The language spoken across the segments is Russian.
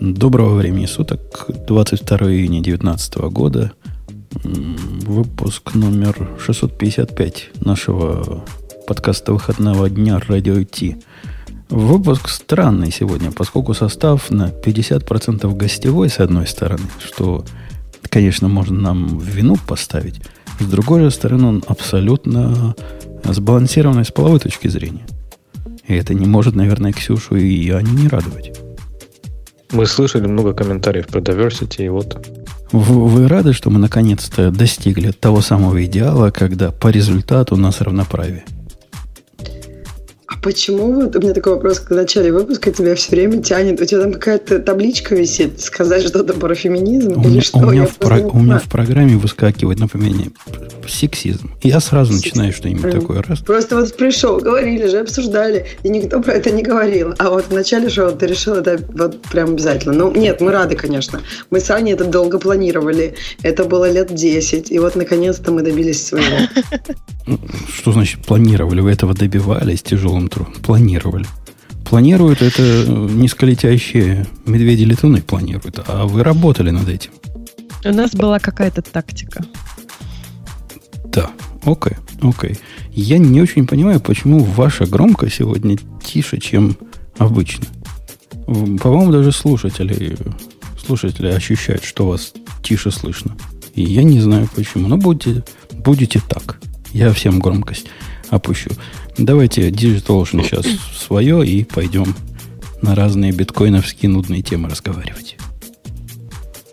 Доброго времени суток, 22 июня 2019 года, выпуск номер 655 нашего подкаста выходного дня «Радио Ти». Выпуск странный сегодня, поскольку состав на 50% гостевой, с одной стороны, что, конечно, можно нам в вину поставить, с другой же стороны, он абсолютно сбалансированный с половой точки зрения. И это не может, наверное, Ксюшу и Аню не радовать. Мы слышали много комментариев про diversity, и вот... Вы, вы рады, что мы наконец-то достигли того самого идеала, когда по результату у нас равноправие? Почему вот у меня такой вопрос, когда в начале выпуска тебя все время тянет, у тебя там какая-то табличка висит, сказать что-то про феминизм у или меня, что? У меня, в про, у меня в программе выскакивает напоминание сексизм. Я сразу Сексизм. начинаю что-нибудь такое. Раз. Просто вот пришел, говорили же, обсуждали, и никто про это не говорил. А вот в начале шоу ты решил это вот прям обязательно. Ну, нет, мы рады, конечно. Мы с Аней это долго планировали. Это было лет 10. И вот наконец-то мы добились своего. Что значит планировали? Вы этого добивались тяжелым трудом? Планировали. Планируют это низколетящие медведи-летуны планируют, а вы работали над этим. У нас была какая-то тактика. Да, окей, окей. Я не очень понимаю, почему ваша громкость сегодня тише, чем обычно. По-моему, даже слушатели, слушатели ощущают, что вас тише слышно. И я не знаю почему. Но будете, будете так. Я всем громкость опущу. Давайте Digital сейчас свое и пойдем на разные биткоиновские нудные темы разговаривать.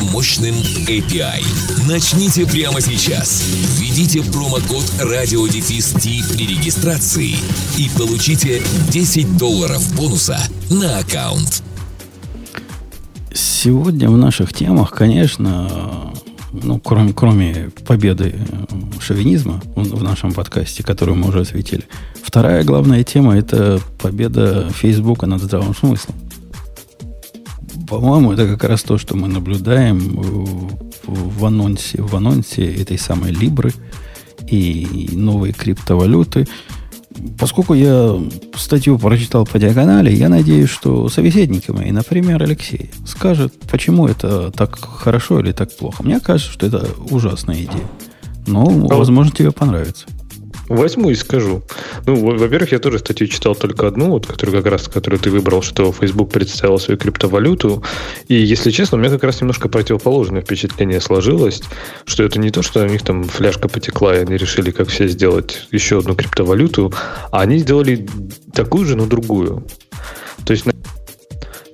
мощным API. Начните прямо сейчас. Введите промокод RadioDefist при регистрации и получите 10 долларов бонуса на аккаунт. Сегодня в наших темах, конечно, ну, кроме, кроме победы шовинизма в нашем подкасте, которую мы уже осветили, вторая главная тема – это победа Фейсбука над здравым смыслом. По-моему, это как раз то, что мы наблюдаем в анонсе, в анонсе этой самой Либры и новой криптовалюты. Поскольку я статью прочитал по диагонали, я надеюсь, что собеседники мои, например, Алексей, скажет, почему это так хорошо или так плохо. Мне кажется, что это ужасная идея. Но, а возможно, тебе понравится. Возьму и скажу. Ну, во-первых, я тоже статью читал только одну, вот, которую как раз, которую ты выбрал, что Facebook представил свою криптовалюту. И, если честно, у меня как раз немножко противоположное впечатление сложилось, что это не то, что у них там фляжка потекла, и они решили, как все сделать еще одну криптовалюту, а они сделали такую же, но другую. То есть,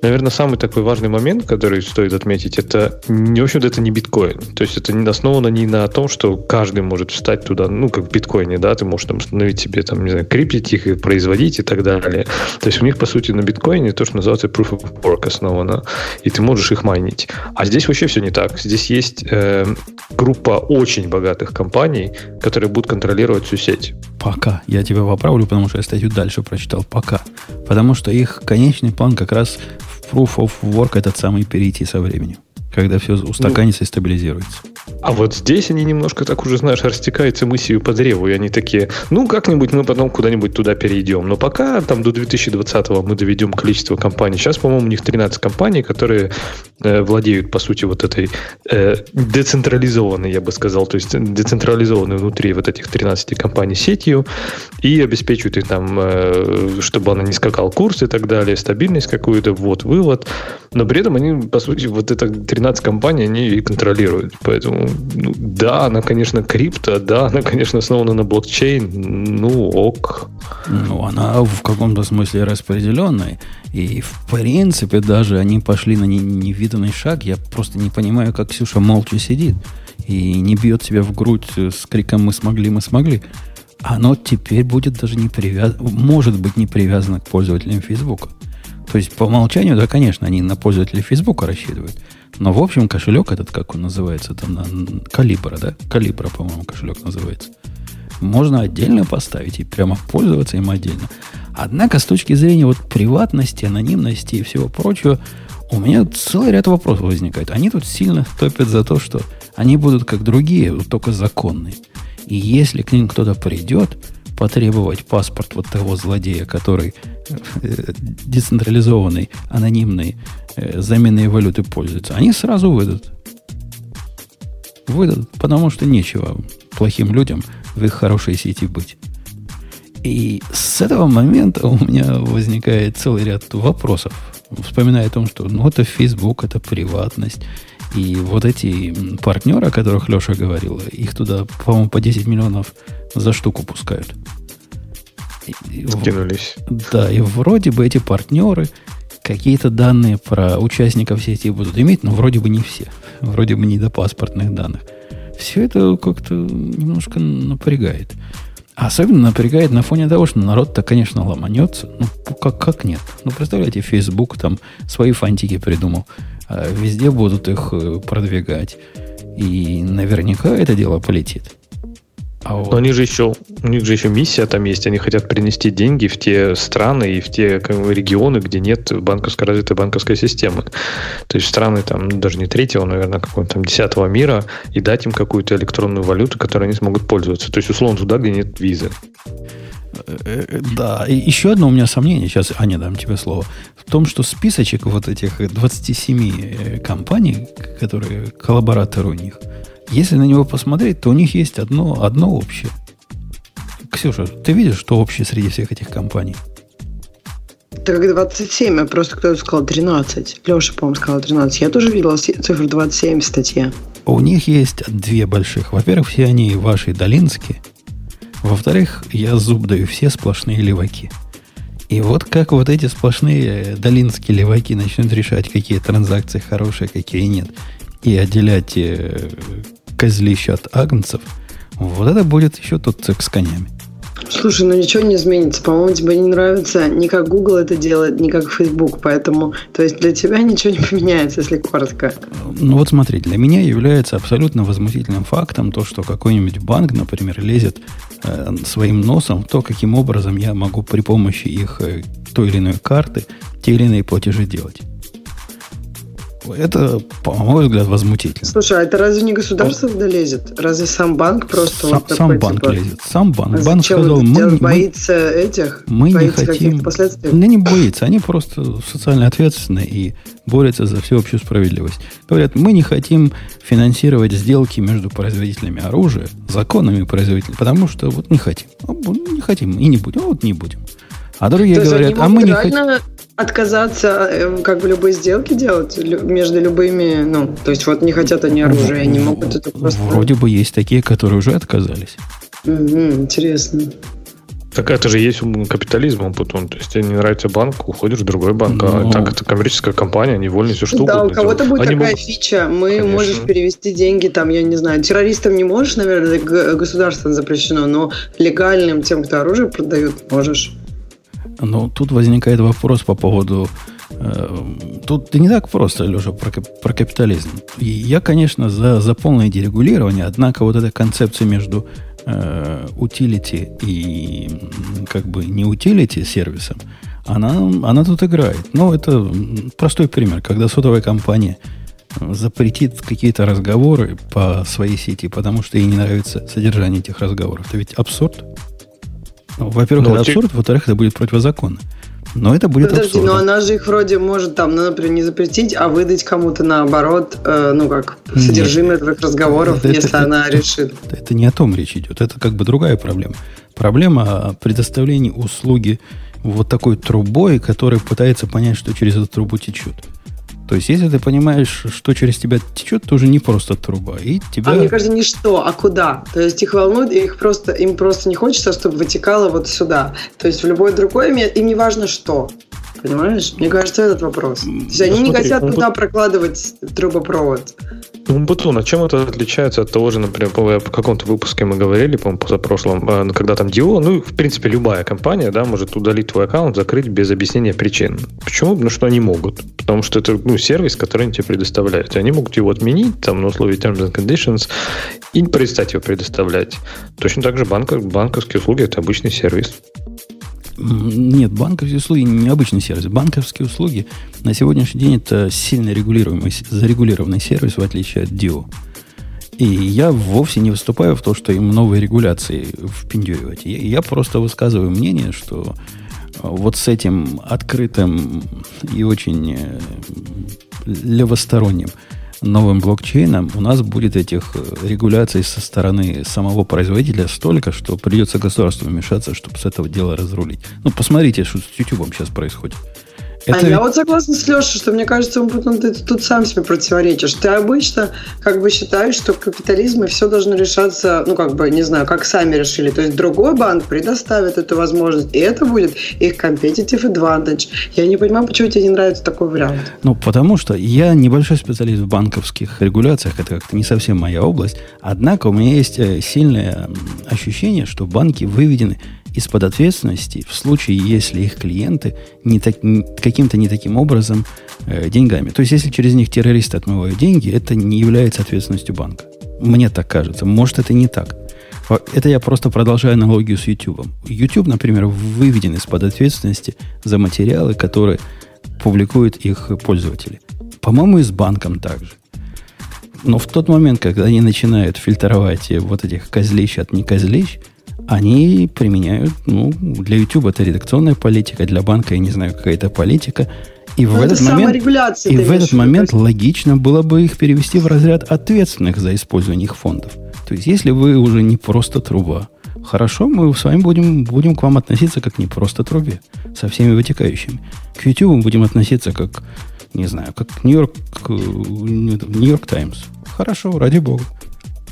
наверное, самый такой важный момент, который стоит отметить, это, в общем-то, это не биткоин. То есть это не основано не на том, что каждый может встать туда, ну, как в биткоине, да, ты можешь там установить себе, там, не знаю, криптить их и производить и так далее. То есть у них, по сути, на биткоине то, что называется proof of work основано, и ты можешь их майнить. А здесь вообще все не так. Здесь есть э, группа очень богатых компаний, которые будут контролировать всю сеть. Пока. Я тебя поправлю, потому что я статью дальше прочитал. Пока. Потому что их конечный план как раз proof of work этот самый перейти со временем, когда все устаканится ну, и стабилизируется. А вот здесь они немножко так уже, знаешь, растекаются мыслью по древу, и они такие, ну, как-нибудь мы потом куда-нибудь туда перейдем. Но пока там до 2020-го мы доведем количество компаний. Сейчас, по-моему, у них 13 компаний, которые э, владеют, по сути, вот этой э, децентрализованной, я бы сказал, то есть децентрализованной внутри вот этих 13 компаний сетью и обеспечивают их там, э, чтобы она не скакал курс и так далее, стабильность какую-то, вот, вывод. Но при этом они, по сути, вот это 13 компаний, они и контролируют. Поэтому да, она, конечно, крипто, да, она, конечно, основана на блокчейн, ну, ок. Ну, она в каком-то смысле распределенная. И, в принципе, даже они пошли на невиданный шаг. Я просто не понимаю, как Ксюша молча сидит и не бьет себя в грудь с криком «Мы смогли, мы смогли». Оно теперь будет даже не привязано, может быть не привязано к пользователям Фейсбука. То есть по умолчанию, да, конечно, они на пользователей Фейсбука рассчитывают. Но в общем кошелек этот, как он называется, там на Калибра, да? Калибра, по-моему, кошелек называется. Можно отдельно поставить и прямо пользоваться им отдельно. Однако с точки зрения вот приватности, анонимности и всего прочего, у меня целый ряд вопросов возникает. Они тут сильно топят за то, что они будут как другие, вот только законные. И если к ним кто-то придет, потребовать паспорт вот того злодея, который э, децентрализованный, анонимный, э, заменой валюты пользуется, они сразу выдадут. Выдадут, потому что нечего плохим людям в их хорошей сети быть. И с этого момента у меня возникает целый ряд вопросов, вспоминая о том, что ну, это Facebook, это приватность. И вот эти партнеры, о которых Леша говорил, их туда, по-моему, по 10 миллионов за штуку пускают. Скинулись. Да, и вроде бы эти партнеры какие-то данные про участников сети будут иметь, но вроде бы не все. Вроде бы не до паспортных данных. Все это как-то немножко напрягает. особенно напрягает на фоне того, что народ-то, конечно, ломанется. Ну, как, как нет? Ну, представляете, Facebook там свои фантики придумал. А везде будут их э, продвигать. И наверняка это дело полетит. А вот. Но они же еще, у них же еще миссия там есть. Они хотят принести деньги в те страны и в те регионы, где нет банковской развитой банковской системы. То есть страны там даже не третьего, наверное, какого-то там десятого мира и дать им какую-то электронную валюту, которой они смогут пользоваться. То есть, условно, туда, где нет визы. Э, э, да, и еще одно у меня сомнение, сейчас, Аня, дам тебе слово, в том, что списочек вот этих 27 э, компаний, которые коллабораторы у них – если на него посмотреть, то у них есть одно, одно общее. Ксюша, ты видишь, что общее среди всех этих компаний? Так 27, а просто кто-то сказал 13. Леша, по-моему, сказал 13. Я тоже видела цифру 27 в статье. У них есть две больших. Во-первых, все они ваши долинские. Во-вторых, я зуб даю все сплошные леваки. И вот как вот эти сплошные долинские леваки начнут решать, какие транзакции хорошие, какие нет, и отделять козлища от агнцев, вот это будет еще тот цех с конями. Слушай, ну ничего не изменится. По-моему, тебе не нравится ни как Google это делает, ни как Facebook. Поэтому, то есть для тебя ничего не поменяется, если коротко. Ну вот смотри, для меня является абсолютно возмутительным фактом то, что какой-нибудь банк, например, лезет э, своим носом в то, каким образом я могу при помощи их э, той или иной карты те или иные платежи делать. Это, по моему взгляд, возмутительно. Слушай, а это разве не государство туда лезет? Разве сам банк просто сам, вот сам такой, банк типа... лезет. Сам банк. А банк сказал, мы, мы боится этих, мы не хотим. Последствий? Не, не боится. Они просто социально ответственны и борются за всеобщую справедливость. Говорят, мы не хотим финансировать сделки между производителями оружия, законными производителями, потому что вот не хотим. Не хотим и не будем. Вот не будем. А другие То говорят, а мы не хотим отказаться э, как бы любой сделки делать между любыми, ну, то есть вот не хотят они оружие, они могут это просто... Вроде бы есть такие, которые уже отказались. Угу, интересно. Так это же есть капитализм, потом. То есть тебе не нравится банк, уходишь в другой банк. Но... А ну. так это коммерческая компания, они вольны все что Да, угодно у кого-то будет они такая могут... фича. Мы Конечно. можешь перевести деньги, там, я не знаю, террористам не можешь, наверное, государственно запрещено, но легальным тем, кто оружие продают, можешь. Но тут возникает вопрос по поводу... Э, тут не так просто, Леша, про, про капитализм. И я, конечно, за, за полное дерегулирование, однако вот эта концепция между э, utility и как бы не utility сервисом, она, она тут играет. Ну, это простой пример. Когда сотовая компания запретит какие-то разговоры по своей сети, потому что ей не нравится содержание этих разговоров. Это ведь абсурд. Ну, во-первых, ну, это абсурд, во-вторых, это будет противозаконно. Но это будет Подожди, абсурдно. но она же их вроде может там, ну, например, не запретить, а выдать кому-то наоборот, э, ну как, содержимое твоих разговоров, это, если это, она это, решит. Это, это не о том речь идет. Это как бы другая проблема. Проблема о предоставлении услуги вот такой трубой, которая пытается понять, что через эту трубу течет. То есть, если ты понимаешь, что через тебя течет, то уже не просто труба. И тебя... А мне кажется, не что, а куда. То есть их волнует, и их просто, им просто не хочется, чтобы вытекало вот сюда. То есть в любое другое место, им не важно что. Понимаешь? Мне кажется, этот вопрос. То есть они смотри, не хотят туда прокладывать трубопровод. Ну, Бутун, а чем это отличается от того же, например, по, каком-то выпуске мы говорили, по-моему, позапрошлом, э, когда там Dio, ну, в принципе, любая компания, да, может удалить твой аккаунт, закрыть без объяснения причин. Почему? Ну, что они могут. Потому что это, ну, сервис, который они тебе предоставляют. И они могут его отменить, там, на условии Terms and Conditions, и перестать его предоставлять. Точно так же банк, банковские услуги – это обычный сервис. Нет, банковские услуги не обычный сервис. Банковские услуги на сегодняшний день это сильно регулируемый, зарегулированный сервис, в отличие от DIO. И я вовсе не выступаю в то, что им новые регуляции впендюривать. Я, я просто высказываю мнение, что вот с этим открытым и очень э, левосторонним новым блокчейном у нас будет этих э, регуляций со стороны самого производителя столько, что придется государству вмешаться, чтобы с этого дела разрулить. Ну, посмотрите, что с YouTube сейчас происходит. Это... А я вот согласна с Лешей, что мне кажется, он потом ты тут сам себе противоречишь. Ты обычно как бы считаешь, что капитализм и все должно решаться, ну как бы, не знаю, как сами решили. То есть другой банк предоставит эту возможность, и это будет их competitive advantage. Я не понимаю, почему тебе не нравится такой вариант. Ну, потому что я небольшой специалист в банковских регуляциях, это как-то не совсем моя область. Однако у меня есть э, сильное ощущение, что банки выведены из-под ответственности в случае, если их клиенты не так, каким-то не таким образом э, деньгами. То есть, если через них террористы отмывают деньги, это не является ответственностью банка. Мне так кажется. Может, это не так. Это я просто продолжаю аналогию с YouTube. YouTube, например, выведен из-под ответственности за материалы, которые публикуют их пользователи. По-моему, и с банком также. Но в тот момент, когда они начинают фильтровать вот этих козлищ от не козлищ, они применяют, ну, для YouTube это редакционная политика, для банка, я не знаю, какая-то политика. И в этот момент, и в этот момент логично было бы их перевести в разряд ответственных за использование их фондов. То есть, если вы уже не просто труба, хорошо, мы с вами будем, будем к вам относиться как не просто трубе, со всеми вытекающими. К YouTube будем относиться как, не знаю, как Нью-Йорк, Нью-Йорк Таймс. Хорошо, ради бога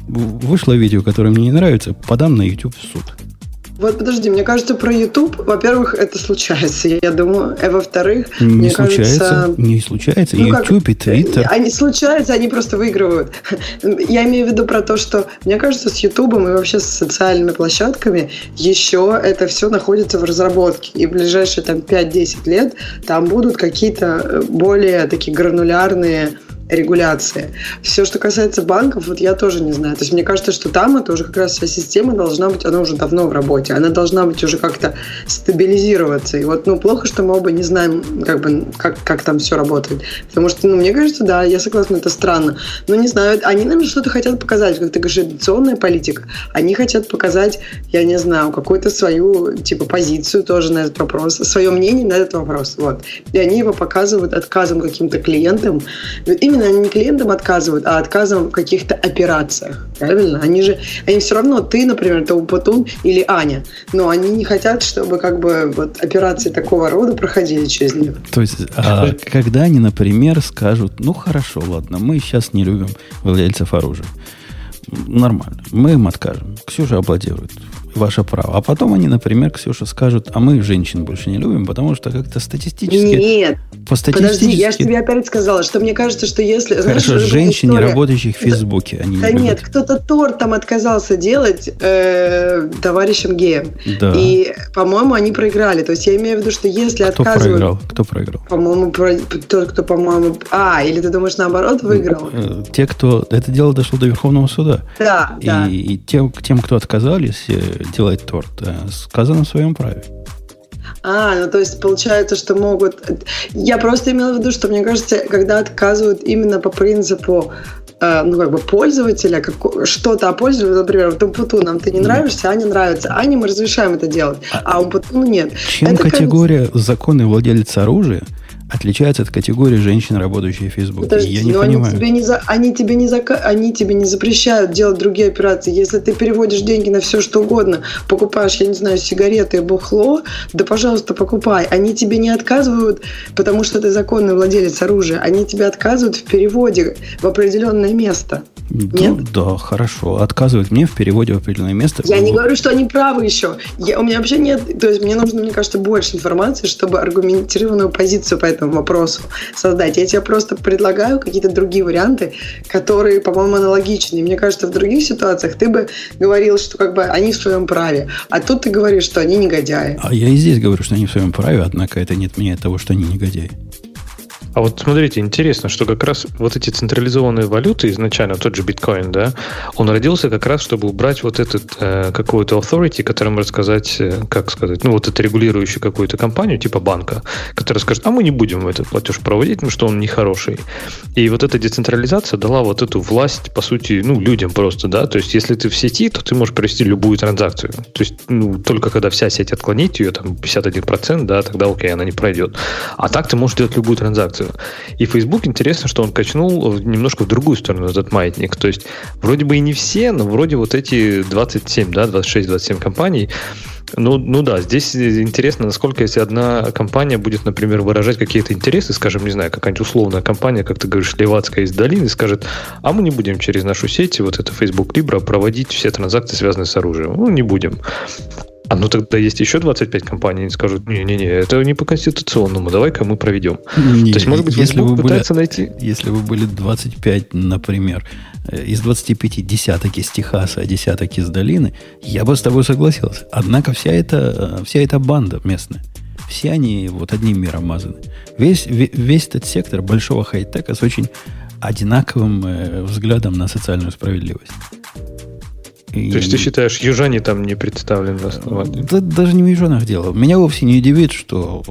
вышло видео, которое мне не нравится, подам на YouTube в суд. Вот подожди, мне кажется, про YouTube, во-первых, это случается, я думаю, а во-вторых, не мне случается, кажется... Не случается, ну, YouTube и Twitter. Они случаются, они просто выигрывают. Я имею в виду про то, что, мне кажется, с YouTube и вообще с социальными площадками еще это все находится в разработке. И в ближайшие там 5-10 лет там будут какие-то более такие гранулярные регуляции. Все, что касается банков, вот я тоже не знаю. То есть мне кажется, что там это уже как раз вся система должна быть, она уже давно в работе, она должна быть уже как-то стабилизироваться. И вот, ну, плохо, что мы оба не знаем, как бы, как, как там все работает. Потому что, ну, мне кажется, да, я согласна, это странно. Но не знаю, они, наверное, что-то хотят показать, как ты говоришь, редакционная политика. Они хотят показать, я не знаю, какую-то свою, типа, позицию тоже на этот вопрос, свое мнение на этот вопрос. Вот. И они его показывают отказом каким-то клиентам. Именно они не клиентам отказывают, а отказом в каких-то операциях. Правильно? Они же, они все равно, ты, например, Таупатун или Аня, но они не хотят, чтобы как бы вот операции такого рода проходили через них. То есть, а, когда они, например, скажут, ну хорошо, ладно, мы сейчас не любим владельцев оружия. Нормально. Мы им откажем. Ксюша аплодирует ваше право. А потом они, например, Ксюша, скажут, а мы женщин больше не любим, потому что как-то статистически... Нет, по статистически... подожди, я же тебе опять сказала, что мне кажется, что если... Хорошо, знаешь, женщин, история... работающих в Фейсбуке, они Да нет, кто-то торт там отказался делать э, товарищам геям. Да. И, по-моему, они проиграли. То есть я имею в виду, что если кто отказывают... проиграл? Кто проиграл? По-моему, про... тот, кто, по-моему... А, или ты думаешь, наоборот, выиграл? Э, те, кто... Это дело дошло до Верховного суда. Да, и, да. И тем, тем, кто отказались э, делать торт, э, сказано в своем праве. А, ну то есть получается, что могут... Я просто имела в виду, что мне кажется, когда отказывают именно по принципу э, ну, как бы пользователя, как, что-то о пользователе, например, вот Умпуту нам ты не нравишься, а не нравится. Ане мы разрешаем это делать, а, а Умпуту нет. Чем это категория кажется... законный владелец оружия отличается от категории женщин, работающих в Фейсбуке. Подожди, я не но понимаю. Они тебе не, за, они, тебе не за, они тебе не запрещают делать другие операции. Если ты переводишь деньги на все, что угодно, покупаешь, я не знаю, сигареты и бухло, да, пожалуйста, покупай. Они тебе не отказывают, потому что ты законный владелец оружия. Они тебе отказывают в переводе в определенное место. Нет? Да, да, хорошо. Отказывают мне в переводе в определенное место. Я не говорю, что они правы еще. Я, у меня вообще нет... То есть мне нужно, мне кажется, больше информации, чтобы аргументированную позицию по этому этому вопросу создать. Я тебе просто предлагаю какие-то другие варианты, которые, по-моему, аналогичны. И мне кажется, в других ситуациях ты бы говорил, что как бы они в своем праве, а тут ты говоришь, что они негодяи. А я и здесь говорю, что они в своем праве, однако это не отменяет того, что они негодяи. А вот смотрите, интересно, что как раз вот эти централизованные валюты изначально, тот же биткоин, да, он родился как раз, чтобы убрать вот этот э, какую-то authority, которым рассказать, э, как сказать, ну вот это регулирующую какую-то компанию, типа банка, которая скажет, а мы не будем этот платеж проводить, потому что он нехороший. И вот эта децентрализация дала вот эту власть, по сути, ну, людям просто, да, то есть если ты в сети, то ты можешь провести любую транзакцию. То есть, ну, только когда вся сеть отклонит ее, там, 51%, да, тогда окей, она не пройдет. А так ты можешь делать любую транзакцию информацию. И Facebook интересно, что он качнул немножко в другую сторону этот маятник. То есть вроде бы и не все, но вроде вот эти 27, да, 26-27 компаний, ну, ну да, здесь интересно, насколько если одна компания будет, например, выражать какие-то интересы, скажем, не знаю, какая-нибудь условная компания, как ты говоришь, Левацкая из долины, скажет, а мы не будем через нашу сеть, вот это Facebook Libra, проводить все транзакции, связанные с оружием. Ну, не будем. А ну тогда есть еще 25 компаний, они скажут, не-не-не, это не по конституционному, давай-ка мы проведем. Не, То есть, может быть, если вы пытается были, найти... Если вы были 25, например, э, из 25 десяток из Техаса, а десяток из долины, я бы с тобой согласился. Однако вся эта, э, вся эта банда местная, все они вот одним миром мазаны. Весь, весь этот сектор большого хай-тека с очень одинаковым э, взглядом на социальную справедливость. И... То есть ты считаешь, южане там не представлены основании? Да, даже не в южанах дело. Меня вовсе не удивит, что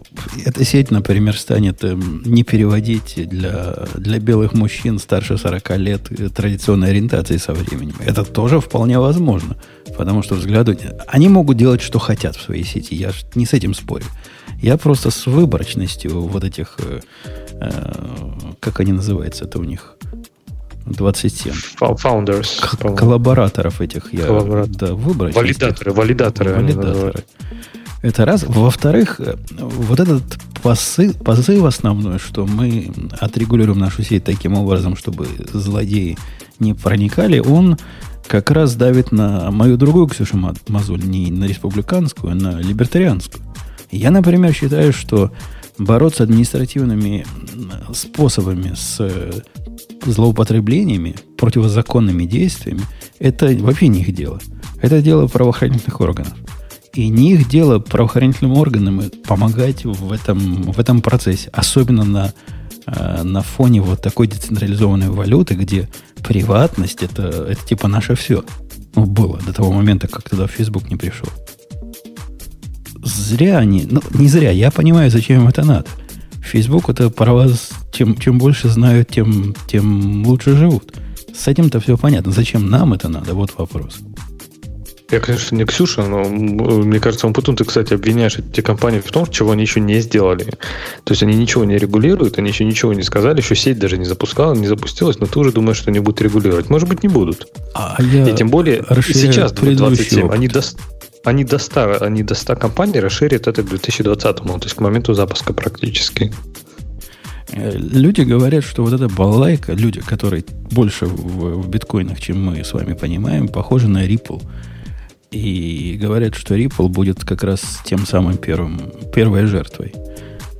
эта сеть, например, станет эм, не переводить для, для белых мужчин старше 40 лет традиционной ориентации со временем. Это тоже вполне возможно. Потому что взгляду... Они могут делать, что хотят в своей сети. Я не с этим спорю. Я просто с выборочностью вот этих... Э, э, как они называются это у них? 27. Founders. Коллабораторов этих я да, выбрать. Валидаторы, валидаторы. Валидаторы. Это раз. Во-вторых, вот этот посыл, позыв основной, что мы отрегулируем нашу сеть таким образом, чтобы злодеи не проникали, он как раз давит на мою другую Ксюшу Мазуль, не на республиканскую, а на либертарианскую. Я, например, считаю, что бороться административными способами с злоупотреблениями, противозаконными действиями, это вообще не их дело. Это дело правоохранительных органов. И не их дело правоохранительным органам помогать в этом, в этом процессе. Особенно на, э, на фоне вот такой децентрализованной валюты, где приватность это, это типа наше все. Ну, было до того момента, как туда Facebook не пришел. Зря они, ну, не зря, я понимаю, зачем им это надо. Facebook это про вас, чем, чем больше знают, тем, тем лучше живут. С этим-то все понятно. Зачем нам это надо? Вот вопрос. Я, конечно, не Ксюша, но мне кажется, он потом ты, кстати, обвиняешь эти компании в том, чего они еще не сделали. То есть они ничего не регулируют, они еще ничего не сказали, еще сеть даже не запускала, не запустилась, но ты уже думаешь, что они будут регулировать. Может быть, не будут. А я И тем более сейчас 27, опыт. они до, они до 100, они до 100 компаний расширят это к 2020, то есть к моменту запуска практически. Э, люди говорят, что вот эта балалайка, люди, которые больше в, в биткоинах, чем мы с вами понимаем, похожи на Ripple. И говорят, что Ripple будет как раз тем самым первым, первой жертвой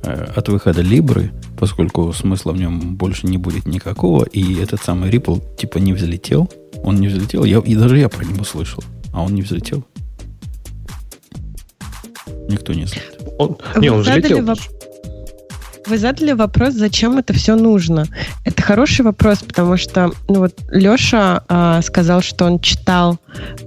э, от выхода Либры, поскольку смысла в нем больше не будет никакого, и этот самый Ripple типа не взлетел. Он не взлетел, я, и даже я про него слышал, а он не взлетел. Никто не знает. Он, не, он взлетел. Воп... Вы задали вопрос, зачем это все нужно. Это хороший вопрос, потому что ну вот Леша э, сказал, что он читал,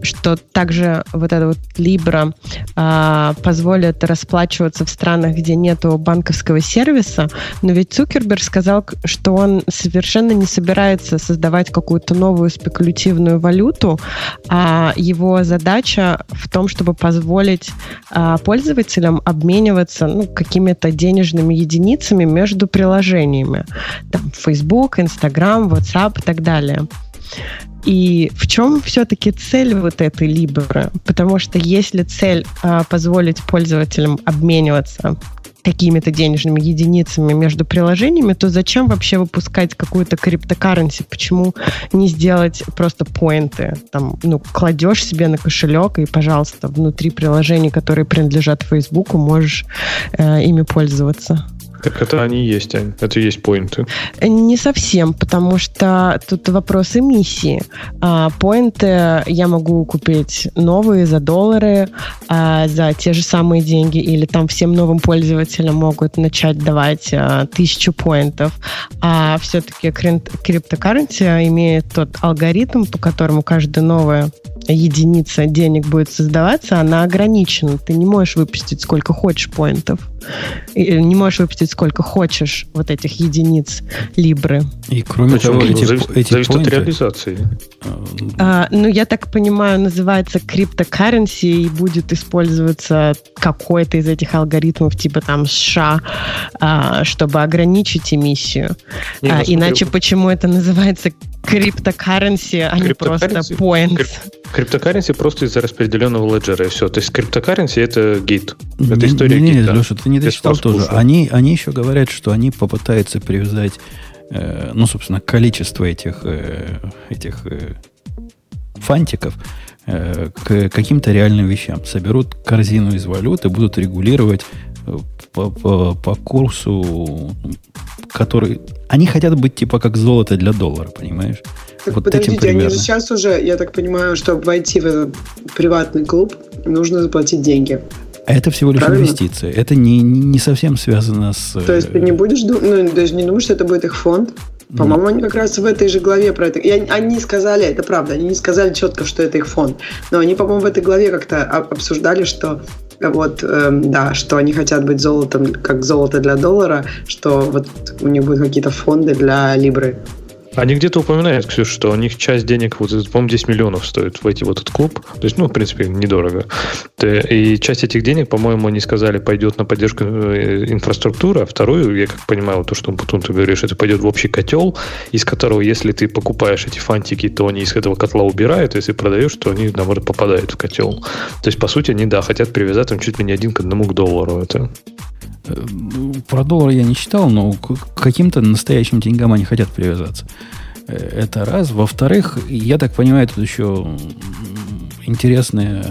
что также вот это вот Libra э, позволит расплачиваться в странах, где нету банковского сервиса, но ведь Цукерберг сказал, что он совершенно не собирается создавать какую-то новую спекулятивную валюту, а его задача в том, чтобы позволить э, пользователям обмениваться ну, какими-то денежными единицами единицами между приложениями. Там Facebook, Instagram, WhatsApp и так далее. И в чем все-таки цель вот этой Libra? Потому что если цель а, позволить пользователям обмениваться какими-то денежными единицами между приложениями, то зачем вообще выпускать какую-то криптокарренси? Почему не сделать просто поинты? Там, ну, кладешь себе на кошелек и, пожалуйста, внутри приложений, которые принадлежат Фейсбуку, можешь э, ими пользоваться. Так это они есть, Ань. Это и есть поинты. Не совсем, потому что тут вопрос эмиссии. А, поинты я могу купить новые за доллары, а, за те же самые деньги, или там всем новым пользователям могут начать давать а, тысячу поинтов. А все-таки криптокарренси имеет тот алгоритм, по которому каждая новая единица денег будет создаваться, она ограничена. Ты не можешь выпустить сколько хочешь поинтов. Не можешь выпустить сколько хочешь вот этих единиц либры. И кроме Почему? того, эти, зависит, эти зависит поинты, от реализации. А, ну, я так понимаю, называется криптокарренси и будет использоваться какой-то из этих алгоритмов, типа там США, а, чтобы ограничить эмиссию. Не, а, иначе почему это называется криптокарренси, а не просто points? Криптокарренси просто из-за распределенного леджера, и все. То есть криптокарренси это гейт. Это история не, не, гейта. Леша, ты не дочитал тоже. Они, они еще говорят, что они попытаются привязать, э, ну, собственно, количество этих, э, этих э, фантиков э, к каким-то реальным вещам. Соберут корзину из валюты, будут регулировать э, по, по, по курсу, который... Они хотят быть типа как золото для доллара, понимаешь? Так вот подождите, они же сейчас уже, я так понимаю, чтобы войти в этот приватный клуб, нужно заплатить деньги. Это всего лишь Правильно? инвестиция. Это не, не совсем связано с... То есть ты не будешь думать, ну, даже не думаешь, что это будет их фонд? По-моему, ну. они как раз в этой же главе про это. И они сказали, это правда, они не сказали четко, что это их фонд. Но они, по-моему, в этой главе как-то обсуждали, что вот, э, да, что они хотят быть золотом, как золото для доллара, что вот у них будут какие-то фонды для Либры. Они где-то упоминают, Ксюш, что у них часть денег, вот, по-моему, 10 миллионов стоит войти в этот клуб. То есть, ну, в принципе, недорого. И часть этих денег, по-моему, они сказали, пойдет на поддержку э, инфраструктуры, а вторую, я как понимаю, то, что потом ты говоришь, это пойдет в общий котел, из которого, если ты покупаешь эти фантики, то они из этого котла убирают, если продаешь, то они, наоборот, попадают в котел. То есть, по сути, они, да, хотят привязать там чуть ли не один к одному к доллару. Это про доллар я не читал, но к каким-то настоящим деньгам они хотят привязаться. Э, это раз. Во-вторых, я так понимаю, тут еще интересное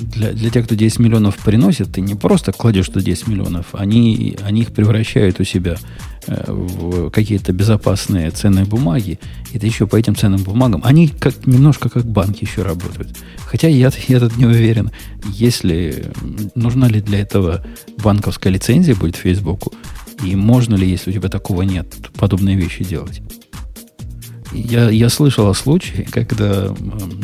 для, для тех, кто 10 миллионов приносит, ты не просто кладешь туда 10 миллионов, они, они их превращают у себя э, в какие-то безопасные ценные бумаги, и ты еще по этим ценным бумагам, они как, немножко как банки еще работают. Хотя я, я тут не уверен, если нужна ли для этого банковская лицензия будет Фейсбуку, и можно ли, если у тебя такого нет, подобные вещи делать. Я, я слышал о случае, когда...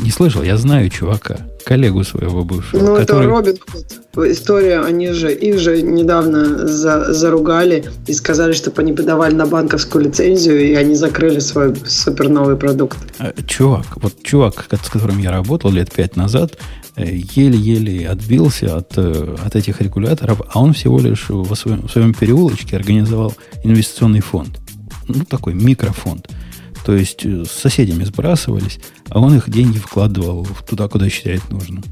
Не слышал, я знаю чувака, коллегу своего бывшего. Ну, который... это Робин Худ. История, они же, их же недавно за, заругали и сказали, чтобы они подавали на банковскую лицензию, и они закрыли свой супер новый продукт. А, чувак, вот чувак, с которым я работал лет пять назад, э, еле-еле отбился от, э, от этих регуляторов, а он всего лишь в своем, в своем переулочке организовал инвестиционный фонд. Ну, такой микрофонд то есть э, с соседями сбрасывались, а он их деньги вкладывал туда, куда считает нужным.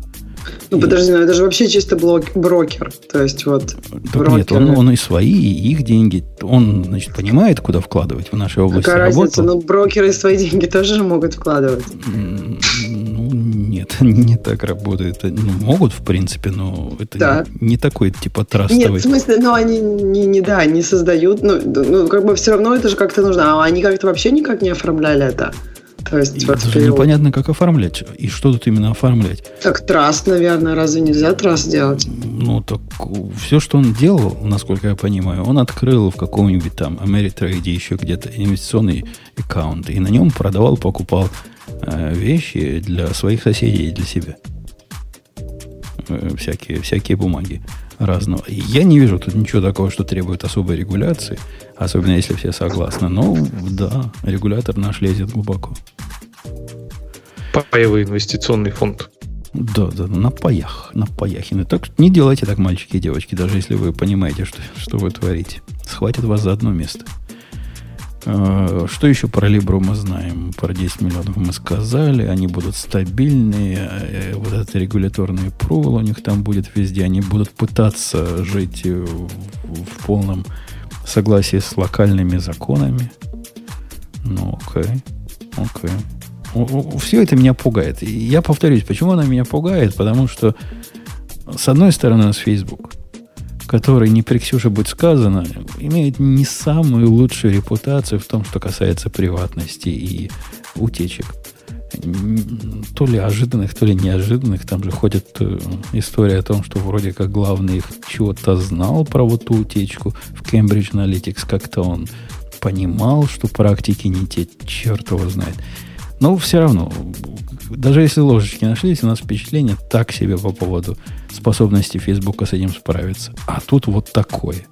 Ну, подожди, ну это же вообще чисто блок, брокер. То есть вот... Так нет, он, он и свои, и их деньги. Он, значит, понимает, куда вкладывать в нашей области. Какая разница? Ну, брокеры свои деньги тоже могут вкладывать. Нет, не так работает. Ну, могут, в принципе, но это да. не, не такой типа трастовый. Нет, в смысле, ну они не, не да, не создают, ну, ну как бы все равно это же как-то нужно. А они как-то вообще никак не оформляли это. То есть, и вот даже перевод. непонятно, как оформлять. И что тут именно оформлять? Так траст, наверное, разве нельзя траст делать? Ну, так все, что он делал, насколько я понимаю, он открыл в каком-нибудь там Америтрейде еще где-то инвестиционный аккаунт. И на нем продавал, покупал Э, вещи для своих соседей и для себя. Э, всякие, всякие бумаги разного. Я не вижу тут ничего такого, что требует особой регуляции, особенно если все согласны. Но да, регулятор наш лезет глубоко. Паевый инвестиционный фонд. Да, да, на паях, на паяхины. Так не делайте так, мальчики и девочки, даже если вы понимаете, что, что вы творите. Схватит вас за одно место. Э, что еще про Libru мы знаем? Про 10 миллионов мы сказали. Они будут стабильные. Э, вот этот регуляторный провол у них там будет везде. Они будут пытаться жить в полном согласии с локальными законами. Ну, окей. Окей. Все это меня пугает. И я повторюсь, почему она меня пугает? Потому что, с одной стороны, у нас Facebook. который, не при Ксюше будет сказано, имеет не самую лучшую репутацию в том, что касается приватности и утечек. То ли ожиданных, то ли неожиданных. Там же ходит э, история о том, что вроде как главный их чего-то знал про вот ту утечку в Cambridge Analytics. Как-то он понимал, что практики не те, черт его знает. Но все равно, даже если ложечки нашлись, у нас впечатление так себе по поводу способности Фейсбука с этим справиться. А тут вот такое.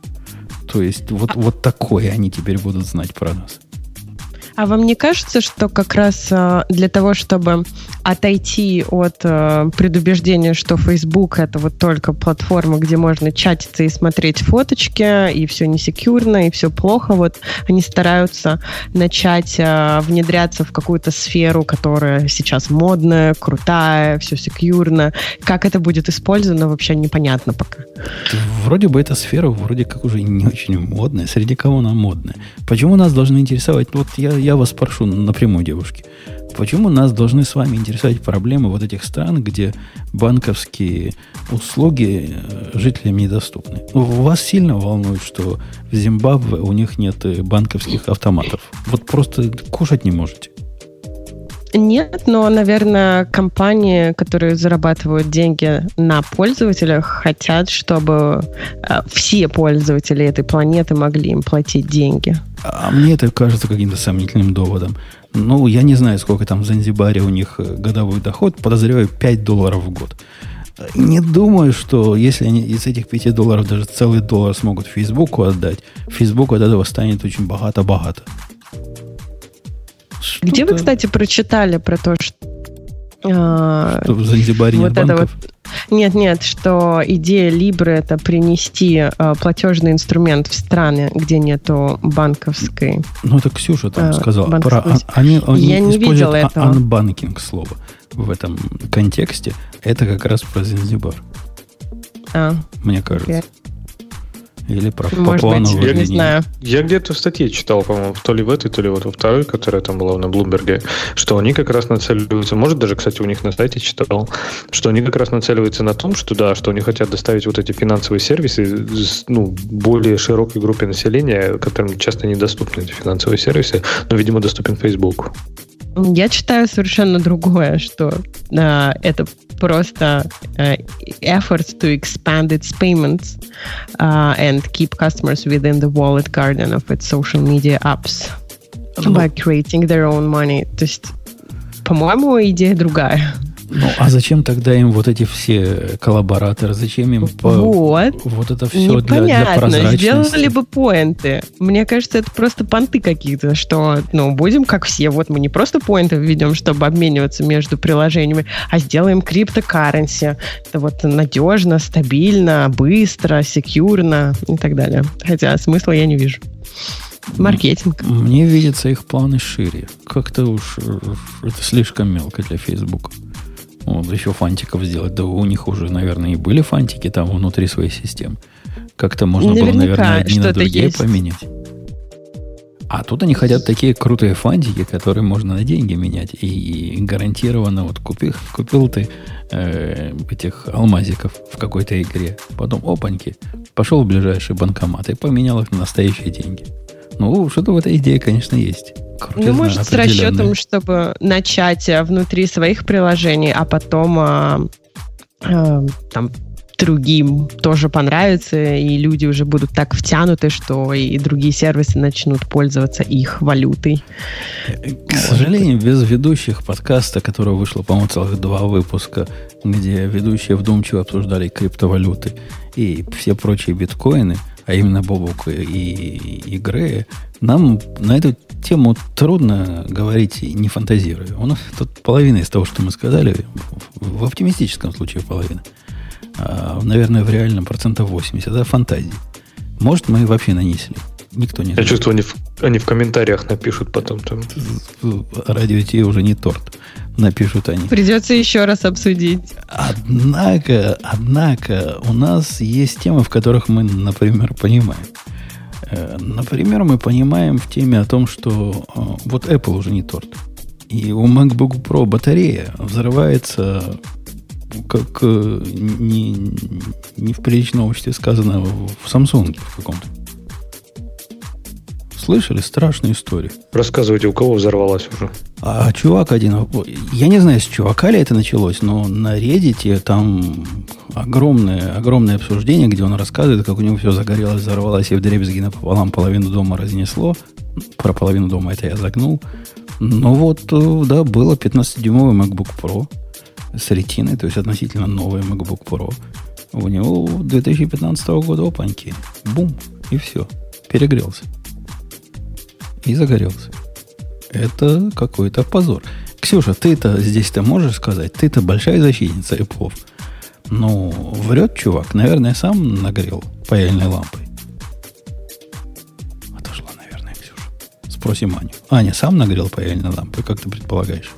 То есть вот, вот такое они теперь будут знать про нас. А вам не кажется, что как раз а, для того, чтобы отойти от а, предубеждения, что Facebook это вот только платформа, где можно чатиться и смотреть фоточки, и все не секьюрно, и все плохо, вот они стараются начать а, внедряться в какую-то сферу, которая сейчас модная, крутая, все секьюрно. Как это будет использовано, вообще непонятно пока. Вроде бы эта сфера вроде как уже не очень модная. Среди кого она модная? Почему нас должны интересовать? Вот я, я вас спрошу напрямую, девушки. Почему нас должны с вами интересовать проблемы вот этих стран, где банковские услуги э, жителям недоступны? Вас сильно волнует, что в Зимбабве у них нет э, банковских автоматов. Вот просто кушать не можете. Нет, но, наверное, компании, которые зарабатывают деньги на пользователях, хотят, чтобы э, все пользователи этой планеты могли им платить деньги. А мне это кажется каким-то сомнительным доводом. Ну, я не знаю, сколько там в Занзибаре у них э, годовой доход. Подозреваю 5 долларов в год. Не думаю, что если они из этих 5 долларов даже целый доллар смогут Фейсбуку отдать, Фейсбук от этого станет очень богато-богато. Где вы, кстати, прочитали про то, что... А, что в Занзибаре вот нет банков? Вот, нет, нет, что идея Либры это принести э, платежный инструмент в страны, где нету банковской. Ну, это Ксюша там э, сказала. Про, а, они, они Я не видела этого. Unbanking слово в этом контексте. Это как раз про Занзибар. А, Мне кажется. Okay. Или про Может быть, я не знаю. Я где-то в статье читал, по-моему, то ли в этой, то ли вот во второй, которая там была на Блумберге, что они как раз нацеливаются, может даже, кстати, у них на сайте читал, что они как раз нацеливаются на том, что да, что они хотят доставить вот эти финансовые сервисы ну, более широкой группе населения, которым часто недоступны эти финансовые сервисы, но, видимо, доступен Facebook. Я читаю совершенно другое, что э, это просто uh, efforts to expand its payments uh, and keep customers within the wallet garden of its social media apps by creating their own money. То есть, по-моему, идея другая. Ну, а зачем тогда им вот эти все коллабораторы? Зачем им по, вот, вот это все для, для прозрачности? Сделали бы поинты. Мне кажется, это просто понты какие-то, что, ну, будем как все. Вот мы не просто поинты введем, чтобы обмениваться между приложениями, а сделаем криптокарренси. Это вот надежно, стабильно, быстро, секьюрно и так далее. Хотя смысла я не вижу. Маркетинг. Мне видятся их планы шире. Как-то уж э, это слишком мелко для Facebook. Вот, еще фантиков сделать. Да у них уже, наверное, и были фантики там внутри своей системы. Как-то можно Наверняка было, наверное, одни на другие есть. поменять. А тут они хотят такие крутые фантики, которые можно на деньги менять. И, и гарантированно вот купил, купил ты э, этих алмазиков в какой-то игре. Потом опаньки. Пошел в ближайший банкомат и поменял их на настоящие деньги. Ну, что-то в этой идее, конечно, есть. Крутизна ну, может, с расчетом, чтобы начать э, внутри своих приложений, а потом а, а, там другим тоже понравится, и люди уже будут так втянуты, что и другие сервисы начнут пользоваться их валютой. К сожалению, без ведущих подкаста, которого вышло, по-моему, целых два выпуска, где ведущие вдумчиво обсуждали криптовалюты и все прочие биткоины – а именно Бобук и, и, и Грея, нам на эту тему трудно говорить, не фантазируя. У нас тут половина из того, что мы сказали, в, в оптимистическом случае половина. А, наверное, в реальном процентов 80. Это фантазии. Может, мы вообще нанесли. Никто не знает. Я чувствую, они в, они в комментариях напишут потом. Там. Радио Ти уже не торт напишут они. Придется еще раз обсудить. Однако, однако, у нас есть темы, в которых мы, например, понимаем. Э, например, мы понимаем в теме о том, что э, вот Apple уже не торт. И у MacBook Pro батарея взрывается как э, не, не в приличном обществе сказано в Samsung в каком-то. Слышали страшную историю? Рассказывайте, у кого взорвалась уже. А чувак один, я не знаю, с чувака ли это началось, но на Reddit там огромное, огромное обсуждение, где он рассказывает, как у него все загорелось, взорвалось, и в дребезги напополам половину дома разнесло. Про половину дома это я загнул. Ну вот, э, да, было 15-дюймовый MacBook Pro с ретиной, то есть относительно новый MacBook Pro. У него 2015 года опаньки. Бум, и все. Перегрелся. И загорелся. Это какой-то позор. Ксюша, ты-то здесь-то можешь сказать? Ты-то большая защитница Apple. Ну, врет чувак. Наверное, сам нагрел паяльной лампой. Отошла, наверное, Ксюша. Спросим Аню. Аня, сам нагрел паяльной лампой, как ты предполагаешь?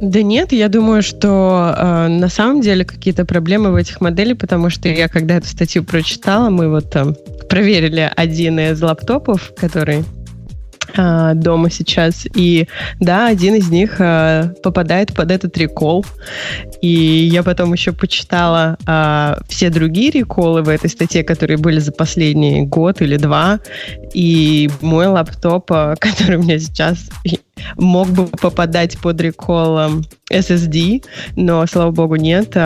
Да нет, я думаю, что э, на самом деле какие-то проблемы в этих моделях, потому что я когда эту статью прочитала, мы вот там проверили один из лаптопов, который дома сейчас. И да, один из них а, попадает под этот рекол. И я потом еще почитала а, все другие реколы в этой статье, которые были за последний год или два. И мой лаптоп, который у меня сейчас мог бы попадать под рекол SSD, но, слава богу, нет.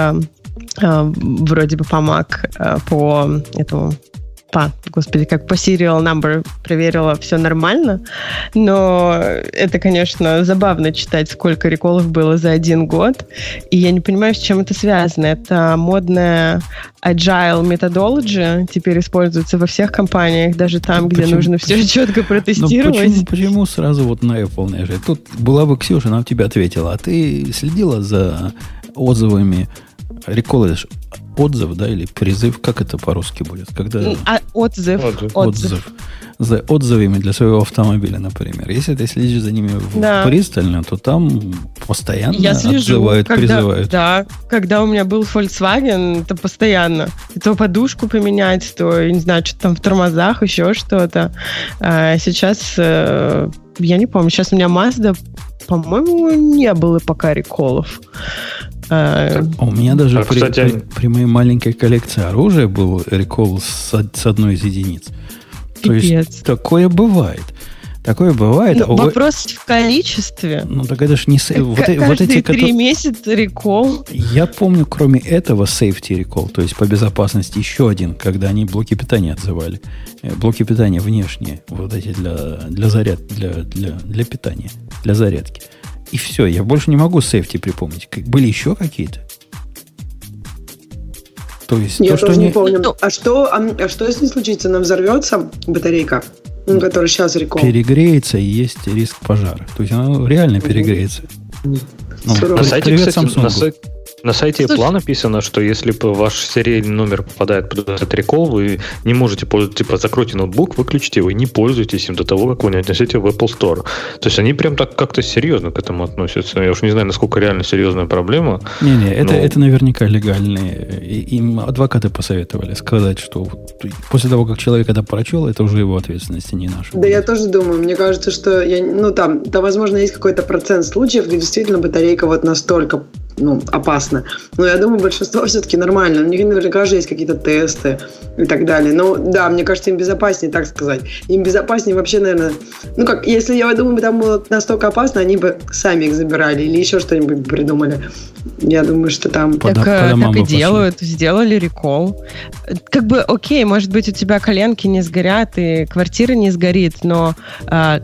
Вроде бы по Mac, по этому по, господи, как по serial number проверила, все нормально. Но это, конечно, забавно читать, сколько реколов было за один год. И я не понимаю, с чем это связано. Это модная agile methodology теперь используется во всех компаниях, даже там, где почему, нужно все четко протестировать. Ну, почему, почему сразу вот на Apple наезжать? Тут была бы Ксюша, она тебе ответила. А ты следила за отзывами реколы отзыв, да, или призыв, как это по-русски будет? Когда... А, отзыв. Отзыв. отзыв. За отзывами для своего автомобиля, например. Если ты следишь за ними да. пристально, то там постоянно Я слежу, отзывают, когда, призывают. Да, когда у меня был Volkswagen, это постоянно. То подушку поменять, то, не знаю, что там в тормозах, еще что-то. А сейчас, э, я не помню, сейчас у меня Mazda, по-моему, не было пока реколов. А, а у меня даже а, при, кстати... при, при моей маленькой коллекции оружия был рекол с, с одной из единиц. Пипец. То есть такое бывает. Такое бывает. Ну, а вопрос вы... в количестве. Ну, так это же не... К- вот, каждые вот эти, три которые... месяца рекол. Я помню, кроме этого, safety recall, то есть по безопасности еще один, когда они блоки питания отзывали. Э, блоки питания внешние, вот эти для, для заряд, для, для, для питания, для зарядки. И все, я больше не могу сейфти припомнить. Были еще какие-то? То есть я то, тоже что не они... помню. Ну, а что, а, а что если случится, нам взорвется батарейка, ну, которая сейчас рекол? Перегреется и есть риск пожара. То есть она реально перегреется. Ну, на сайте, привет, кстати, Samsung. На, сай... на сайте Apple написано, что если ваш серийный номер попадает под этот рекол, вы не можете пользоваться, типа, закройте ноутбук, выключите его и не пользуйтесь им до того, как вы не отнесете в Apple Store. То есть они прям так как-то серьезно к этому относятся. Я уж не знаю, насколько реально серьезная проблема. Не-не, это, это наверняка легальные. Им адвокаты посоветовали сказать, что после того, как человек это прочел, это уже его ответственность, а не наша. Да, я тоже думаю. Мне кажется, что я, ну там, там, возможно, есть какой-то процент случаев, где действительно батарейка вот настолько ну, опасно. Но я думаю, большинство все-таки нормально. У них наверняка же есть какие-то тесты и так далее. Но да, мне кажется, им безопаснее, так сказать. Им безопаснее вообще, наверное... Ну как, если я думаю, там было настолько опасно, они бы сами их забирали или еще что-нибудь придумали. Я думаю, что там... Так, по, так и делают. Сделали рекол. Как бы, окей, может быть, у тебя коленки не сгорят и квартира не сгорит, но а,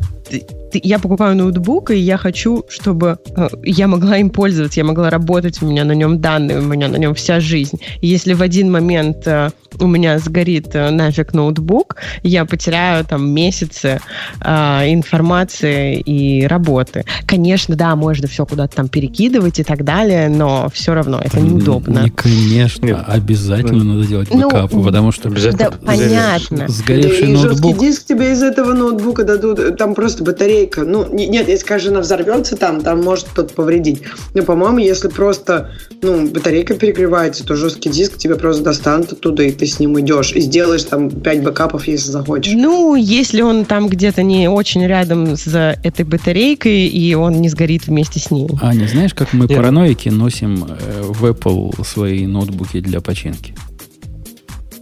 я покупаю ноутбук, и я хочу, чтобы э, я могла им пользоваться, я могла работать, у меня на нем данные, у меня на нем вся жизнь. И если в один момент э, у меня сгорит э, нафиг ноутбук, я потеряю там месяцы информации и работы. Конечно, да, можно все куда-то там перекидывать и так далее, но все равно это неудобно. Не, конечно, Нет. обязательно ну, надо делать бэкапы, ну, потому что да, понятно. Сгоревший да, ноутбук. И жесткий диск тебе из этого ноутбука дадут, там просто батарейка. Ну, нет, если, конечно, она взорвется там, там может кто-то повредить. Но, по-моему, если просто ну, батарейка перегревается, то жесткий диск тебе просто достанут оттуда, и ты с ним идешь и сделаешь там 5 бэкапов, если захочешь. Ну, если он там где-то не очень рядом с этой батарейкой, и он не сгорит вместе с ним. А не знаешь, как мы Нет. параноики носим э, в Apple свои ноутбуки для починки?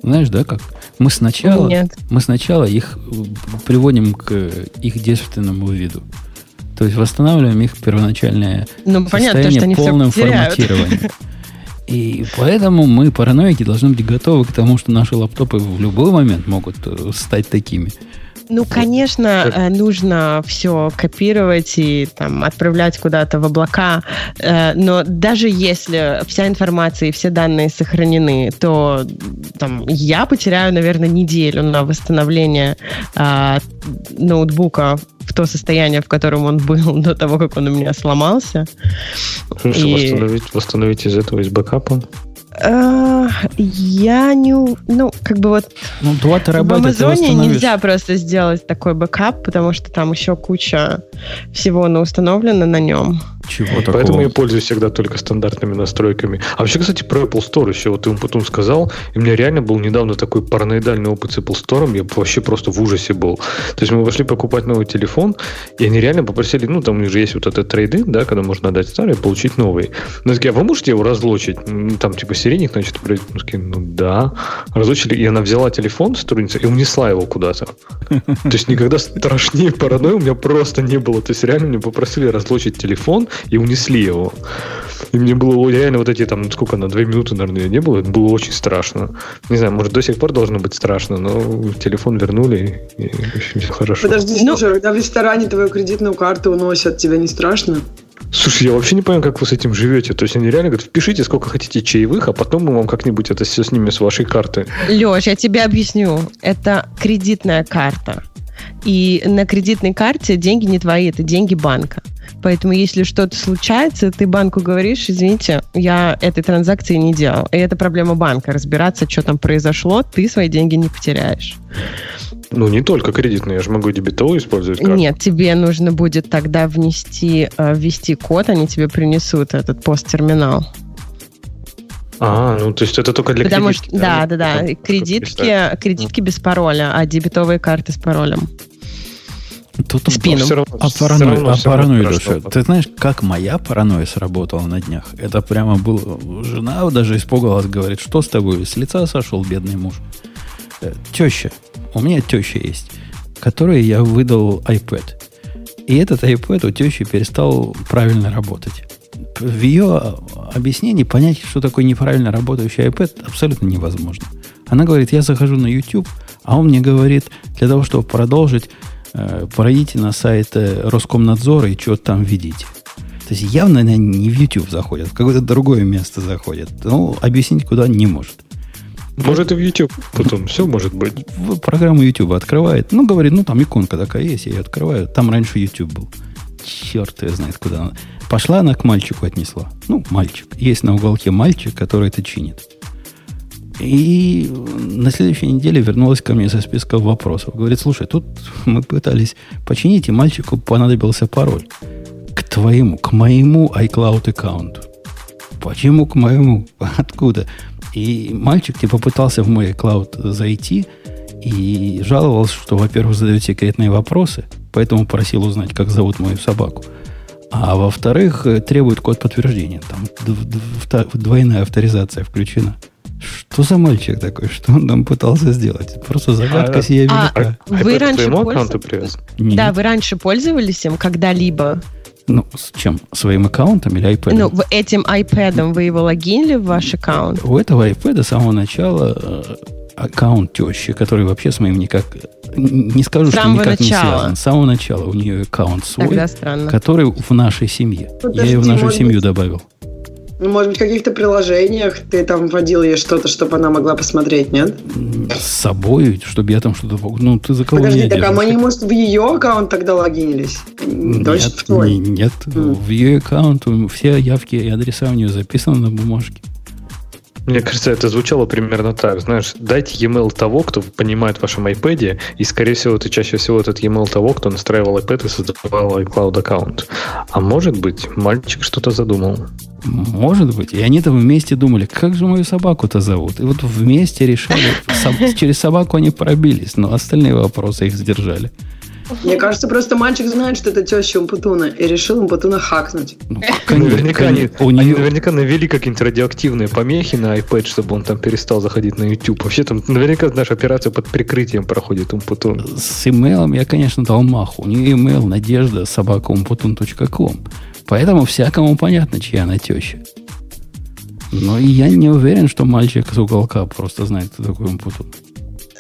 Знаешь, да, как? Мы сначала, Нет. мы сначала их приводим к их действенному виду. То есть восстанавливаем их первоначальное ну, понятно, состояние что полным форматированием. И поэтому мы, параноики, должны быть готовы к тому, что наши лаптопы в любой момент могут э, стать такими. Ну, конечно, э, нужно все копировать и там, отправлять куда-то в облака, э, но даже если вся информация и все данные сохранены, то там, я потеряю, наверное, неделю на восстановление э, ноутбука в то состояние, в котором он был до того, как он у меня сломался. Слушай, и... восстановить, восстановить из этого, из бэкапа? Uh, я не... Ну, как бы вот... Ну, 2 терабайта В Амазоне нельзя просто сделать такой бэкап, потому что там еще куча всего установлено на нем. Чего такого? Поэтому я пользуюсь всегда только стандартными настройками. А вообще, кстати, про Apple Store еще вот ты ему потом сказал, и у меня реально был недавно такой параноидальный опыт с Apple Store, я вообще просто в ужасе был. То есть мы пошли покупать новый телефон, и они реально попросили, ну, там уже есть вот этот трейды, да, когда можно отдать старый и получить новый. Но такие, а вы можете его разлочить? Там, типа, серийник, значит, ну, да. Разлочили, и она взяла телефон сотрудница и унесла его куда-то. То есть никогда страшнее паранойи у меня просто не было. То есть реально мне попросили разлочить телефон, и унесли его. И мне было реально вот эти там, сколько на две минуты, наверное, не было, это было очень страшно. Не знаю, может, до сих пор должно быть страшно, но телефон вернули, и, и все хорошо. Подожди, ну, слушай, когда в ресторане твою кредитную карту уносят, тебе не страшно? Слушай, я вообще не понимаю, как вы с этим живете. То есть они реально говорят, впишите, сколько хотите чаевых, а потом мы вам как-нибудь это все снимем с вашей карты. Леш, я тебе объясню. Это кредитная карта. И на кредитной карте деньги не твои, это деньги банка. Поэтому если что-то случается, ты банку говоришь, извините, я этой транзакции не делал. И это проблема банка. Разбираться, что там произошло, ты свои деньги не потеряешь. Ну, не только кредитные, я же могу дебетовую использовать. Карту. Нет, тебе нужно будет тогда внести, э, ввести код, они тебе принесут этот посттерминал. А, ну то есть это только для Потому кредитки. Что, да, да, да. да. Кредитки, кредитки без пароля, а дебетовые карты с паролем. Тут Спину. Все равно, а паранойя, равно, а паранойя Леша, ты знаешь, как моя паранойя сработала на днях? Это прямо было... Жена даже испугалась, говорит, что с тобой? С лица сошел бедный муж. Э, теща. У меня теща есть, которой я выдал iPad. И этот iPad у тещи перестал правильно работать. В ее объяснении понять, что такое неправильно работающий iPad, абсолютно невозможно. Она говорит, я захожу на YouTube, а он мне говорит, для того, чтобы продолжить, Э, пройдите на сайт э, Роскомнадзора и что там видите. То есть явно она не в YouTube заходит, в какое-то другое место заходит. Ну, объяснить куда не может. Может и в YouTube потом, все может быть. Программу YouTube открывает. Ну, говорит, ну там иконка такая есть, я ее открываю. Там раньше YouTube был. Черт ее знает, куда она. Пошла она к мальчику отнесла. Ну, мальчик. Есть на уголке мальчик, который это чинит. И на следующей неделе вернулась ко мне со списком вопросов. Говорит, слушай, тут мы пытались починить, и мальчику понадобился пароль. К твоему, к моему iCloud аккаунту. Почему к моему? Откуда? И мальчик типа пытался в мой iCloud зайти и жаловался, что, во-первых, задает секретные вопросы, поэтому просил узнать, как зовут мою собаку. А во-вторых, требует код подтверждения. Там двойная авторизация включена. Что за мальчик такой? Что он там пытался сделать? Просто загадка а, сия велика. А, а, вы раньше пользовались? Да, вы раньше пользовались им когда-либо? Ну, с чем? Своим аккаунтом или iPad? Ну, этим iPad вы его логинили в ваш аккаунт? У этого iPad с самого начала э, аккаунт тещи, который вообще с моим никак... Не скажу, что никак начала. не связан. С самого начала у нее аккаунт свой, который в нашей семье. Подожди, Я ее в нашу семью добавил. Ну, может быть, в каких-то приложениях ты там вводил ей что-то, чтобы она могла посмотреть, нет? С собой, чтобы я там что-то... Ну, ты за кого Подожди, меня так держишь? а мы не, может, в ее аккаунт тогда логинились? Нет, в твой? Не, нет. Mm. В ее аккаунт все явки и адреса у нее записаны на бумажке. Мне кажется, это звучало примерно так. Знаешь, дайте e-mail того, кто понимает в вашем iPad, и, скорее всего, это чаще всего этот e-mail того, кто настраивал iPad и создавал iCloud аккаунт. А может быть, мальчик что-то задумал. Может быть. И они там вместе думали, как же мою собаку-то зовут. И вот вместе решили, через собаку они пробились, но остальные вопросы их сдержали. Мне кажется, просто мальчик знает, что это теща Умпутуна, и решил Умпутуна хакнуть. Ну, наверняка, они, у они нее... наверняка навели какие-нибудь радиоактивные помехи на iPad, чтобы он там перестал заходить на YouTube. Вообще там наверняка наша операция под прикрытием проходит Умпутун. С имейлом я, конечно, дал маху. У нее имейл надежда собака умпутун.ком. Поэтому всякому понятно, чья она теща. Но я не уверен, что мальчик с уголка просто знает, кто такой Умпутун.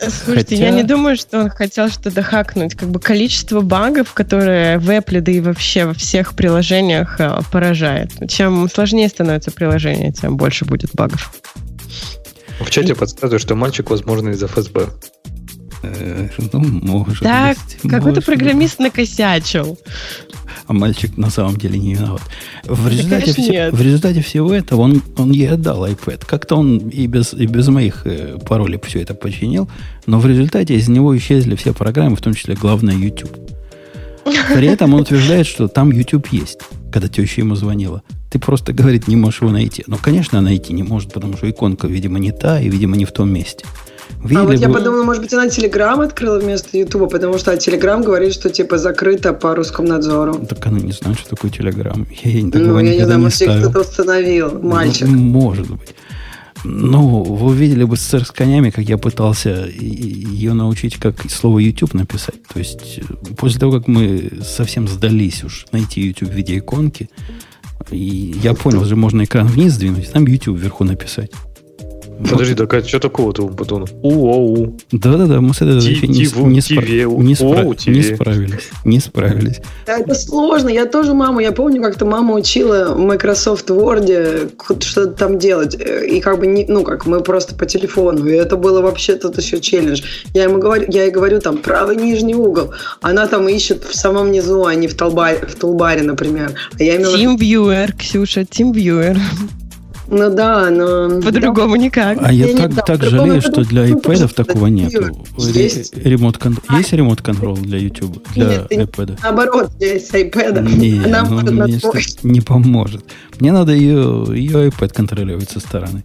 Слушайте, Хотя... я не думаю, что он хотел что-то хакнуть. Как бы количество багов, которые в Apple, да и вообще во всех приложениях э, поражает. Чем сложнее становится приложение, тем больше будет багов. В чате и... подсказывают, что мальчик, возможно, из ФСБ. Ну, может так, какой-то программист накосячил а мальчик на самом деле не виноват. В результате, да, все, в результате всего этого он, он ей отдал iPad. Как-то он и без, и без моих э, паролей все это починил, но в результате из него исчезли все программы, в том числе главное YouTube. При этом он утверждает, что там YouTube есть, когда теща ему звонила. Ты просто, говорит, не можешь его найти. Но, конечно, найти не может, потому что иконка, видимо, не та и, видимо, не в том месте. Видели а вот я подумала, может быть, она Телеграм открыла вместо Ютуба, потому что Телеграм говорит, что типа закрыто по русскому надзору. Так она не знает, что такое Телеграм. Я ну, такого ну, я не знаю, может, кто-то установил, мальчик. Ну, может быть. Ну, вы видели бы с конями, как я пытался ее научить, как слово YouTube написать. То есть, после того, как мы совсем сдались уж найти YouTube в виде иконки, и я понял, что можно экран вниз сдвинуть, там YouTube вверху написать. Подожди, так а что такого-то у Батона? УОУ. Да-да-да, мы с этой задачей не, не, спра- не, спра- не справились. Не справились. Да, это сложно. Я тоже маму, я помню, как-то мама учила в Microsoft Word что-то там делать. И как бы, не, ну, как мы просто по телефону. И это было вообще тут еще челлендж. Я ему говорю, я ей говорю, там, правый нижний угол. Она там ищет в самом низу, а не в, толбаре, в толбаре, например. А я имела... TeamViewer, Ксюша, TeamViewer. Ну да, но... По-другому никак. А я, я так, так жалею, что для iPad такого нет. Есть. Ремонт кон... а, есть ремонт контрол для YouTube, для нет, iPad? Наоборот, есть iPad. Не, Она ну, мне не поможет. Мне надо ее, ее iPad контролировать со стороны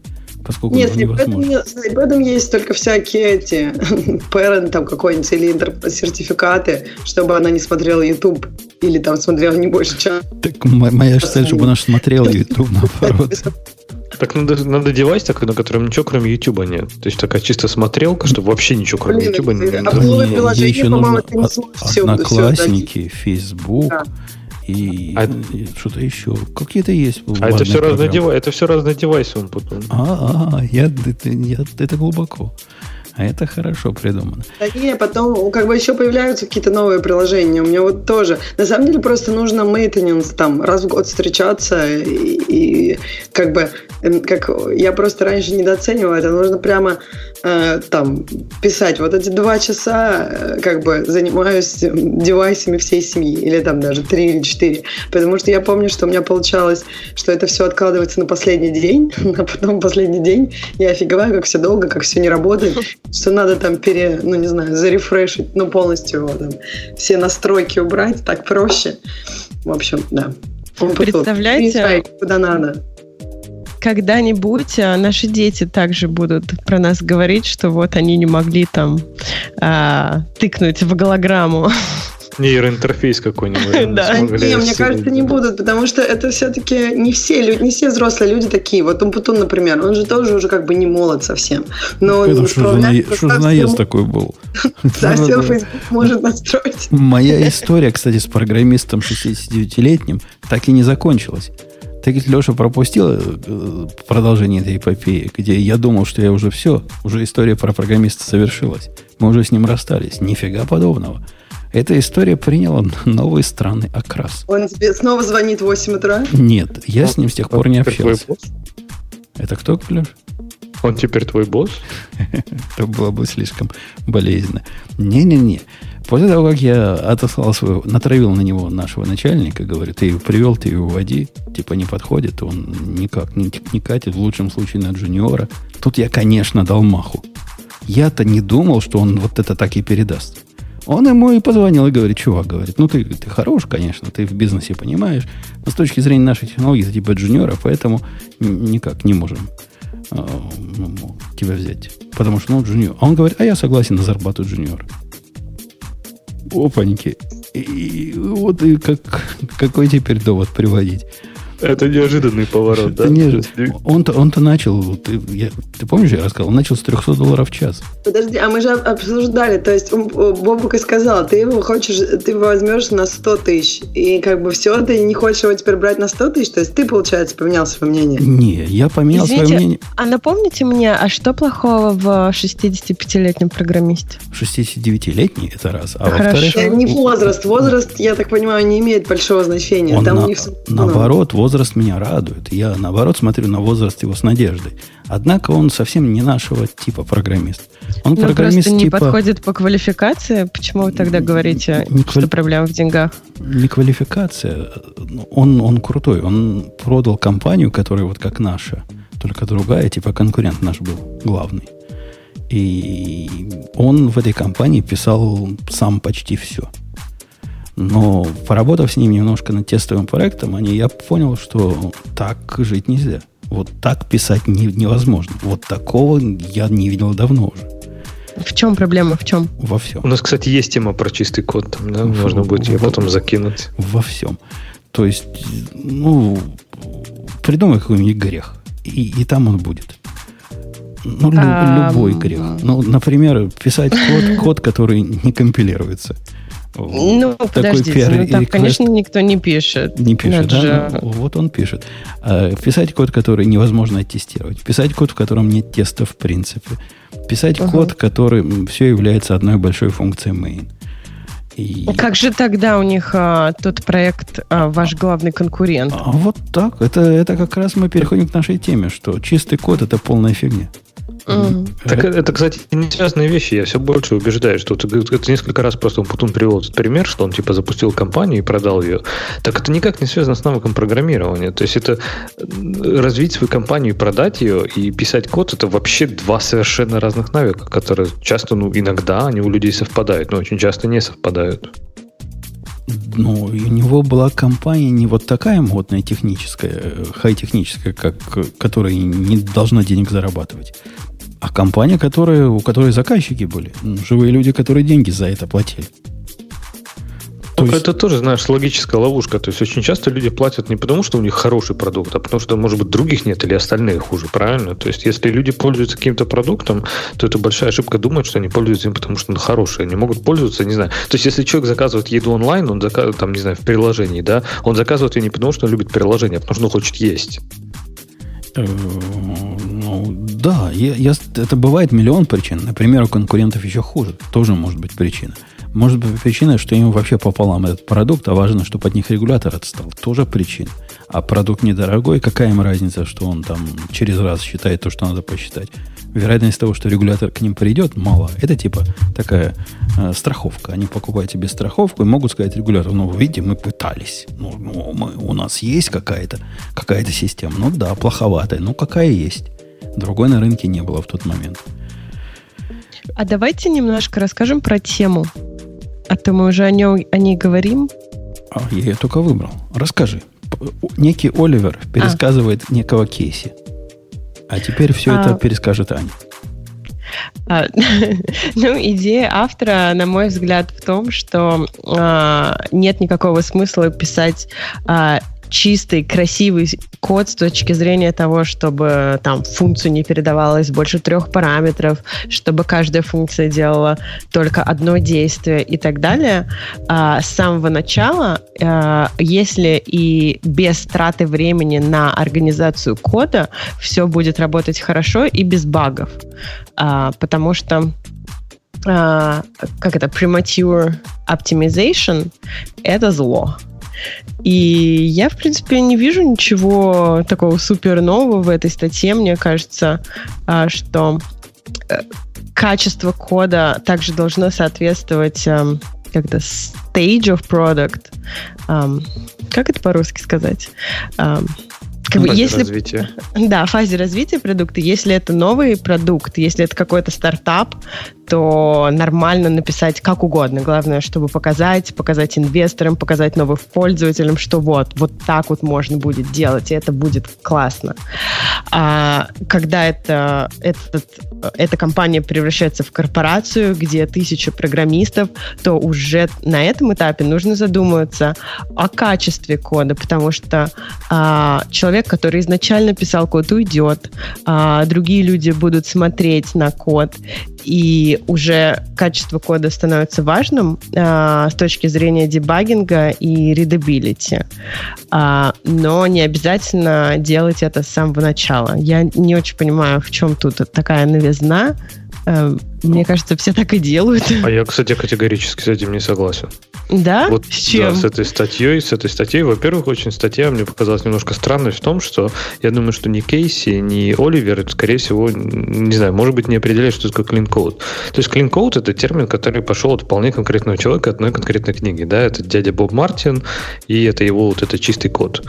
поскольку Нет, с iPad, с iPad есть только всякие эти parent там какой-нибудь или сертификаты, чтобы она не смотрела YouTube или там смотрела не больше часа. Так моя цель, чтобы она смотрела YouTube, наоборот. Так надо, надо девайс, так, на котором ничего кроме YouTube нет. То есть такая чисто смотрелка, чтобы вообще ничего кроме Блин, YouTube нет. А да, ей еще нужно одноклассники, Facebook. Да и, а, и что-то еще. Какие-то есть. А это все, разные девайсы, это все разные девайсы он потом. А, а, я, это, я, это глубоко. А это хорошо придумано. Да не, потом как бы еще появляются какие-то новые приложения. У меня вот тоже. На самом деле просто нужно maintenance там раз в год встречаться и, и как бы Эм, как я просто раньше недооценивала это, нужно прямо э, там писать. Вот эти два часа э, как бы занимаюсь девайсами всей семьи, или там даже три или четыре. Потому что я помню, что у меня получалось, что это все откладывается на последний день, а потом последний день я офигеваю, как все долго, как все не работает, что надо там пере, ну не знаю, зарефрешить, ну полностью там, все настройки убрать, так проще. В общем, да. Представляете, куда надо когда-нибудь а, наши дети также будут про нас говорить, что вот они не могли там а, тыкнуть в голограмму. Нейроинтерфейс какой-нибудь. Да. Не, мне кажется, не будут, потому что это все-таки не все люди, не все взрослые люди такие. Вот Умпутун, например, он же тоже уже как бы не молод совсем. Но это что же наезд такой был? Да, все Facebook может настроить. Моя история, кстати, с программистом 69-летним так и не закончилась. Так ведь Леша пропустил э, продолжение этой эпопеи, где я думал, что я уже все, уже история про программиста завершилась. Мы уже с ним расстались. Нифига подобного. Эта история приняла новый странный окрас. Он тебе снова звонит в 8 утра? Нет, я с ним с тех пор не общался. Это кто, Леш? Он теперь твой босс? Это было бы слишком болезненно. Не-не-не. После того, как я отослал своего, натравил на него нашего начальника, говорю, ты его привел, ты его уводи, типа не подходит, он никак не, не катит, в лучшем случае на джуниора. Тут я, конечно, дал маху. Я-то не думал, что он вот это так и передаст. Он ему и позвонил и говорит, чувак, говорит, ну ты, ты хорош, конечно, ты в бизнесе понимаешь, но с точки зрения нашей технологии ты типа джуниора, поэтому никак не можем э, тебя взять. Потому что, ну, джуниор. А он говорит, а я согласен на зарплату джуниора. Опаньки. И, и вот и как, какой теперь довод приводить? Это неожиданный поворот, да? Неожиданный. Он-то, он-то начал, ты, я, ты помнишь, я рассказал, он начал с 300 долларов в час. Подожди, а мы же обсуждали, то есть Бобука сказал, ты его хочешь, ты его возьмешь на 100 тысяч, и как бы все, ты не хочешь его теперь брать на 100 тысяч, то есть ты, получается, поменял свое мнение? Не, я поменял Извините, свое мнение. А напомните мне, а что плохого в 65-летнем программисте? 69-летний, это раз. А Хорошо. Не возраст, возраст, я так понимаю, не имеет большого значения. Он Там на, у них... Наоборот, возраст возраст меня радует. Я, наоборот, смотрю на возраст его с надеждой. Однако он совсем не нашего типа программист. Он Но программист просто не типа... подходит по квалификации. Почему вы тогда говорите, не что квали... проблема в деньгах? Не квалификация. Он, он крутой. Он продал компанию, которая вот как наша, только другая, типа конкурент наш был главный. И он в этой компании писал сам почти все. Но поработав с ним немножко над тестовым проектом, они, я понял, что так жить нельзя. Вот так писать не, невозможно. Вот такого я не видел давно уже. В чем проблема? В чем? Во всем. У нас, кстати, есть тема про чистый код. Там, да? Можно будет ее потом закинуть. Во всем. То есть, ну, придумай какой-нибудь грех. И, и там он будет. Ну, люб, любой грех. Ну, например, писать код, код, который не компилируется. Ну, подождите, ну, так, конечно, никто не пишет. Не пишет, да? Же... Ну, вот он пишет. А, писать код, который невозможно тестировать. Писать код, в котором нет теста в принципе. Писать угу. код, который все является одной большой функцией main. И... Как же тогда у них а, тот проект а, ваш главный конкурент? А вот так. Это, это как раз мы переходим к нашей теме, что чистый код это полная фигня. Так это, кстати, не связанные вещи. Я все больше убеждаюсь, что это несколько раз просто Путун привел этот пример, что он типа запустил компанию и продал ее. Так это никак не связано с навыком программирования. То есть это развить свою компанию и продать ее, и писать код, это вообще два совершенно разных навыка, которые часто, ну, иногда они у людей совпадают, но очень часто не совпадают. Ну, у него была компания не вот такая модная техническая, хай-техническая, как, которая не должна денег зарабатывать. А компания, которая, у которой заказчики были. Живые люди, которые деньги за это платили. То есть... Это тоже, знаешь, логическая ловушка. То есть очень часто люди платят не потому, что у них хороший продукт, а потому что, может быть, других нет или остальные хуже, правильно? То есть если люди пользуются каким-то продуктом, то это большая ошибка думать, что они пользуются им, потому что он хороший. Они могут пользоваться, не знаю. То есть если человек заказывает еду онлайн, он заказывает, там, не знаю, в приложении, да, он заказывает ее не потому, что он любит приложение, а потому что он хочет есть. Э, ну, да, я, я, это бывает миллион причин. Например, у конкурентов еще хуже. Тоже может быть причина. Может быть причина, что им вообще пополам этот продукт, а важно, чтобы от них регулятор отстал. Тоже причина. А продукт недорогой, какая им разница, что он там через раз считает то, что надо посчитать. Вероятность того, что регулятор к ним придет, мало. Это типа такая э, страховка. Они покупают тебе страховку и могут сказать регулятору, ну, видите, мы пытались. Ну, ну мы, у нас есть какая-то какая система. Ну да, плоховатая. Ну, какая есть. Другой на рынке не было в тот момент. А давайте немножко расскажем про тему. А то мы уже о, нем, о ней говорим. А, я ее только выбрал. Расскажи. Некий Оливер пересказывает а. некого Кейси. А теперь все а... это перескажет Аня. А, ну, идея автора, на мой взгляд, в том, что а, нет никакого смысла писать а, чистый, красивый код с точки зрения того, чтобы там функцию не передавалось больше трех параметров, чтобы каждая функция делала только одно действие и так далее. А, с самого начала, а, если и без траты времени на организацию кода, все будет работать хорошо и без багов. А, потому что Uh, как это, premature optimization — это зло. И я, в принципе, не вижу ничего такого супер нового в этой статье. Мне кажется, а, что э, качество кода также должно соответствовать эм, как-то stage of product. Um, как это по-русски сказать? Um, как бы, если, развития. Да, фазе развития продукта. Если это новый продукт, если это какой-то стартап, то нормально написать как угодно. Главное, чтобы показать, показать инвесторам, показать новым пользователям, что вот, вот так вот можно будет делать, и это будет классно. А когда это, этот, эта компания превращается в корпорацию, где тысяча программистов, то уже на этом этапе нужно задумываться о качестве кода, потому что а, человек, который изначально писал код, уйдет, а другие люди будут смотреть на код, и уже качество кода становится важным а, с точки зрения дебагинга и readability. А, но не обязательно делать это с самого начала. Я не очень понимаю, в чем тут такая новизна. А, мне кажется, все так и делают. А я, кстати, категорически с этим не согласен. Да? Вот, с чем? Да, с этой статьей, с этой статьей. Во-первых, очень статья мне показалась немножко странной в том, что я думаю, что ни Кейси, ни Оливер, скорее всего, не знаю, может быть, не определяют, что такое code. То есть code это термин, который пошел от вполне конкретного человека, одной конкретной книги. Да? Это дядя Боб Мартин, и это его вот это чистый код.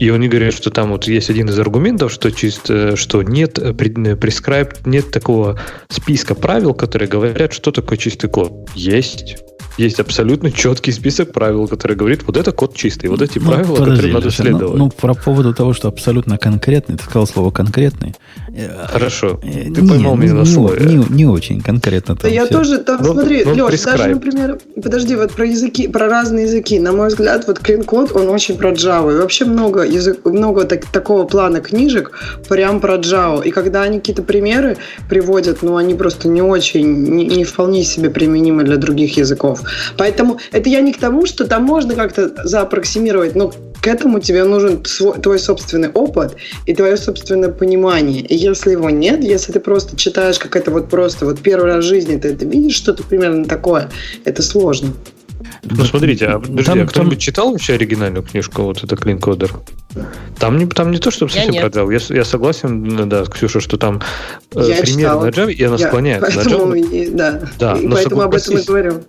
И они говорят, что там вот есть один из аргументов, что чисто, что нет prescribed, нет такого списка правил, которые говорят, что такое чистый код. Есть есть абсолютно четкий список правил, который говорит, вот это код чистый, вот эти ну, правила, подожди, которые надо ну, следовать. Ну, ну, про поводу того, что абсолютно конкретный, ты сказал слово конкретный. Э, Хорошо, э, ты не, поймал меня на слове. Не, не очень конкретно. Там да все. я тоже, там, ну, смотри, ну, Леш, даже, например, подожди, вот про языки, про разные языки, на мой взгляд, вот Clean Code, он очень про Java. И вообще много, язык, много так, такого плана книжек прям про Java. И когда они какие-то примеры приводят, ну, они просто не очень, не, не вполне себе применимы для других языков. Поэтому это я не к тому, что там можно как-то зааппроксимировать, но к этому тебе нужен свой, твой собственный опыт и твое собственное понимание. И если его нет, если ты просто читаешь как это вот просто вот первый раз в жизни ты это видишь что-то примерно такое, это сложно. Ну, смотрите, а, подожди, там, а кто-нибудь там... читал вообще оригинальную книжку, вот это Coder? Там не, там не то, чтобы совсем я про Java. Я, я согласен, да, Ксюша, что там э, я пример на Java, и она я, склоняет на Java. И, да, да и поэтому об этом и говорю.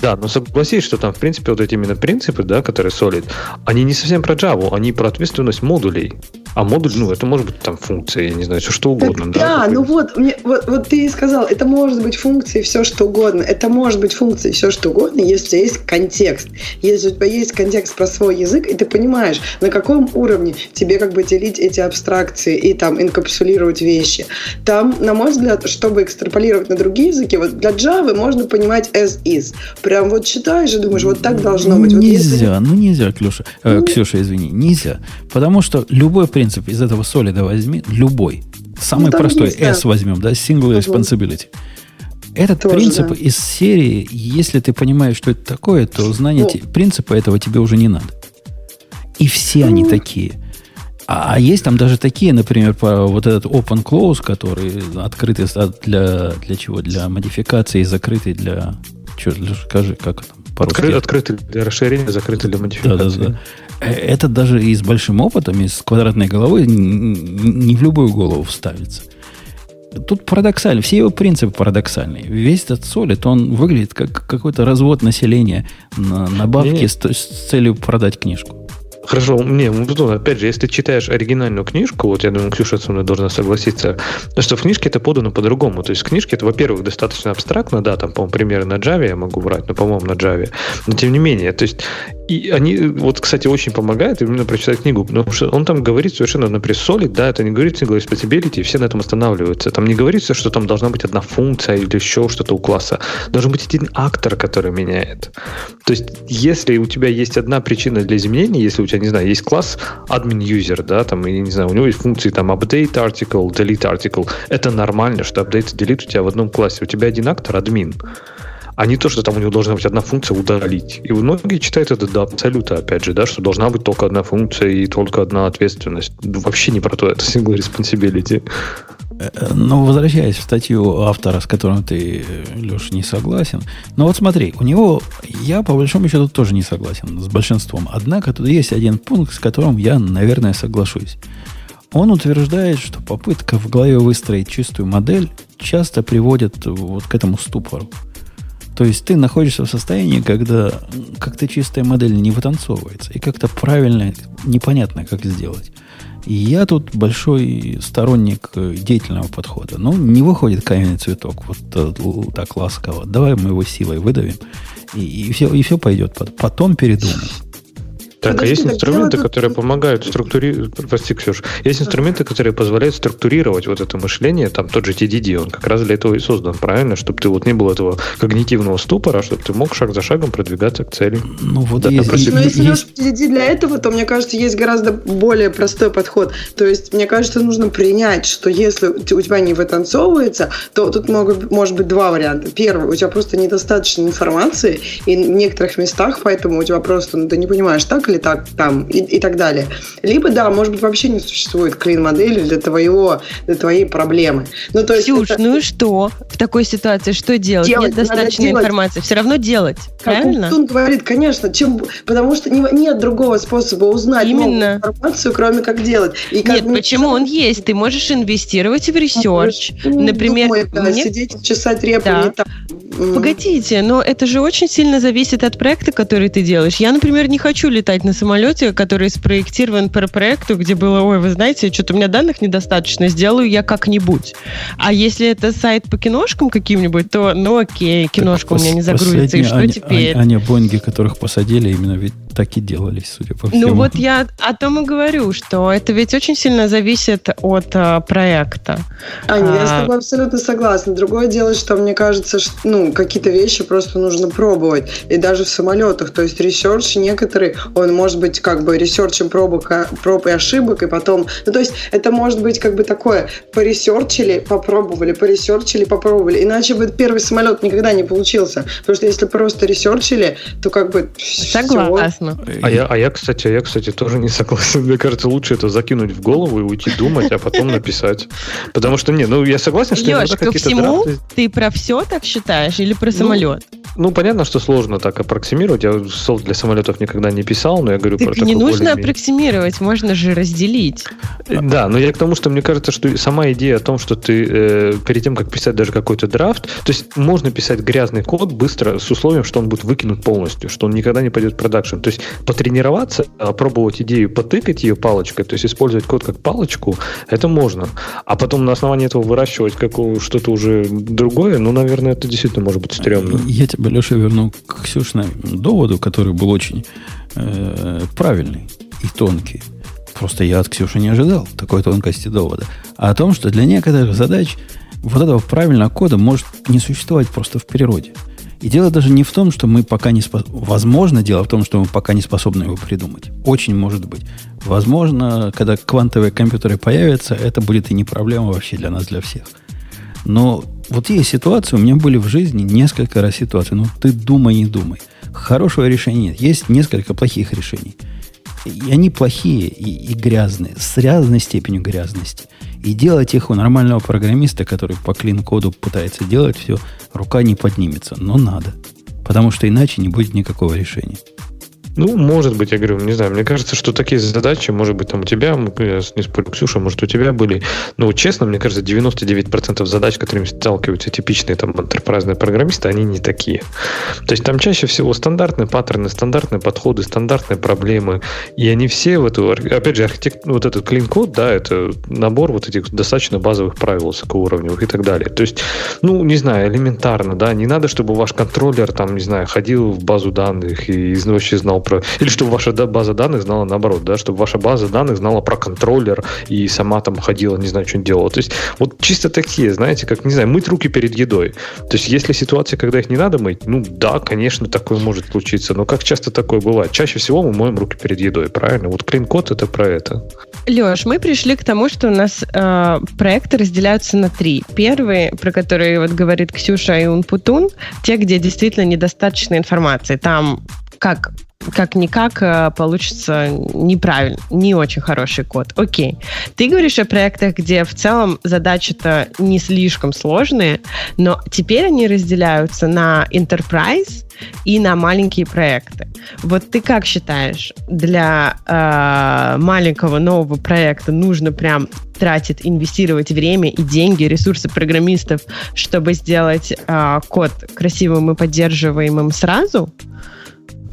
Да, но согласись, что там, в принципе, вот эти именно принципы, да, которые Solid, они не совсем про Java, они про ответственность модулей. А модуль, ну, это может быть там функция, я не знаю, все что угодно. Так, да, да ну вот, мне, вот, вот ты и сказал, это может быть функцией все что угодно. Это может быть функцией все что угодно, если есть контекст. Если у тебя есть контекст про свой язык, и ты понимаешь, на каком уровне тебе как бы делить эти абстракции и там инкапсулировать вещи. Там, на мой взгляд, чтобы экстраполировать на другие языки, вот для Java можно понимать as is. Прям вот читаешь и думаешь, вот так должно быть. Вот нельзя, если... ну нельзя, Клюша, э, ну, Ксюша, извини, нельзя. Потому что любой принцип из этого солида возьми, любой, самый ну, простой, есть, S да. возьмем, да, single responsibility. Этот Тоже, принцип да. из серии, если ты понимаешь, что это такое, то знание ну, принципа этого тебе уже не надо. И все они такие. А, а есть там даже такие, например, по вот этот open close, который открытый для, для чего? Для модификации и закрытый для... Что, скажи, как это? Откры, открытый для расширения, закрытый для модификации. Да, да, да. Э, это даже и с большим опытом, и с квадратной головой не в любую голову вставится. Тут парадоксально, все его принципы парадоксальные. Весь этот солид, он выглядит как какой-то развод населения на, на бабки с, с целью продать книжку. Хорошо, не, ну, опять же, если читаешь оригинальную книжку, вот я думаю, Ксюша со мной должна согласиться, что в книжке это подано по-другому. То есть в книжке это, во-первых, достаточно абстрактно, да, там, по-моему, примеры на Java я могу брать, но, по-моему, на Java. Но тем не менее, то есть и они, вот, кстати, очень помогают именно прочитать книгу, потому что он там говорит совершенно, например, solid, да, это не говорит single responsibility, и все на этом останавливаются. Там не говорится, что там должна быть одна функция или еще что-то у класса. Должен быть один актор, который меняет. То есть, если у тебя есть одна причина для изменения, если у тебя, не знаю, есть класс admin user, да, там, и, не знаю, у него есть функции там update article, delete article, это нормально, что update и delete у тебя в одном классе. У тебя один актор админ а не то, что там у него должна быть одна функция удалить. И многие читают это до абсолюта, опять же, да, что должна быть только одна функция и только одна ответственность. Вообще не про то, это single responsibility. Э, э, ну, возвращаясь в статью автора, с которым ты, Леш, не согласен. Но вот смотри, у него, я по большому счету тоже не согласен с большинством. Однако тут есть один пункт, с которым я, наверное, соглашусь. Он утверждает, что попытка в голове выстроить чистую модель часто приводит вот к этому ступору. То есть ты находишься в состоянии, когда как-то чистая модель не вытанцовывается, и как-то правильно, непонятно, как сделать. И я тут большой сторонник э, деятельного подхода. Ну, не выходит каменный цветок вот э, так ласково. Давай мы его силой выдавим, и, и, все, и все пойдет. Потом передумаем. Так, Подожди, а есть инструменты, тут... которые помогают структурировать... Прости, Ксюш. Есть инструменты, которые позволяют структурировать вот это мышление. Там тот же TDD, он как раз для этого и создан, правильно? Чтобы ты вот не было этого когнитивного ступора, чтобы ты мог шаг за шагом продвигаться к цели. Ну, вот да, есть, просто... Но если есть... TDD для этого, то, мне кажется, есть гораздо более простой подход. То есть, мне кажется, нужно принять, что если у тебя не вытанцовывается, то тут могут, может быть два варианта. Первый, у тебя просто недостаточно информации, и в некоторых местах, поэтому у тебя просто, ну, ты не понимаешь, так или так там и, и так далее. Либо, да, может быть, вообще не существует clean модели для твоего, для твоей проблемы. Ну, то есть Ксюш, это... ну и что? В такой ситуации что делать? делать Нет достаточно делать. информации. Все равно делать. Как правильно? Он говорит, конечно, чем, потому что не, нет другого способа узнать Именно. информацию, кроме как делать. И как нет, почему он есть? Ты можешь инвестировать в research. Ну, Например, думаю, да, мне... сидеть, чесать репу да. так. Погодите, но это же очень сильно зависит от проекта, который ты делаешь. Я, например, не хочу летать на самолете, который спроектирован по проекту, где было, ой, вы знаете, что-то у меня данных недостаточно, сделаю я как-нибудь. А если это сайт по киношкам каким-нибудь, то, ну окей, киношка так у меня не загрузится, и что они, теперь? Они, они Боинги, которых посадили, именно ведь так и делались, судя по ну всему. Ну вот я о том и говорю, что это ведь очень сильно зависит от а, проекта. Аня, а, я с а, тобой абсолютно согласна. Другое дело, что мне кажется, что ну, какие-то вещи просто нужно пробовать. И даже в самолетах. То есть research некоторый, он может быть как бы research ем пробок, проб и ошибок, и потом... Ну, то есть это может быть как бы такое, поресерчили, попробовали, поресерчили, попробовали. Иначе бы первый самолет никогда не получился. Потому что если просто ресерчили, то как бы Согласна. Все, а я, а я, кстати, а я, кстати, тоже не согласен. Мне кажется, лучше это закинуть в голову и уйти думать, а потом написать. Потому что, не, ну, я согласен, что Леш, ко всему драфты... ты про все так считаешь или про ну, самолет? Ну, понятно, что сложно так аппроксимировать. Я софт для самолетов никогда не писал, но я говорю так про не нужно аппроксимировать, можно же разделить. Да, но я к тому, что мне кажется, что сама идея о том, что ты э, перед тем, как писать даже какой-то драфт, то есть можно писать грязный код быстро с условием, что он будет выкинут полностью, что он никогда не пойдет в продакшн. То есть потренироваться, пробовать идею, потыкать ее палочкой, то есть использовать код как палочку, это можно. А потом на основании этого выращивать как что-то уже другое, ну, наверное, это действительно может быть стрёмно. Я тебя, Леша, верну к Ксюшному доводу, который был очень э, правильный и тонкий. Просто я от Ксюши не ожидал такой тонкости довода. А о том, что для некоторых задач вот этого правильного кода может не существовать просто в природе. И дело даже не в том, что мы пока не способны... Возможно, дело в том, что мы пока не способны его придумать. Очень может быть. Возможно, когда квантовые компьютеры появятся, это будет и не проблема вообще для нас, для всех. Но вот есть ситуации, у меня были в жизни несколько раз ситуации. Ну, ты думай, не думай. Хорошего решения нет. Есть несколько плохих решений. И они плохие и, и грязные, с разной степенью грязности. И делать их у нормального программиста, который по клин-коду пытается делать все, рука не поднимется. Но надо. Потому что иначе не будет никакого решения. Ну, может быть, я говорю, не знаю, мне кажется, что такие задачи, может быть, там у тебя, я не спорю, Ксюша, может, у тебя были, но честно, мне кажется, 99% задач, которыми сталкиваются типичные там интерпрайзные программисты, они не такие. То есть там чаще всего стандартные паттерны, стандартные подходы, стандартные проблемы, и они все в эту, опять же, архитект, вот этот клин-код, да, это набор вот этих достаточно базовых правил высокоуровневых и так далее. То есть, ну, не знаю, элементарно, да, не надо, чтобы ваш контроллер там, не знаю, ходил в базу данных и вообще знал знал про... Или чтобы ваша база данных знала наоборот, да, чтобы ваша база данных знала про контроллер и сама там ходила, не знаю, что делала. То есть вот чисто такие, знаете, как, не знаю, мыть руки перед едой. То есть если ситуация, когда их не надо мыть, ну да, конечно, такое может случиться, но как часто такое бывает? Чаще всего мы моем руки перед едой, правильно? Вот клин-код это про это. Леш, мы пришли к тому, что у нас э, проекты разделяются на три. Первый, про который вот говорит Ксюша и Унпутун, те, где действительно недостаточно информации. Там как как-никак э, получится неправильно, не очень хороший код. Окей. Ты говоришь о проектах, где в целом задачи-то не слишком сложные, но теперь они разделяются на enterprise и на маленькие проекты. Вот ты как считаешь, для э, маленького нового проекта нужно прям тратить, инвестировать время и деньги, ресурсы программистов, чтобы сделать э, код красивым и поддерживаемым сразу?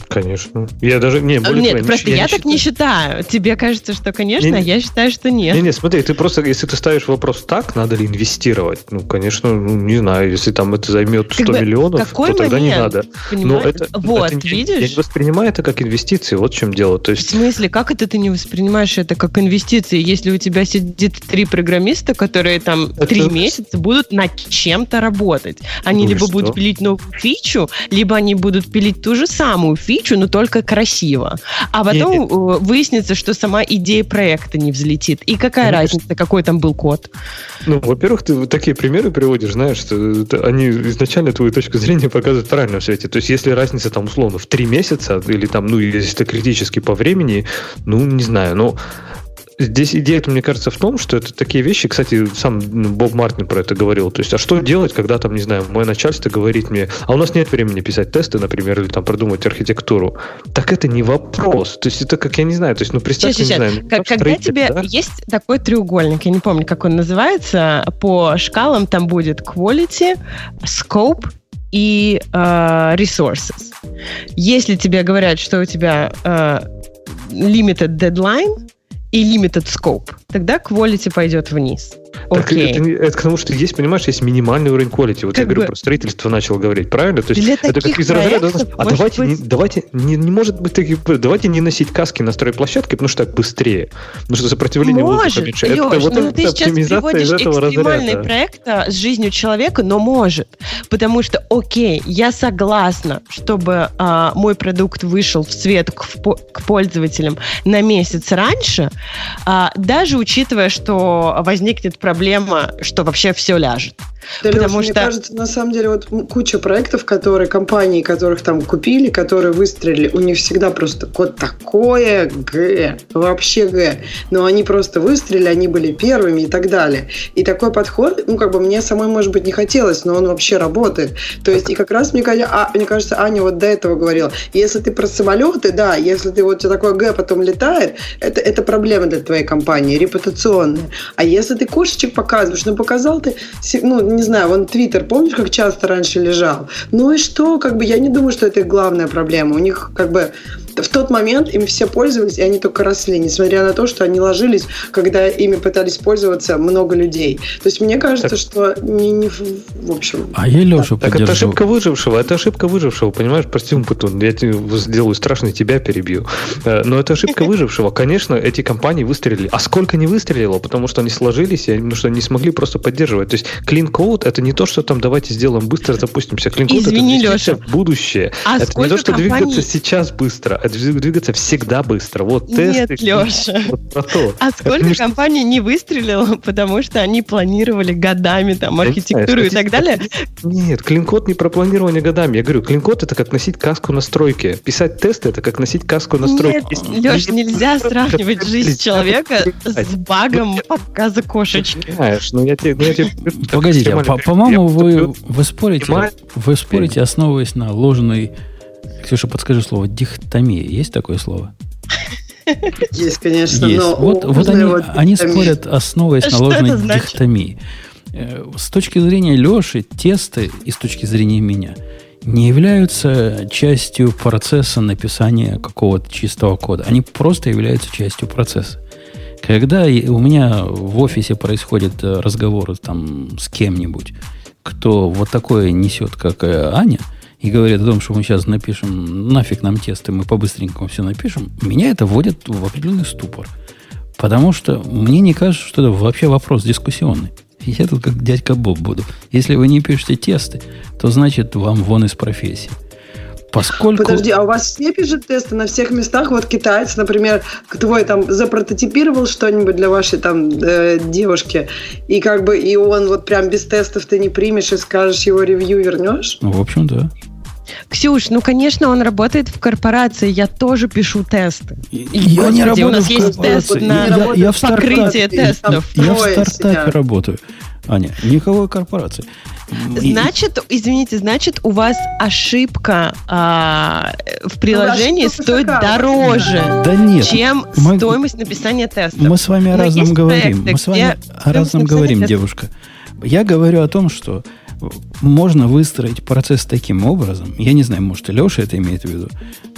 Конечно. Я даже... Не, более нет, того, просто я, я так не считаю. Тебе кажется, что, конечно, не, а я считаю, что нет. Не, не, смотри, ты просто, если ты ставишь вопрос так, надо ли инвестировать? Ну, конечно, ну, не знаю, если там это займет 100 как миллионов, то тогда момент, не надо. Но это, вот, это, видишь? Я не воспринимаю это как инвестиции, вот в чем дело. То есть... В смысле, как это ты не воспринимаешь это как инвестиции, если у тебя сидит три программиста, которые там это... три месяца будут над чем-то работать? Они ну, либо что? будут пилить новую фичу, либо они будут пилить ту же самую фичу, фичу, но только красиво. А потом Нет. Э, выяснится, что сама идея проекта не взлетит. И какая ну, разница, какой там был код? Ну, во-первых, ты такие примеры приводишь, знаешь, что они изначально твою точку зрения показывают в правильном свете. То есть, если разница там условно в три месяца, или там, ну, если это критически по времени, ну, не знаю, но Здесь идея, мне кажется, в том, что это такие вещи, кстати, сам ну, Боб Мартин про это говорил. То есть, а что делать, когда там, не знаю, мое начальство говорит мне, а у нас нет времени писать тесты, например, или там продумать архитектуру. Так это не вопрос. То есть, это как, я не знаю, то есть, ну, представьте, сейчас, не сейчас. знаю. Как, когда тебе да? есть такой треугольник, я не помню, как он называется, по шкалам там будет quality, scope и э, resources. Если тебе говорят, что у тебя э, limited deadline, и limited scope, тогда quality пойдет вниз. Так okay. это, это к тому, что есть, понимаешь, есть минимальный уровень quality. Вот как я говорю бы... про строительство начал говорить, правильно? То есть это как из разряда. А давайте, быть... не, давайте не, не может быть таких, давайте не носить каски на стройплощадке, потому что так быстрее. Потому что сопротивление может, меньше. Леш, это, вот ну, ты сейчас приводишь из этого экстремальный разряда. проект с жизнью человека, но может. Потому что, окей, я согласна, чтобы а, мой продукт вышел в свет к, к пользователям на месяц раньше, а, даже учитывая, что возникнет проблема, что вообще все ляжет. Да, Потому Леша, что... мне кажется, на самом деле, вот куча проектов, которые компании, которых там купили, которые выстрелили, у них всегда просто код такое Г, вообще Г. Но они просто выстрелили, они были первыми и так далее. И такой подход, ну, как бы мне самой, может быть, не хотелось, но он вообще работает. То есть, и как раз, мне, а, мне кажется, Аня вот до этого говорила, если ты про самолеты, да, если ты вот такое Г потом летает, это, это проблема для твоей компании, репутационная. А если ты кошечек показываешь, ну, показал ты, ну, не знаю, вон Твиттер, помнишь, как часто раньше лежал? Ну и что, как бы я не думаю, что это их главная проблема. У них как бы в тот момент им все пользовались, и они только росли, несмотря на то, что они ложились, когда ими пытались пользоваться много людей. То есть мне кажется, так. что не, не в общем. А я Лешу Так это ошибка выжившего, это ошибка выжившего, понимаешь, прости, Путун, я сделаю страшно, тебя перебью. Э, но это ошибка выжившего. Конечно, эти компании выстрелили. А сколько не выстрелило, потому что они сложились, потому что не смогли просто поддерживать. То есть Clean Code это не то, что там давайте сделаем быстро, запустимся. Clean Code Извини, это Леша. будущее. А это не то, что компаний... двигаться сейчас быстро, двигаться всегда быстро. Вот тесты. Нет, Леша. Вот про то. А сколько не... компаний не выстрелило, потому что они планировали годами там архитектуру и так далее? Нет, клинкод не про планирование годами. Я говорю, клинкод это как носить каску на стройке. Писать тесты это как носить каску на стройке. Нет, Леш, нельзя сравнивать жизнь человека с багом показа кошечки. Знаешь, ну я тебе... Ну, Погодите, по-моему, вы, вы спорите, вы спорите, основываясь на ложной Ксюша, подскажи слово дихтомия. Есть такое слово? Есть, конечно. Есть. Но вот вот они, они спорят, основываясь на ложной дихтомии. Э, с точки зрения Леши, тесты и с точки зрения меня не являются частью процесса написания какого-то чистого кода. Они просто являются частью процесса. Когда у меня в офисе происходит э, разговор там, с кем-нибудь, кто вот такое несет, как э, Аня – и говорят о том, что мы сейчас напишем, нафиг нам тесты, мы по-быстренькому все напишем, меня это вводит в определенный ступор. Потому что мне не кажется, что это вообще вопрос дискуссионный. Я тут как дядька Боб буду. Если вы не пишете тесты, то значит вам вон из профессии. Поскольку... Подожди, а у вас все пишут тесты на всех местах? Вот китаец, например, твой там запрототипировал что-нибудь для вашей там э, девушки, и как бы и он вот прям без тестов ты не примешь и скажешь его ревью вернешь? Ну, в общем, да. Ксюш, ну, конечно, он работает в корпорации. Я тоже пишу тесты. Я Господи, не работаю у нас в есть тест на я, я в покрытие тестов. Я в стартапе работаю. Аня, никакой корпорации. Значит, извините, значит, у вас ошибка а, в приложении ну, стоит дороже, да нет, чем мы, стоимость написания тестов. Мы с вами о разном говорим. Мы с вами о разном говорим, тестов. девушка. Я говорю о том, что можно выстроить процесс таким образом, я не знаю, может, и Леша это имеет в виду,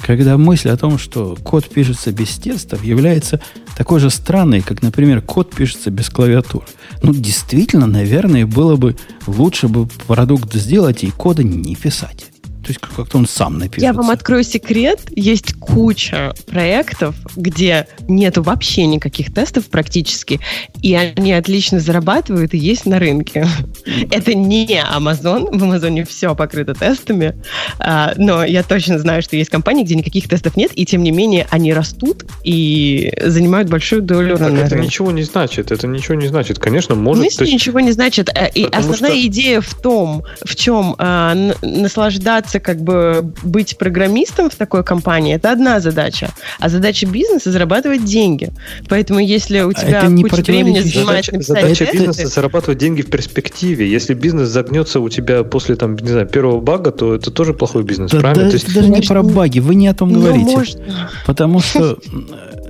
когда мысль о том, что код пишется без тестов, является такой же странной, как, например, код пишется без клавиатуры. Ну, действительно, наверное, было бы лучше бы продукт сделать и кода не писать. То есть как-то он сам напишется. Я вам открою секрет. Есть куча проектов, где нет вообще никаких тестов практически, и они отлично зарабатывают и есть на рынке. Это не Amazon. В Амазоне все покрыто тестами. А, но я точно знаю, что есть компании, где никаких тестов нет, и тем не менее они растут и занимают большую долю так это ничего не значит. Это ничего не значит. Конечно, может... Если ничего не значит. Э, и основная что... идея в том, в чем а, наслаждаться просто как бы быть программистом в такой компании, это одна задача. А задача бизнеса – зарабатывать деньги. Поэтому если у а тебя это куча времени занимает задача, Задача тесты, бизнеса – зарабатывать деньги в перспективе. Если бизнес загнется у тебя после, там, не знаю, первого бага, то это тоже плохой бизнес, да, правильно? Да, То есть, даже не про баги, вы не о том ну, говорите. Можно. Потому что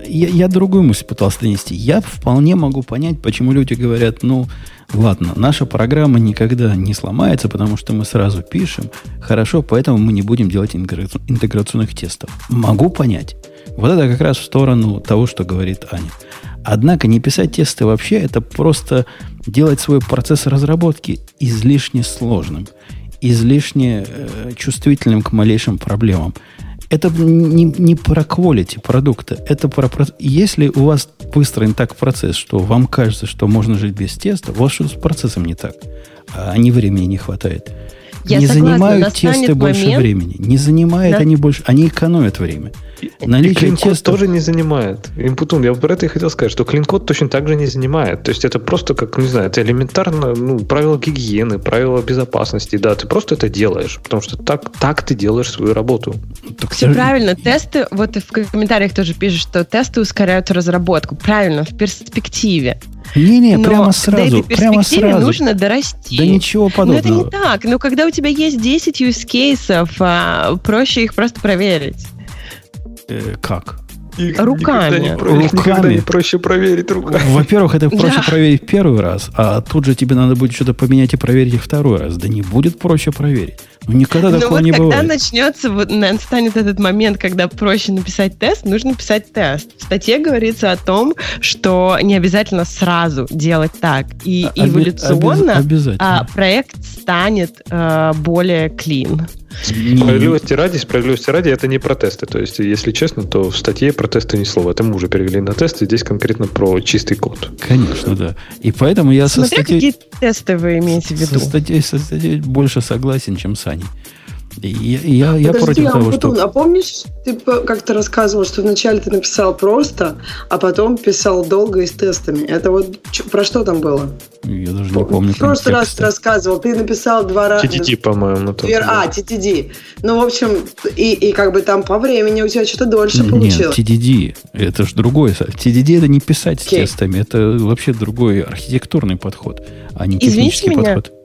я, я другую мысль пытался донести. Я вполне могу понять, почему люди говорят, ну, Ладно, наша программа никогда не сломается, потому что мы сразу пишем. Хорошо, поэтому мы не будем делать интеграционных тестов. Могу понять. Вот это как раз в сторону того, что говорит Аня. Однако не писать тесты вообще, это просто делать свой процесс разработки излишне сложным, излишне э, чувствительным к малейшим проблемам. Это не, не про quality продукта. Это про... Если у вас выстроен так процесс, что вам кажется, что можно жить без теста, у вас что-то с процессом не так. А не времени не хватает. Я не согласна, занимают тесты больше момент... времени. Не занимают да. они больше. Они экономят время. Наличие и тестов... тоже не занимает. Инпутун, я про это и хотел сказать, что клин-код точно так же не занимает. То есть это просто как, не знаю, это элементарно, ну, правила гигиены, правила безопасности, да, ты просто это делаешь, потому что так, так ты делаешь свою работу. Так Все ты... правильно. Тесты, вот в комментариях тоже пишут, что тесты ускоряют разработку. Правильно, в перспективе. Не-не, прямо сразу. Прямо сразу. нужно дорасти. Да ничего подобного. Но это не так. Но когда у тебя есть 10 use кейсов, а, проще их просто проверить. Э, как? Их руками. Никогда не, руками. Никогда не проще проверить руками. Во-первых, это проще да. проверить первый раз, а тут же тебе надо будет что-то поменять и проверить их второй раз. Да не будет проще проверить. Ну, никогда ну, такого вот не бывает. когда начнется, вот, станет этот момент, когда проще написать тест, нужно писать тест. В статье говорится о том, что не обязательно сразу делать так. И а, эволюционно обез, а, проект станет а, более clean. Справедливости ради, справедливости ради, это не про тесты. То есть, если честно, то в статье про тесты ни слова. Это мы уже перевели на тесты, здесь конкретно про чистый код. Конечно, да. И поэтому я Смотря со статьей... какие тесты вы имеете в виду. Со статьей, со статьей больше согласен, чем с Аней. Я, я, я против а того, что... А помнишь, ты как-то рассказывал, что вначале ты написал просто, а потом писал долго и с тестами. Это вот про что там было? Я даже не помню. В прошлый раз ты рассказывал, ты написал два раза... TTD, по-моему. Две... А, TTD. Ну, в общем, и, и как бы там по времени у тебя что-то дольше Нет, получилось. Нет, TDD, это же другое. TDD это не писать okay. с тестами, это вообще другой архитектурный подход, а не Извините технический меня. подход.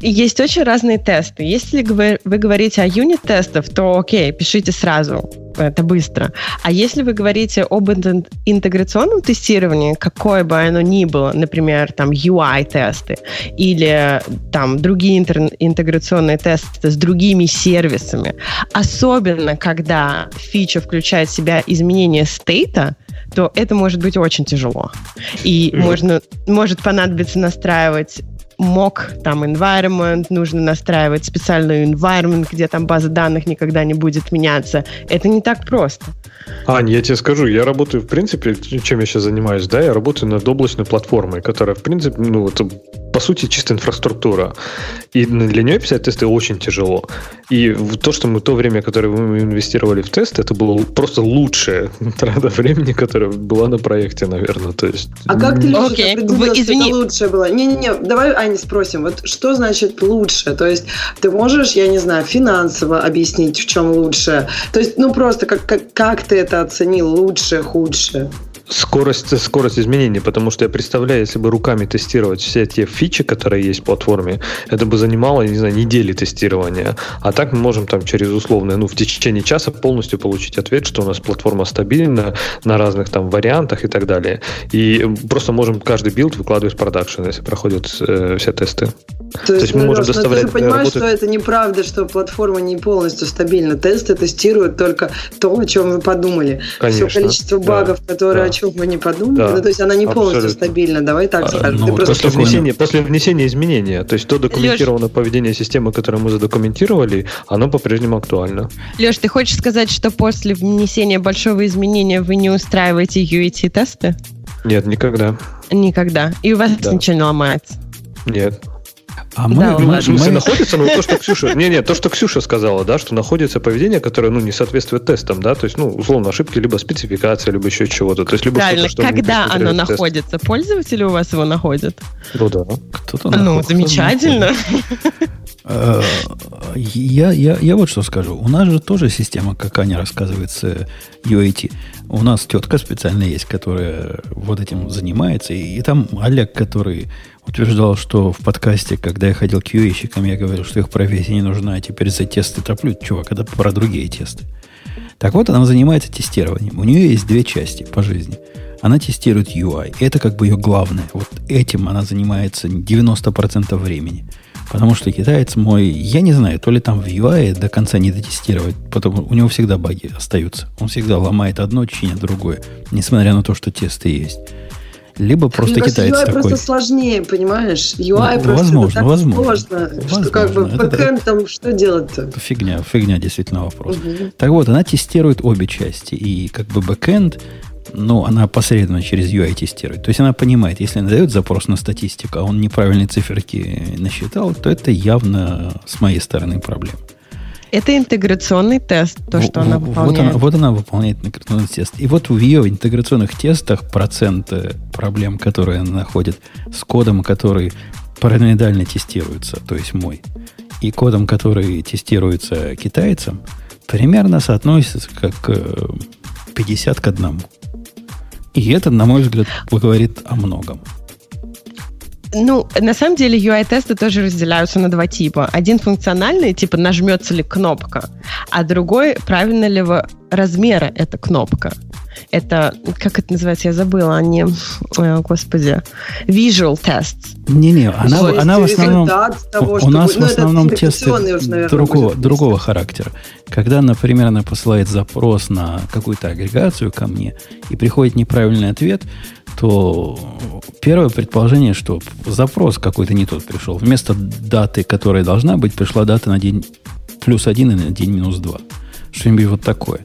Есть очень разные тесты. Если вы, вы говорите о юнит-тестах, то окей, пишите сразу. Это быстро. А если вы говорите об интеграционном тестировании, какое бы оно ни было, например, там UI-тесты или там другие интеграционные тесты с другими сервисами, особенно когда фича включает в себя изменение стейта, то это может быть очень тяжело. И mm. можно, может понадобиться настраивать мок, там environment, нужно настраивать специальную environment, где там база данных никогда не будет меняться. Это не так просто. Ань, я тебе скажу, я работаю, в принципе, чем я сейчас занимаюсь, да, я работаю над облачной платформой, которая, в принципе, ну, это по сути, чисто инфраструктура. И для нее писать тесты очень тяжело. И то, что мы то время, которое мы инвестировали в тесты, это было просто лучшее трата времени, которое была на проекте, наверное. То есть... А как ты, Леша, okay. определил, Извини. что это лучшее было? Не-не-не, давай, Аня, спросим, вот что значит лучше? То есть ты можешь, я не знаю, финансово объяснить, в чем лучше? То есть, ну просто как, как, как ты это оценил, лучше, худше? Скорость, скорость изменений, потому что я представляю, если бы руками тестировать все те фичи, которые есть в платформе, это бы занимало, не знаю, недели тестирования. А так мы можем там через условное, ну, в течение часа полностью получить ответ, что у нас платформа стабильна на разных там вариантах и так далее. И просто можем каждый build выкладывать в продакшн, если проходят э, все тесты. То, То есть, мы можем доставлять... ты же понимаешь, работать... что это неправда, что платформа не полностью стабильна. Тесты тестируют только то, о чем вы подумали. Конечно, Все количество багов, да, которые да чем мы не подумали. Да, ну, то есть она не полностью абсолютно. стабильна, давай так а, скажем. Ну, после, внесения, после внесения изменения, то есть то документированное Леш, поведение системы, которое мы задокументировали, оно по-прежнему актуально. Леш, ты хочешь сказать, что после внесения большого изменения вы не устраиваете UAT-тесты? Нет, никогда. Никогда. И у вас да. ничего не ломается? Нет. А мы, да, мы, в смысле, мы... находится, ну, то, что Ксюша, не, не, то, что Ксюша сказала, да, что находится поведение, которое, ну, не соответствует тестам, да, то есть, ну, условно, ошибки, либо спецификация, либо еще чего-то, то есть, либо Правильно, что когда оно находится? Тест. Пользователи у вас его находят? Ну, да. Кто-то Ну, замечательно. Э, я, я, я вот что скажу. У нас же тоже система, как Аня рассказывает, с UAT. У нас тетка специально есть, которая вот этим занимается. И, и там Олег, который утверждал, что в подкасте, когда я ходил к qa я говорил, что их профессия не нужна, а теперь за тесты топлю. Чувак, это про другие тесты. Так вот, она занимается тестированием. У нее есть две части по жизни. Она тестирует UI. Это как бы ее главное. Вот этим она занимается 90% времени. Потому что китаец мой, я не знаю, то ли там в UI до конца не дотестировать, потому у него всегда баги остаются. Он всегда ломает одно, чинит другое, несмотря на то, что тесты есть. Либо просто Мне китаец UI такой. просто сложнее, понимаешь? UI ну, просто возможно, так возможно, сложно, возможно. что как бы бэкэнд там что делать-то? Фигня, фигня действительно вопрос. Угу. Так вот, она тестирует обе части. И как бы бэкэнд, ну, она посредственно через UI тестирует. То есть она понимает, если она дает запрос на статистику, а он неправильные циферки насчитал, то это явно с моей стороны проблема. Это интеграционный тест, то, что она выполняет. Вот она, вот она выполняет интеграционный тест. И вот в ее интеграционных тестах процент проблем, которые она находит с кодом, который параноидально тестируется, то есть мой, и кодом, который тестируется китайцам, примерно соотносится как 50 к 1. И это, на мой взгляд, говорит о многом. Ну, на самом деле UI-тесты тоже разделяются на два типа. Один функциональный, типа нажмется ли кнопка, а другой, правильно ли размера эта кнопка. Это, как это называется, я забыла, они, э, господи, visual tests. Не-не, она, вот, она в основном, того, у нас в ну, основном тесты наверное, другого, другого характера. Когда, например, она посылает запрос на какую-то агрегацию ко мне, и приходит неправильный ответ, то первое предположение, что запрос какой-то не тот пришел. Вместо даты, которая должна быть, пришла дата на день плюс один и на день минус два. Что-нибудь вот такое.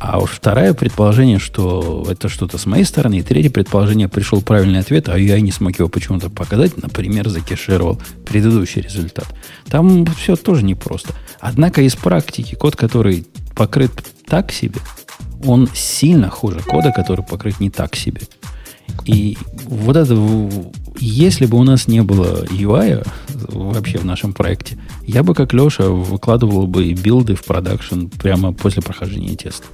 А уж второе предположение, что это что-то с моей стороны. И третье предположение, пришел правильный ответ, а я не смог его почему-то показать. Например, закешировал предыдущий результат. Там все тоже непросто. Однако из практики код, который покрыт так себе, он сильно хуже кода, который покрыт не так себе. И вот это, если бы у нас не было UI вообще в нашем проекте, я бы, как Леша, выкладывал бы билды в продакшн прямо после прохождения теста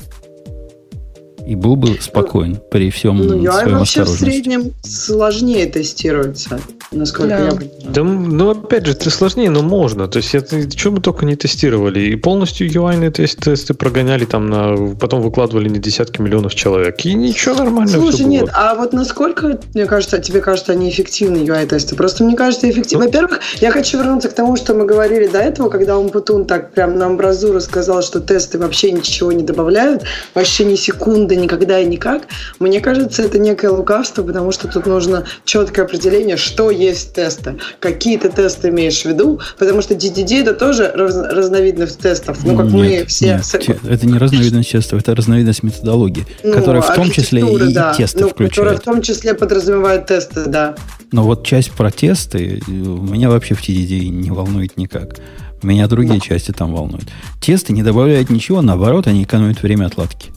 и был бы спокоен при всем ну, своем вообще в среднем сложнее тестируется, насколько да. я понимаю. Да, ну, опять же, это сложнее, но можно. То есть, это, что мы только не тестировали. И полностью UI тест, тесты прогоняли там, на, потом выкладывали на десятки миллионов человек. И ничего нормально Слушай, нет, а вот насколько, мне кажется, тебе кажется, они эффективны, UI-тесты? Просто мне кажется, эффективны. Ну, Во-первых, я хочу вернуться к тому, что мы говорили до этого, когда Умпутун так прям на амбразуру сказал, что тесты вообще ничего не добавляют, вообще ни секунды правда никогда и никак. Мне кажется, это некое лукавство, потому что тут нужно четкое определение, что есть тесты. Какие ты тесты имеешь в виду, потому что DDD это тоже раз, разновидность тестов. Ну, как нет, мы все... Нет, это не разновидность тестов, это разновидность методологии, ну, которая в том числе и, да, и тесты ну, включает. Которая в том числе подразумевает тесты, да. Но вот часть протесты меня вообще в TDD не волнует никак. Меня другие да. части там волнуют. Тесты не добавляют ничего, наоборот, они экономят время отладки.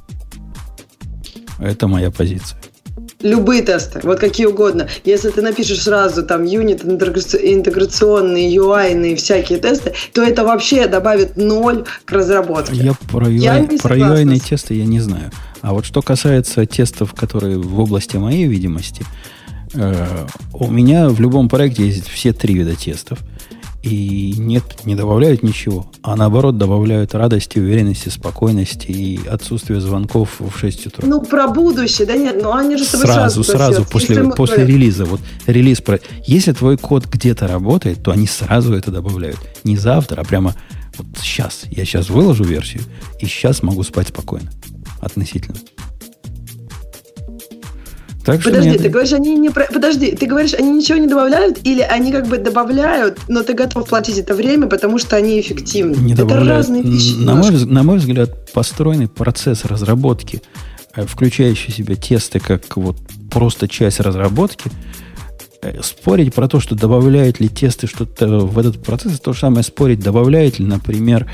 Это моя позиция. Любые тесты, вот какие угодно. Если ты напишешь сразу там юнит, интеграционные, UI, всякие тесты, то это вообще добавит ноль к разработке. Я про UI, я про UI тесты я не знаю. А вот что касается тестов, которые в области моей видимости, э, у меня в любом проекте есть все три вида тестов – и нет, не добавляют ничего, а наоборот добавляют радости, уверенности, спокойности и отсутствие звонков в 6 утра. Ну, про будущее, да нет, ну они же сразу, сразу, сразу после, после релиза. Вот релиз про... Если твой код где-то работает, то они сразу это добавляют. Не завтра, а прямо вот сейчас. Я сейчас выложу версию, и сейчас могу спать спокойно. Относительно. Так Подожди, нет. ты говоришь, они не... Подожди, ты говоришь, они ничего не добавляют или они как бы добавляют, но ты готов платить это время, потому что они эффективны? Не это добавляют. разные вещи. На мой, на мой взгляд, построенный процесс разработки, э, включающий в себя тесты как вот просто часть разработки, спорить про то, что добавляют ли тесты что-то в этот процесс, то же самое спорить, добавляет ли, например,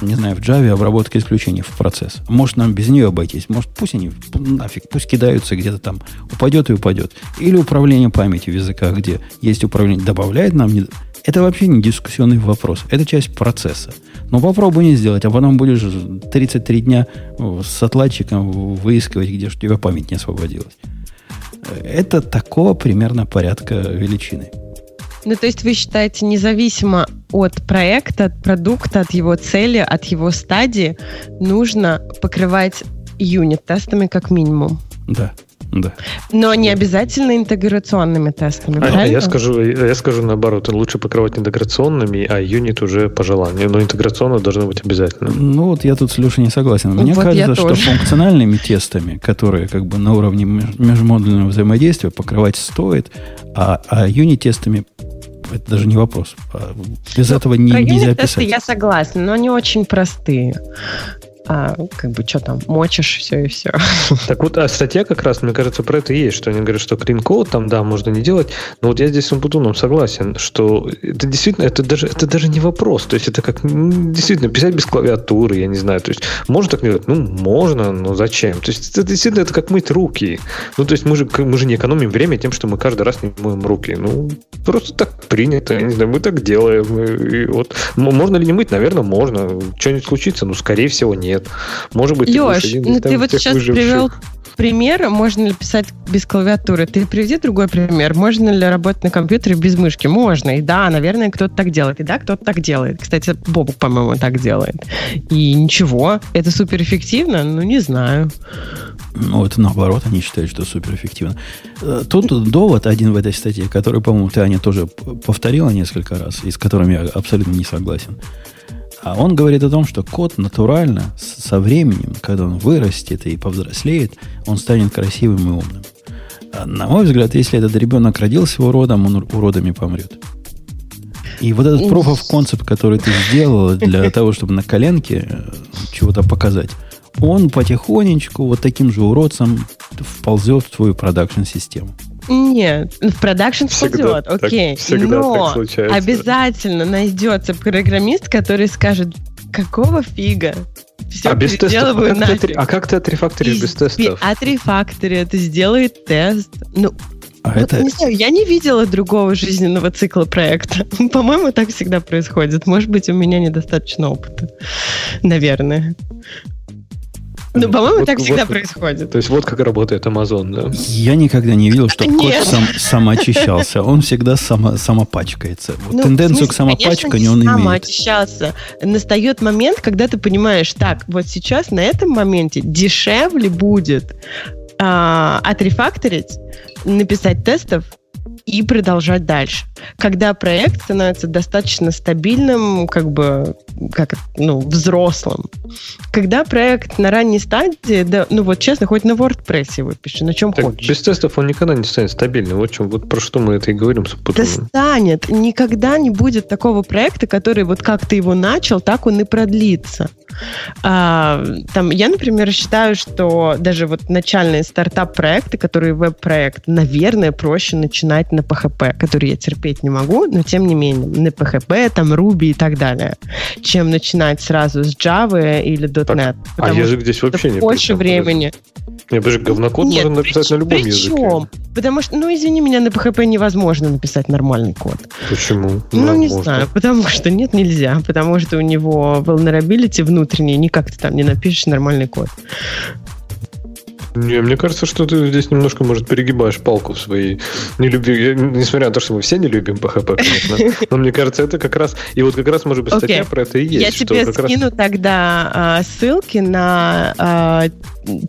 не знаю, в Java обработка исключений в процесс. Может, нам без нее обойтись. Может, пусть они нафиг, пусть кидаются где-то там, упадет и упадет. Или управление памятью в языках, где есть управление, добавляет нам... Не... Это вообще не дискуссионный вопрос. Это часть процесса. Но попробуй не сделать, а потом будешь 33 дня с отладчиком выискивать, где же у тебя память не освободилась. Это такого примерно порядка величины. Ну, то есть вы считаете, независимо от проекта, от продукта, от его цели, от его стадии, нужно покрывать юнит-тестами как минимум? Да. Да. Но не обязательно интеграционными тестами, а, Я скажу, я скажу наоборот, лучше покрывать интеграционными, а юнит уже по желанию. Но интеграционно должно быть обязательно. Ну вот я тут с Лешей не согласен. Мне вот кажется, что функциональными тестами, которые как бы на уровне межмодульного взаимодействия покрывать стоит, а, а юнит-тестами это даже не вопрос. А без ну, этого не, нельзя писать. Я согласна, но они очень простые а как бы что там, мочишь все и все. Так вот, а статья как раз, мне кажется, про это и есть, что они говорят, что code там, да, можно не делать, но вот я здесь с Умпутуном согласен, что это действительно, это даже, это даже не вопрос, то есть это как, действительно, писать без клавиатуры, я не знаю, то есть можно так делать? Ну, можно, но зачем? То есть это действительно, это как мыть руки. Ну, то есть мы же, мы же не экономим время тем, что мы каждый раз не моем руки. Ну, просто так принято, я не знаю, мы так делаем. И вот. Можно ли не мыть? Наверное, можно. Что-нибудь случится? Ну, скорее всего, нет нет. Может быть, Леш, ты, ну, ты вот сейчас выживших. привел пример, можно ли писать без клавиатуры. Ты приведи другой пример. Можно ли работать на компьютере без мышки? Можно. И да, наверное, кто-то так делает. И да, кто-то так делает. Кстати, Бобук, по-моему, так делает. И ничего. Это суперэффективно? Ну, не знаю. Ну, это наоборот, они считают, что суперэффективно. Э, тут довод один в этой статье, который, по-моему, ты, Аня, тоже повторила несколько раз, и с которым я абсолютно не согласен. А он говорит о том, что кот натурально со временем, когда он вырастет и повзрослеет, он станет красивым и умным. А на мой взгляд, если этот ребенок родился уродом, он уродами помрет. И вот этот proof of concept, который ты сделала для того, чтобы на коленке э, чего-то показать, он потихонечку вот таким же уродцем вползет в твою продакшн-систему. Нет, в продакшн пойдет, окей. Так, но так обязательно найдется программист, который скажет, какого фига? Все а без тестов? А как, ты, а как ты отрефакторишь без тестов? Отрефактори, это сделает тест. Ну, а вот, это... Не знаю, я не видела другого жизненного цикла проекта. По-моему, так всегда происходит. Может быть, у меня недостаточно опыта. Наверное. Ну, по-моему, вот, так всегда вот, происходит. То есть вот как работает Amazon, да? Я никогда не видел, что код сам, самоочищался. Он всегда само, самопачкается. Вот ну, тенденцию смысле, к самопачканию он имеет. Самоочищался. Настает момент, когда ты понимаешь, так, вот сейчас на этом моменте дешевле будет а, отрефакторить, написать тестов и продолжать дальше. Когда проект становится достаточно стабильным, как бы, как, ну, взрослым. Когда проект на ранней стадии, да, ну вот честно, хоть на WordPress его пиши, на чем так хочешь. Без тестов он никогда не станет стабильным. Вот, чем, вот про что мы это и говорим. Да станет. Никогда не будет такого проекта, который вот как ты его начал, так он и продлится. А, там, я, например, считаю, что даже вот начальные стартап-проекты, которые веб-проект, наверное, проще начинать на PHP, который я терпеть не могу, но тем не менее, на PHP, там, Ruby и так далее, чем начинать сразу с Java или .NET. А язык здесь вообще не больше времени. Нет, даже говнокод Нет, можно написать при, на любом языке. Причем? Потому что, ну, извини меня, на PHP невозможно написать нормальный код. Почему? Ну, ну не знаю, потому что нет, нельзя. Потому что у него vulnerability внутренний, никак ты там не напишешь нормальный код. Не, мне кажется, что ты здесь немножко, может, перегибаешь палку в своей нелюбви. Несмотря на то, что мы все не любим PHP, конечно. Но мне кажется, это как раз... И вот как раз, может быть, статья okay. про это и есть. Я тебе скину раз... тогда а, ссылки на а,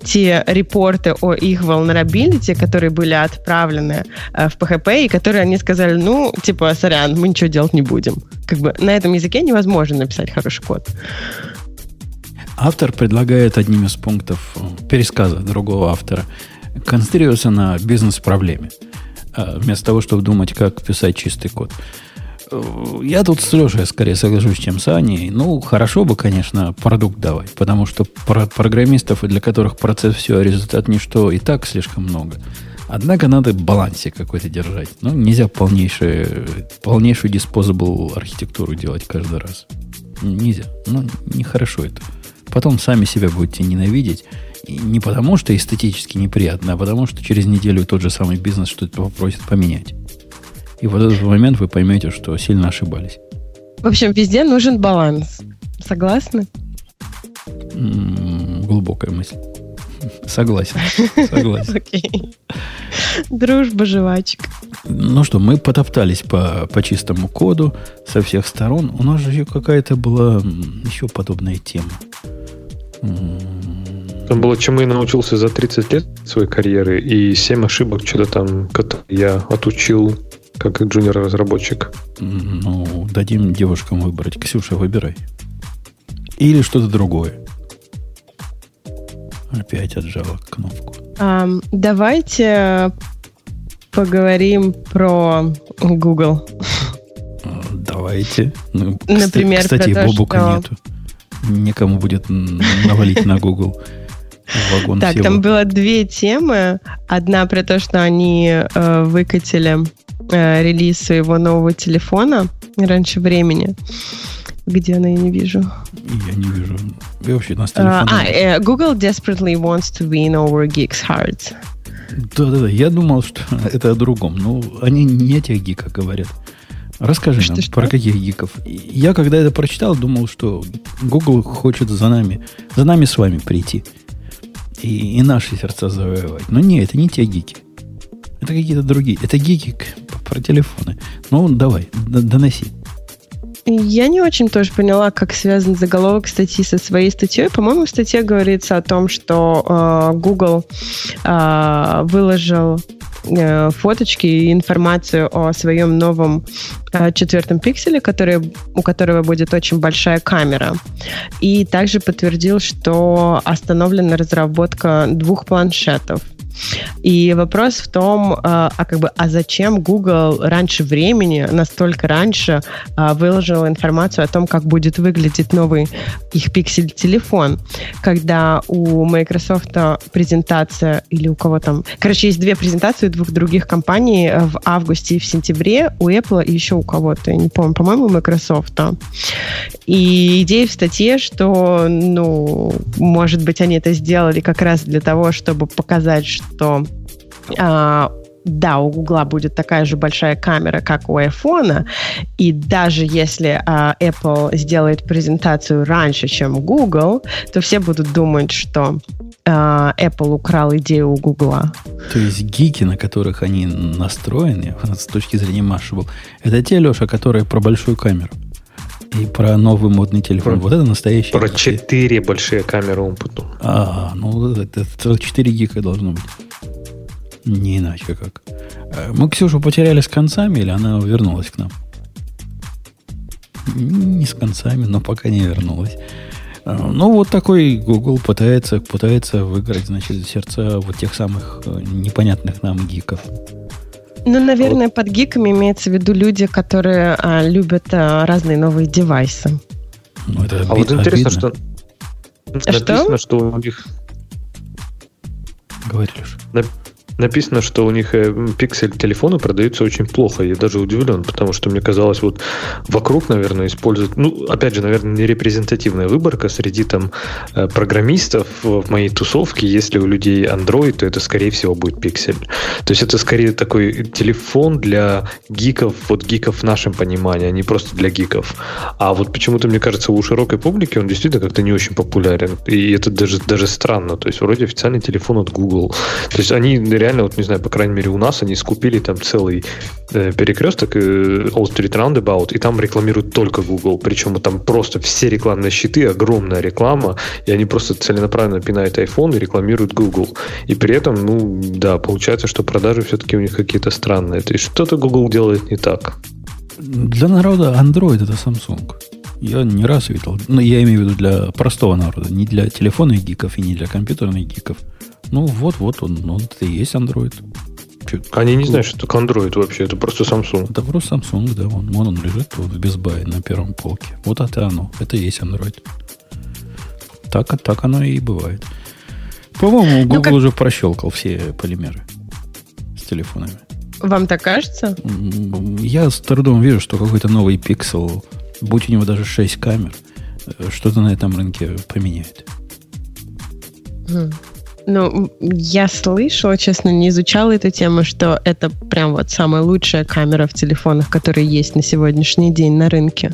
те репорты о их vulnerability, которые были отправлены а, в PHP, и которые они сказали, ну, типа, сорян, мы ничего делать не будем. Как бы на этом языке невозможно написать хороший код. Автор предлагает одним из пунктов пересказа другого автора концентрироваться на бизнес-проблеме, а, вместо того, чтобы думать, как писать чистый код. Я тут с Лешей скорее соглашусь, чем с Аней. Ну, хорошо бы, конечно, продукт давать, потому что про программистов, для которых процесс все, а результат ничто, и так слишком много. Однако надо балансе какой-то держать. Ну, нельзя полнейшую, полнейшую disposable архитектуру делать каждый раз. Нельзя. Ну, нехорошо это. Потом сами себя будете ненавидеть. И не потому, что эстетически неприятно, а потому, что через неделю тот же самый бизнес что-то попросит поменять. И вот этот момент вы поймете, что сильно ошибались. В общем, везде нужен баланс. Согласны? М-м, глубокая мысль. Согласен. Согласен. Окей. Дружба, жвачка. Ну что, мы потоптались по, по чистому коду со всех сторон. У нас же какая-то была еще подобная тема. Там было, чему я научился за 30 лет своей карьеры, и 7 ошибок, что-то там, которые я отучил как джуниор-разработчик. Ну, дадим девушкам выбрать. Ксюша, выбирай. Или что-то другое. Опять отжала кнопку. Um, давайте поговорим про Google. Давайте. Ну, Например, кстати, про то, Бобука что... нету некому будет навалить на Google вагон Так, всего. там было две темы. Одна про то, что они э, выкатили э, релиз своего нового телефона раньше времени. Где она, я не вижу. Я не вижу. Я вообще на телефоне. А, э, Google desperately wants to win over geeks' hearts. Да-да-да, я думал, что это о другом. Ну, они не о тех гиках говорят. Расскажи что, нам, что? про каких гиков. Я, когда это прочитал, думал, что Google хочет за нами, за нами с вами прийти. И, и наши сердца завоевать. Но нет, это не те гики. Это какие-то другие. Это гики про телефоны. Ну, давай, доноси. Я не очень тоже поняла, как связан заголовок статьи со своей статьей. По-моему, в статье говорится о том, что э, Google э, выложил э, фоточки и информацию о своем новом э, четвертом пикселе, который, у которого будет очень большая камера. И также подтвердил, что остановлена разработка двух планшетов – и вопрос в том, а, а как бы, а зачем Google раньше времени, настолько раньше, а, выложил информацию о том, как будет выглядеть новый их пиксель-телефон, когда у Microsoft презентация или у кого там... Короче, есть две презентации двух других компаний в августе и в сентябре, у Apple и еще у кого-то, я не помню, по-моему, Microsoft. И идея в статье, что, ну, может быть, они это сделали как раз для того, чтобы показать, что а, да, у Гугла будет такая же большая камера, как у айфона, и даже если а, Apple сделает презентацию раньше, чем Google, то все будут думать, что а, Apple украл идею у Гугла. То есть гики, на которых они настроены, с точки зрения Mashable, это те, Леша, которые про большую камеру. И про новый модный телефон. Про, вот это настоящий. Про четыре большие камеры потом. А, ну это, это 4 гика должно быть. Не иначе как. Э, мы Ксюшу потеряли с концами или она вернулась к нам? Не с концами, но пока не вернулась. Э, ну, вот такой Google пытается, пытается выиграть, значит, сердца вот тех самых э, непонятных нам гиков. Ну, наверное, вот. под гиками имеется в виду люди, которые а, любят а, разные новые девайсы. Ну, это а вот интересно, что написано, что? что у них... Говори, написано, что у них э, пиксель телефона продаются очень плохо. Я даже удивлен, потому что мне казалось, вот вокруг, наверное, используют, ну, опять же, наверное, не репрезентативная выборка среди там э, программистов в моей тусовке. Если у людей Android, то это, скорее всего, будет пиксель. То есть это скорее такой телефон для гиков, вот гиков в нашем понимании, а не просто для гиков. А вот почему-то, мне кажется, у широкой публики он действительно как-то не очень популярен. И это даже, даже странно. То есть вроде официальный телефон от Google. То есть они реально реально, вот не знаю, по крайней мере у нас они скупили там целый э, перекресток э, All Street Roundabout, и там рекламируют только Google. Причем там просто все рекламные щиты, огромная реклама, и они просто целенаправленно пинают iPhone и рекламируют Google. И при этом, ну, да, получается, что продажи все-таки у них какие-то странные. То есть что-то Google делает не так. Для народа Android это Samsung. Я не раз видел. Ну, я имею в виду для простого народа, не для телефонных гиков и не для компьютерных гиков. Ну, вот-вот он, он это и есть Android. Чуть, Они не знают, что это Android вообще, это просто Samsung. Это просто Samsung, да, вон, вон он лежит вот в Buy на первом полке. Вот это оно, это и есть Android. Так, так оно и бывает. По-моему, ну, Google ну, как... уже прощелкал все полимеры с телефонами. Вам так кажется? Я с трудом вижу, что какой-то новый пиксел, будь у него даже 6 камер, э, что-то на этом рынке поменяет. Ну, я слышала, честно, не изучала эту тему, что это прям вот самая лучшая камера в телефонах, которые есть на сегодняшний день на рынке.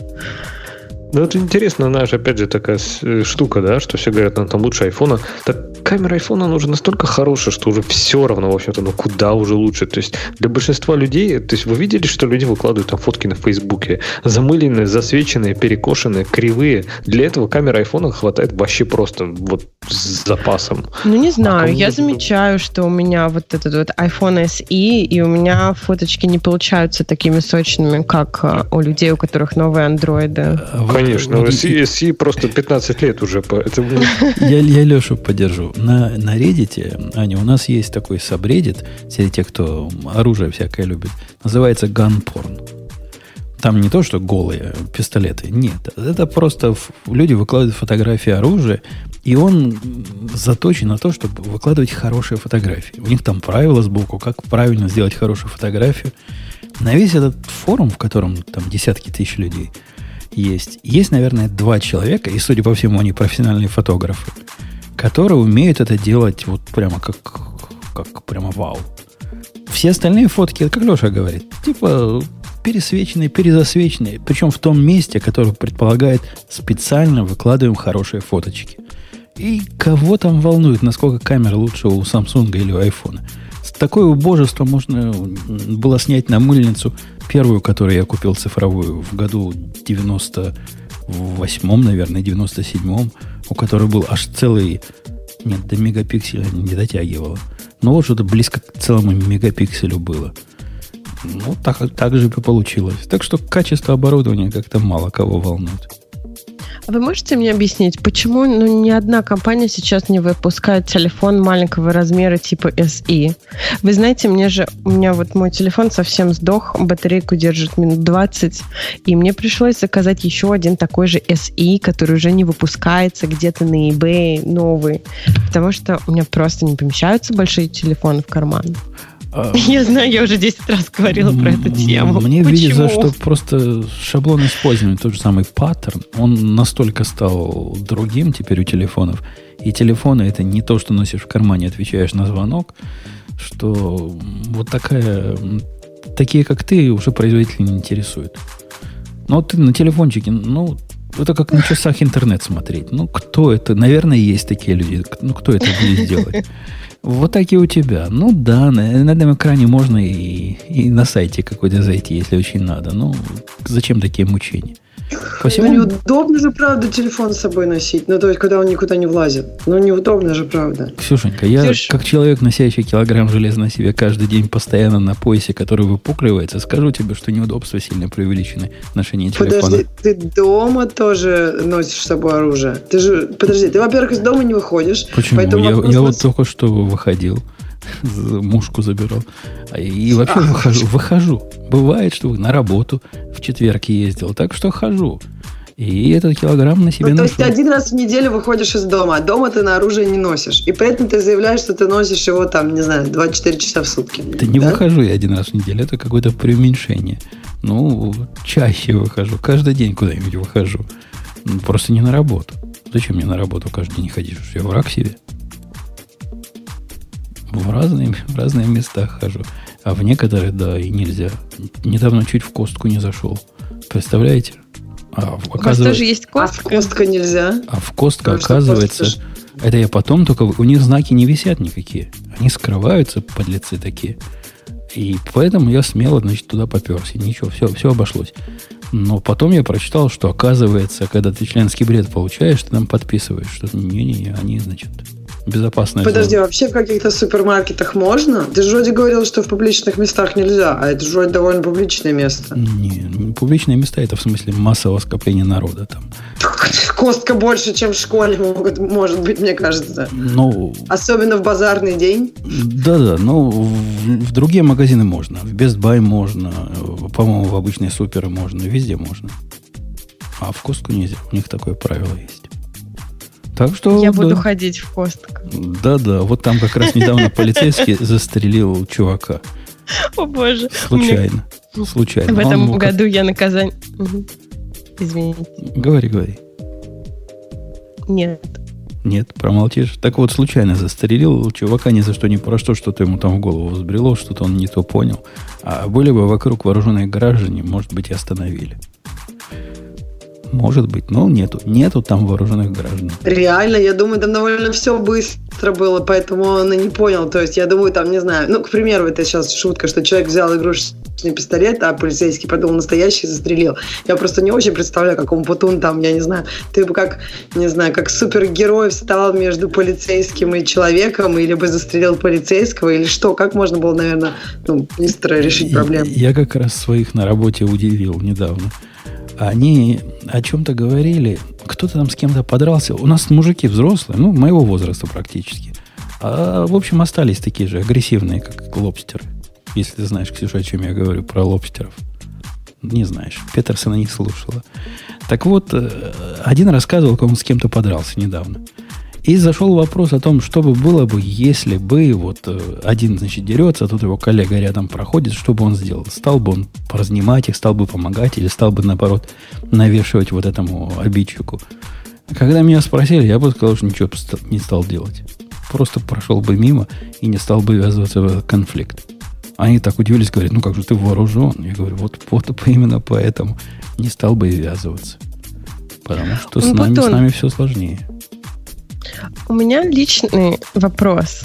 Ну, это интересно, знаешь, опять же, такая э, штука, да, что все говорят, ну, там лучше айфона. Так камера айфона, она уже настолько хорошая, что уже все равно, в общем-то, ну, куда уже лучше. То есть, для большинства людей, то есть, вы видели, что люди выкладывают там фотки на Фейсбуке, замыленные, засвеченные, перекошенные, кривые. Для этого камера айфона хватает вообще просто вот с запасом. Ну, не знаю, а я замечаю, что у меня вот этот вот iPhone SE, и у меня фоточки не получаются такими сочными, как а, у людей, у которых новые андроиды. Конечно, вот, SE, SE просто 15 лет уже. Поэтому... я, я Лешу поддержу. На, на Reddit, Аня, у нас есть такой сабреддит, среди тех, кто оружие всякое любит, называется gunporn. Там не то, что голые пистолеты. Нет. Это просто люди выкладывают фотографии оружия, и он заточен на то, чтобы выкладывать хорошие фотографии. У них там правила сбоку, как правильно сделать хорошую фотографию. На весь этот форум, в котором там десятки тысяч людей – есть. Есть, наверное, два человека, и, судя по всему, они профессиональные фотографы, которые умеют это делать вот прямо как, как прямо вау. Все остальные фотки, как Леша говорит, типа пересвеченные, перезасвеченные, причем в том месте, которое предполагает специально выкладываем хорошие фоточки. И кого там волнует, насколько камера лучше у Samsung или у iPhone? Такое убожество можно было снять на мыльницу первую, которую я купил цифровую в году 98-м, наверное, 97-м, у которой был аж целый... Нет, до мегапикселя не дотягивало. Но вот что-то близко к целому мегапикселю было. Ну, так, так же и получилось. Так что качество оборудования как-то мало кого волнует. Вы можете мне объяснить, почему ну, ни одна компания сейчас не выпускает телефон маленького размера типа SE? Вы знаете, мне же, у меня вот мой телефон совсем сдох, батарейку держит минут 20, и мне пришлось заказать еще один такой же SE, который уже не выпускается где-то на eBay новый, потому что у меня просто не помещаются большие телефоны в карман. Я знаю, я уже 10 раз говорила про эту тему. Мне Почему? видится, что просто шаблон использования, тот же самый паттерн, он настолько стал другим теперь у телефонов. И телефоны это не то, что носишь в кармане, отвечаешь на звонок, что вот такая, такие как ты уже производители не интересуют. Вот ты на телефончике, ну, это как на часах интернет смотреть. Ну, кто это? Наверное, есть такие люди. Ну, кто это будет делать? Вот так и у тебя. Ну да, на, на этом экране можно и, и на сайте какой-то зайти, если очень надо. Ну, зачем такие мучения? По всему... Ну, неудобно же, правда, телефон с собой носить. Ну, то есть, когда он никуда не влазит. Ну, неудобно же, правда. Ксюшенька, я Ксюш... как человек, носящий килограмм железа на себе каждый день постоянно на поясе, который выпукливается, скажу тебе, что неудобства сильно преувеличены ношение телефона. Подожди, ты дома тоже носишь с собой оружие? Ты же, подожди, ты, во-первых, из дома не выходишь. Почему? Я, я вот только что выходил мушку забирал. И вообще выхожу, выхожу. Бывает, что на работу в четверг ездил, так что хожу. И этот килограмм на себе ну, То есть ты один раз в неделю выходишь из дома, а дома ты на оружие не носишь. И при этом ты заявляешь, что ты носишь его там, не знаю, 24 часа в сутки. Да не выхожу я один раз в неделю, это какое-то преуменьшение. Ну, чаще выхожу, каждый день куда-нибудь выхожу. Ну, просто не на работу. Зачем мне на работу каждый день ходить? Я враг себе. В разные, в разные места хожу. А в некоторые, да, и нельзя. Недавно чуть в костку не зашел. Представляете? А, У вас тоже есть костка? А в костка нельзя? А в костка, Потому оказывается, костка... это я потом только... У них знаки не висят никакие. Они скрываются, подлецы такие. И поэтому я смело, значит, туда поперся. Ничего, все, все обошлось. Но потом я прочитал, что оказывается, когда ты членский бред получаешь, ты там подписываешь, что не-не-не, они, значит, безопасная Подожди, зона. вообще в каких-то супермаркетах можно? Ты же вроде говорил, что в публичных местах нельзя, а это же вроде довольно публичное место. Не, публичные места это в смысле массового скопления народа там. Костка больше, чем в школе могут, может быть, мне кажется. Ну, Особенно в базарный день. Да-да, но в, в другие магазины можно. В Best Buy можно, по-моему, в обычные суперы можно, везде можно. А в Костку нельзя, у них такое правило есть. Так что... Я да. буду ходить в Косток. Да-да, вот там как раз недавно полицейский застрелил чувака. О боже. Случайно. Случайно. В этом году я наказание... Извините. Говори, говори. Нет. Нет, промолчишь. Так вот, случайно застрелил чувака ни за что, ни про что, что-то ему там в голову взбрело, что-то он не то понял. А были бы вокруг вооруженные граждане, может быть, и остановили. Может быть, но нету. Нету там вооруженных граждан. Реально, я думаю, там довольно все быстро было, поэтому он и не понял. То есть, я думаю, там, не знаю, ну, к примеру, это сейчас шутка, что человек взял игрушечный пистолет, а полицейский подумал настоящий и застрелил. Я просто не очень представляю, как потом там, я не знаю, ты бы как, не знаю, как супергерой встал между полицейским и человеком, или бы застрелил полицейского, или что? Как можно было, наверное, ну, быстро решить проблему? Я, я как раз своих на работе удивил недавно они о чем-то говорили, кто-то там с кем-то подрался. У нас мужики взрослые, ну, моего возраста практически. А, в общем, остались такие же агрессивные, как лобстеры. Если ты знаешь, Ксюша, о чем я говорю, про лобстеров. Не знаешь. Петерсона не слушала. Так вот, э, один рассказывал, как он с кем-то подрался недавно. И зашел вопрос о том, что бы было бы, если бы вот э, один, значит, дерется, а тут его коллега рядом проходит, что бы он сделал? Стал бы он поразнимать их, стал бы помогать, или стал бы, наоборот, навешивать вот этому обидчику? Когда меня спросили, я бы сказал, что ничего не стал делать. Просто прошел бы мимо и не стал бы ввязываться в этот конфликт. Они так удивились, говорят, ну как же ты вооружен? Я говорю, вот, вот именно поэтому не стал бы и ввязываться. Потому что ну, с, нами, с нами все сложнее. У меня личный вопрос.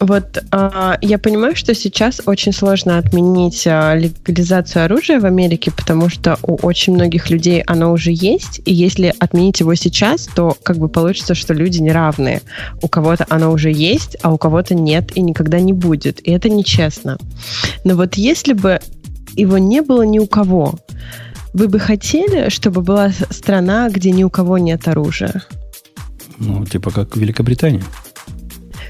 Вот э, я понимаю, что сейчас очень сложно отменить э, легализацию оружия в Америке, потому что у очень многих людей оно уже есть, и если отменить его сейчас, то как бы получится, что люди неравные. У кого-то оно уже есть, а у кого-то нет и никогда не будет, и это нечестно. Но вот если бы его не было ни у кого, вы бы хотели, чтобы была страна, где ни у кого нет оружия? Ну, типа как Великобритания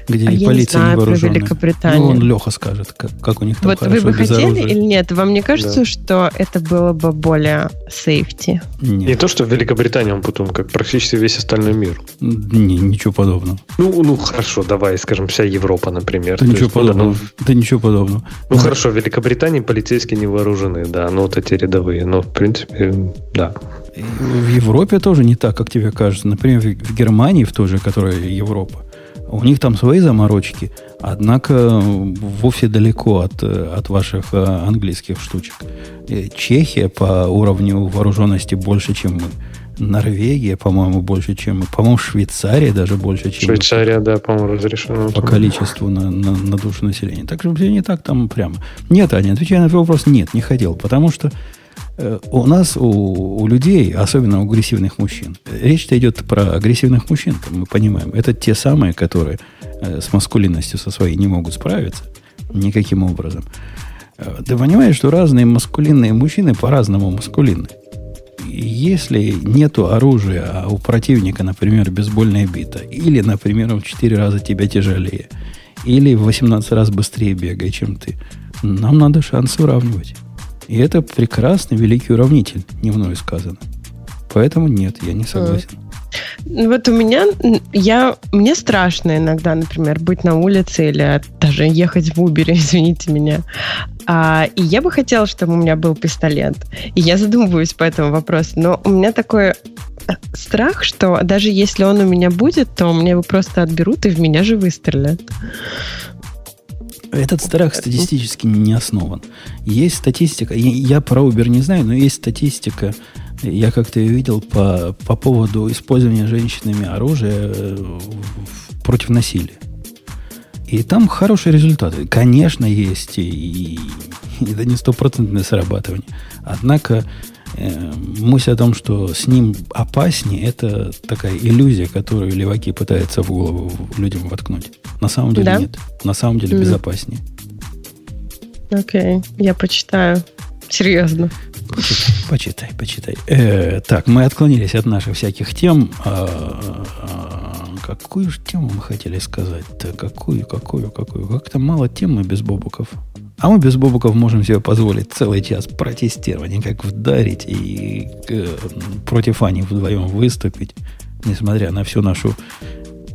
где а и полиция не, знаю не вооруженная. Про Великобританию. Ну, он Леха скажет, как, как у них там вот хорошо вы бы без хотели оружия. или нет? Вам не кажется, да. что это было бы более сейфти? Нет. Не то, что в Великобритании он потом, как практически весь остальной мир. Не, ничего подобного. Ну, ну хорошо, давай, скажем, вся Европа, например. Да, ничего есть, подобного. Ну, да, ничего подобного. Ну, да. хорошо, в Великобритании полицейские не вооружены, да, ну вот эти рядовые, но в принципе, да. В Европе тоже не так, как тебе кажется. Например, в Германии, в той же, которая Европа, у них там свои заморочки, однако вовсе далеко от, от ваших э, английских штучек. Э, Чехия по уровню вооруженности больше, чем мы. Норвегия, по-моему, больше, чем мы. По-моему, Швейцария даже больше, чем Швейцария, мы. да, по-моему, разрешена. По количеству на, на, на душу населения. Так что не так там прямо. Нет, Аня, отвечая на твой вопрос, нет, не хотел. Потому что Э, у нас, у, у людей, особенно у агрессивных мужчин, речь-то идет про агрессивных мужчин, мы понимаем. Это те самые, которые э, с маскулинностью со своей не могут справиться никаким образом. Э, ты понимаешь, что разные маскулинные мужчины по-разному маскулинны. Если нету оружия, а у противника, например, бейсбольная бита, или, например, он в 4 раза тебя тяжелее, или в 18 раз быстрее бегает, чем ты, нам надо шансы уравнивать. И это прекрасный великий уравнитель, не мною сказано. Поэтому нет, я не согласен. Вот у меня, я, мне страшно иногда, например, быть на улице или даже ехать в Uber, извините меня. А, и я бы хотела, чтобы у меня был пистолет. И я задумываюсь по этому вопросу. Но у меня такой э, страх, что даже если он у меня будет, то мне его просто отберут и в меня же выстрелят. Этот страх статистически не основан. Есть статистика, я про Uber не знаю, но есть статистика, я как-то ее видел по, по поводу использования женщинами оружия э, против насилия. И там хорошие результаты. Конечно, есть и, и это не стопроцентное срабатывание. Однако мысль о том, что с ним опаснее, это такая иллюзия, которую леваки пытаются в голову людям воткнуть. На самом деле да? нет. На самом деле mm. безопаснее. Окей, okay. я почитаю. Серьезно. Почитай, почитай. почитай. Э, так, мы отклонились от наших всяких тем. А, а, какую же тему мы хотели сказать-то? Какую, какую, какую? Как-то мало тем мы без бобуков. А мы без бобуков можем себе позволить целый час протестировать, как вдарить и э, против Ани вдвоем выступить, несмотря на всю нашу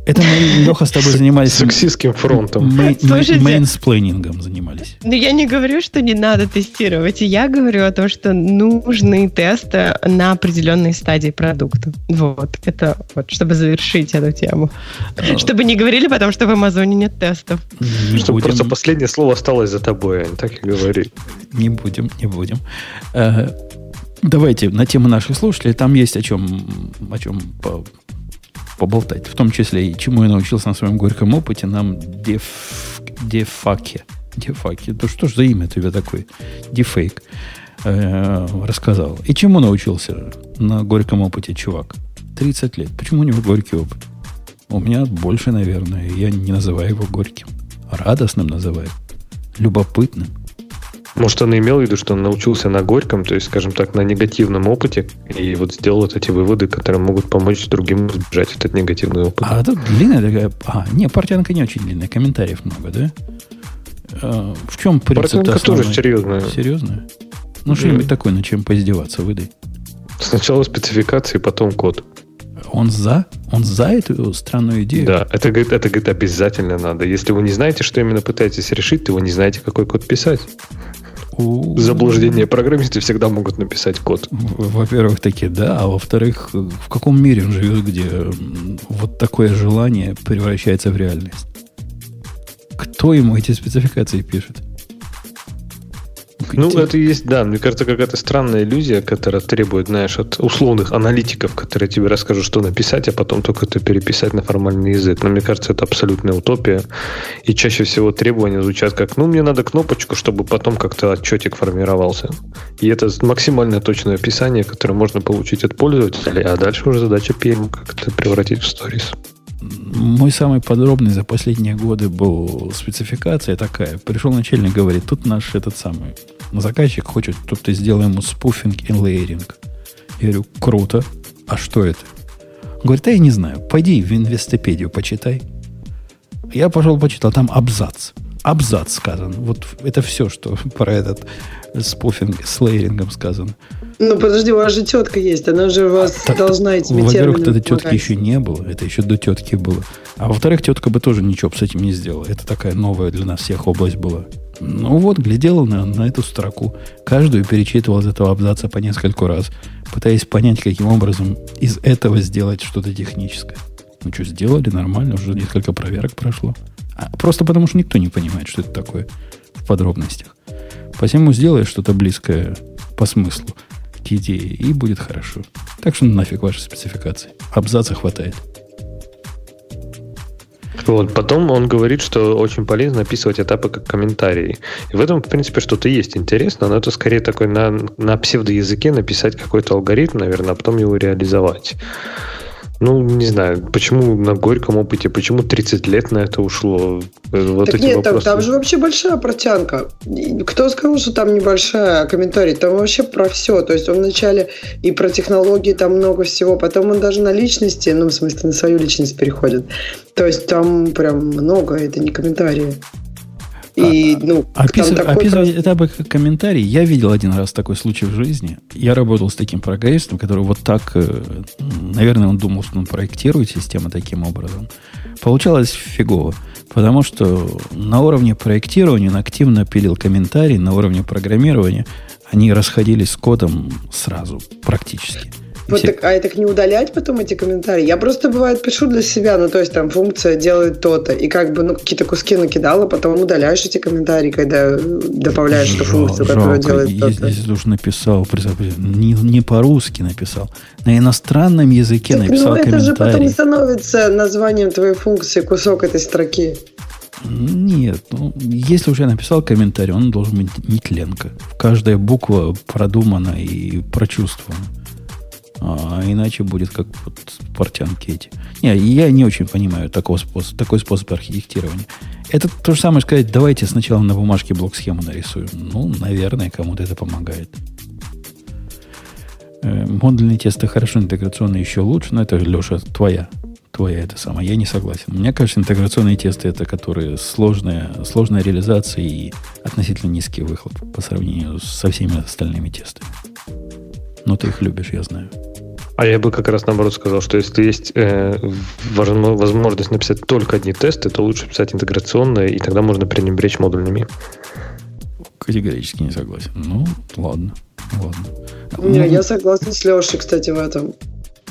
это мы, Леха, с тобой занимались... Сексистским фронтом. Мейнсплейнингом занимались. Ну, я не говорю, что не надо тестировать. Я говорю о том, что нужны тесты на определенной стадии продукта. Вот. Это вот, чтобы завершить эту тему. А. Чтобы не говорили потом, что в Амазоне нет тестов. Чтобы просто последнее слово осталось за тобой, а так и говори. Не будем, не будем. Э, давайте на тему наших слушателей. Там есть о чем, о чем поболтать. В том числе и чему я научился на своем горьком опыте, нам деф, дефаке. Дефаке. Да что ж за имя тебе такой? Дефейк. Э, рассказал. И чему научился на горьком опыте чувак? 30 лет. Почему у него горький опыт? У меня больше, наверное. Я не называю его горьким. Радостным называю. Любопытным. Может, он имел в виду, что он научился на горьком, то есть, скажем так, на негативном опыте, и вот сделал вот эти выводы, которые могут помочь другим избежать этот негативный опыт. А это длинная такая... А, не, портянка не очень длинная, комментариев много, да? А, в чем принцип Портянка тоже серьезная. Серьезная? Ну, что-нибудь mm. такое, на чем поиздеваться, выдай. Сначала спецификации, потом код. Он за? Он за эту странную идею? Да, это, говорит, это говорит, обязательно надо. Если вы не знаете, что именно пытаетесь решить, то вы не знаете, какой код писать. Заблуждение программисты всегда могут написать код. Во-первых, такие, да, а во-вторых, в каком мире он живет, где вот такое желание превращается в реальность? Кто ему эти спецификации пишет? Ну, это и есть, да, мне кажется, какая-то странная иллюзия, которая требует, знаешь, от условных аналитиков, которые тебе расскажут, что написать, а потом только это переписать на формальный язык. Но мне кажется, это абсолютная утопия. И чаще всего требования звучат как, ну, мне надо кнопочку, чтобы потом как-то отчетик формировался. И это максимально точное описание, которое можно получить от пользователя, а дальше уже задача PM как это превратить в сторис. Мой самый подробный за последние годы был спецификация такая. Пришел начальник, говорит, тут наш этот самый заказчик хочет, тут ты сделай ему спуфинг и лейеринг. Я говорю, круто. А что это? говорит, а я не знаю. Пойди в инвестопедию почитай. Я пошел почитал, там абзац. Абзац сказан. Вот это все, что про этот спуфинг с лейерингом сказано. Ну, подожди, у вас же тетка есть, она же вас а, должна этими Во-первых, тогда тетки еще не было, это еще до тетки было. А во-вторых, тетка бы тоже ничего с этим не сделала. Это такая новая для нас всех область была. Ну вот, глядела на, на эту строку. Каждую перечитывал из этого абзаца по нескольку раз, пытаясь понять, каким образом из этого сделать что-то техническое. Ну что, сделали нормально, уже несколько проверок прошло. А, просто потому, что никто не понимает, что это такое в подробностях. Посему сделай что-то близкое по смыслу к идее, и будет хорошо. Так что нафиг ваши спецификации. Абзаца хватает. Вот, потом он говорит, что очень полезно описывать этапы как комментарии. И в этом, в принципе, что-то есть интересно, но это скорее такой на, на псевдоязыке написать какой-то алгоритм, наверное, а потом его реализовать. Ну, не знаю, почему на горьком опыте, почему 30 лет на это ушло? Вот так эти нет, вопросы. там, там же вообще большая протянка. Кто сказал, что там небольшая комментарий? Там вообще про все. То есть он вначале и про технологии там много всего, потом он даже на личности, ну, в смысле, на свою личность переходит. То есть там прям много, это не комментарии. И, а, ну, Описыв, такой описывать этапы как комментарий. Я видел один раз такой случай в жизни. Я работал с таким программистом, который вот так, э, наверное, он думал, что он проектирует систему таким образом. Получалось фигово. Потому что на уровне проектирования он активно пилил комментарии, на уровне программирования они расходились с кодом сразу, практически. Вот так, а это не удалять потом эти комментарии? Я просто, бывает, пишу для себя, ну, то есть там функция делает то-то, и как бы, ну, какие-то куски накидала, потом удаляешь эти комментарии, когда добавляешь эту функцию, которая делает то-то. Если ты уж написал, не, не по-русски написал, на иностранном языке так, написал ну, комментарий. это же потом становится названием твоей функции кусок этой строки. Нет, ну, если уже написал комментарий, он должен быть нетленко. Каждая буква продумана и прочувствована. А иначе будет как вот портянки эти. Не, я не очень понимаю такой способ, такой способ архитектирования. Это то же самое сказать, давайте сначала на бумажке блок-схему нарисуем. Ну, наверное, кому-то это помогает. Э, модульные тесты хорошо, интеграционные еще лучше, но это, Леша, твоя. Твоя это самое. Я не согласен. Мне кажется, интеграционные тесты это которые сложная, сложная реализация и относительно низкий выхлоп по сравнению со всеми остальными тестами. Но ты их любишь, я знаю. А я бы как раз наоборот сказал, что если есть э, возможность написать только одни тесты, то лучше писать интеграционные, и тогда можно пренебречь модульными. Категорически не согласен. Ну, ладно. ладно. Не, ну, я согласна с Лешей, кстати, в этом.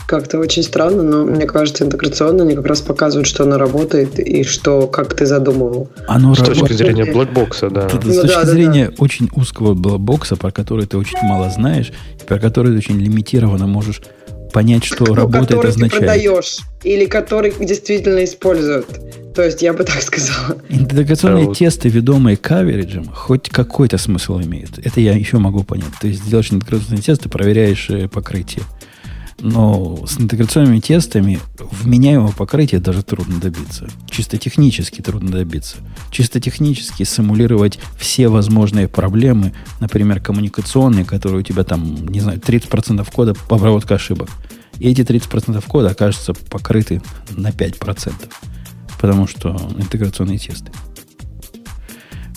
Как-то очень странно, но мне кажется, интеграционно они как раз показывают, что оно работает и что, как ты задумывал. Оно с работает. точки зрения блэкбокса, да. Ну, с точки да, зрения да. очень узкого блэкбокса, про который ты очень мало знаешь, про который ты очень лимитированно можешь понять, что ну, работает, означает. Ты продаешь или который действительно используют. То есть я бы так сказала. Интеграционные да, тесты, ведомые кавериджем, хоть какой-то смысл имеют. Это я еще могу понять. То есть делаешь интеграционные тесты, проверяешь э, покрытие. Но с интеграционными тестами вменяемого покрытия даже трудно добиться. Чисто технически трудно добиться. Чисто технически симулировать все возможные проблемы, например, коммуникационные, которые у тебя там, не знаю, 30% кода по обработке ошибок. И эти 30% кода окажутся покрыты на 5%. Потому что интеграционные тесты.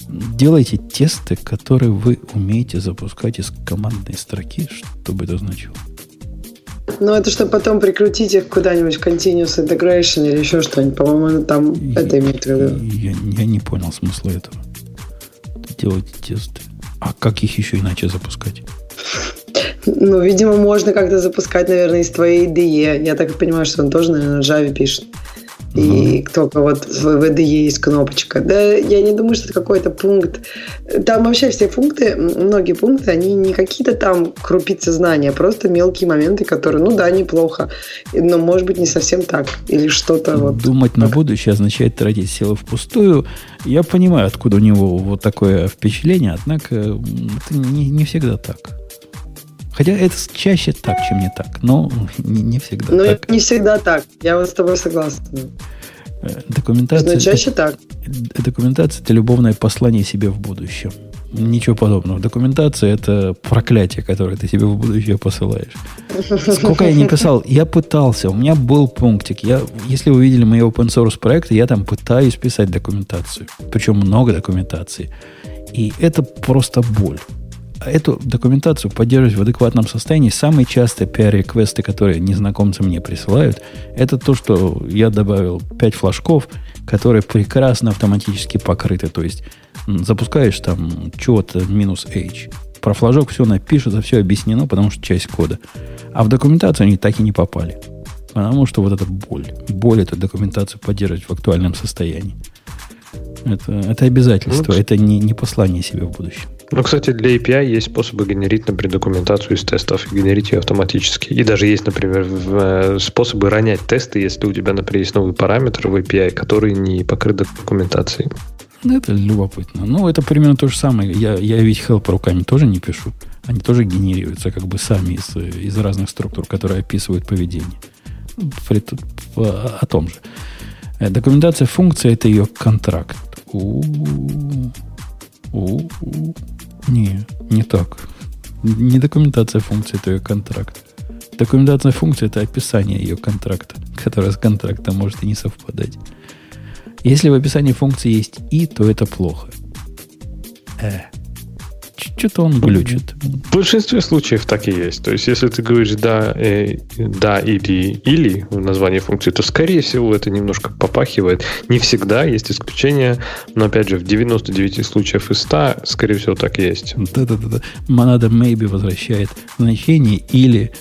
Делайте тесты, которые вы умеете запускать из командной строки, что бы это значило. Ну, это чтобы потом прикрутить их куда-нибудь в Continuous Integration или еще что-нибудь. По-моему, там я, это имеет в виду. Я, я не понял смысла этого. Делать тесты. А как их еще иначе запускать? Ну, видимо, можно как-то запускать, наверное, из твоей IDE. Я так понимаю, что он тоже, наверное, на Java пишет. И только вот в VDE есть кнопочка. Да, я не думаю, что это какой-то пункт. Там вообще все пункты, многие пункты, они не какие-то там крупицы знания, а просто мелкие моменты, которые, ну да, неплохо, но может быть не совсем так. Или что-то вот. Думать на будущее означает тратить силы впустую. Я понимаю, откуда у него вот такое впечатление, однако это не, не всегда так. Хотя это чаще так, чем не так. Но не, всегда но так. не всегда так. Я вот с тобой согласна. Э, документация, но чаще так. Документация – это любовное послание себе в будущем. Ничего подобного. Документация – это проклятие, которое ты себе в будущее посылаешь. Сколько я не писал, я пытался, у меня был пунктик. Я, если вы видели мои open source проекты, я там пытаюсь писать документацию. Причем много документации. И это просто боль эту документацию поддерживать в адекватном состоянии. Самые частые PR-реквесты, которые незнакомцы мне присылают, это то, что я добавил 5 флажков, которые прекрасно автоматически покрыты. То есть запускаешь там чего-то минус H. Про флажок все напишется, все объяснено, потому что часть кода. А в документацию они так и не попали. Потому что вот эта боль. Боль эту документацию поддерживать в актуальном состоянии. Это, это обязательство, ну, это не, не послание себе в будущем. Ну, кстати, для API есть способы генерить, например, документацию из тестов и генерить ее автоматически. И даже есть, например, э, способы ронять тесты, если у тебя, например, есть новый параметр в API, который не покрыт документацией. Ну, это любопытно. Ну, это примерно то же самое. Я, я ведь help руками тоже не пишу. Они тоже генерируются как бы сами из, из разных структур, которые описывают поведение. При, о, о том же. Э, документация функции – это ее контракт. У-у-у. Не, не так. Не документация функции, это ее контракт. Документация функции – это описание ее контракта, которое с контрактом может и не совпадать. Если в описании функции есть «и», то это плохо. Э, что-то он глючит. В большинстве случаев так и есть. То есть, если ты говоришь «да», э, «да» или «или» в названии функции, то, скорее всего, это немножко попахивает. Не всегда, есть исключения, но, опять же, в 99 случаев из 100, скорее всего, так и есть. Да-да-да. Монада maybe возвращает значение или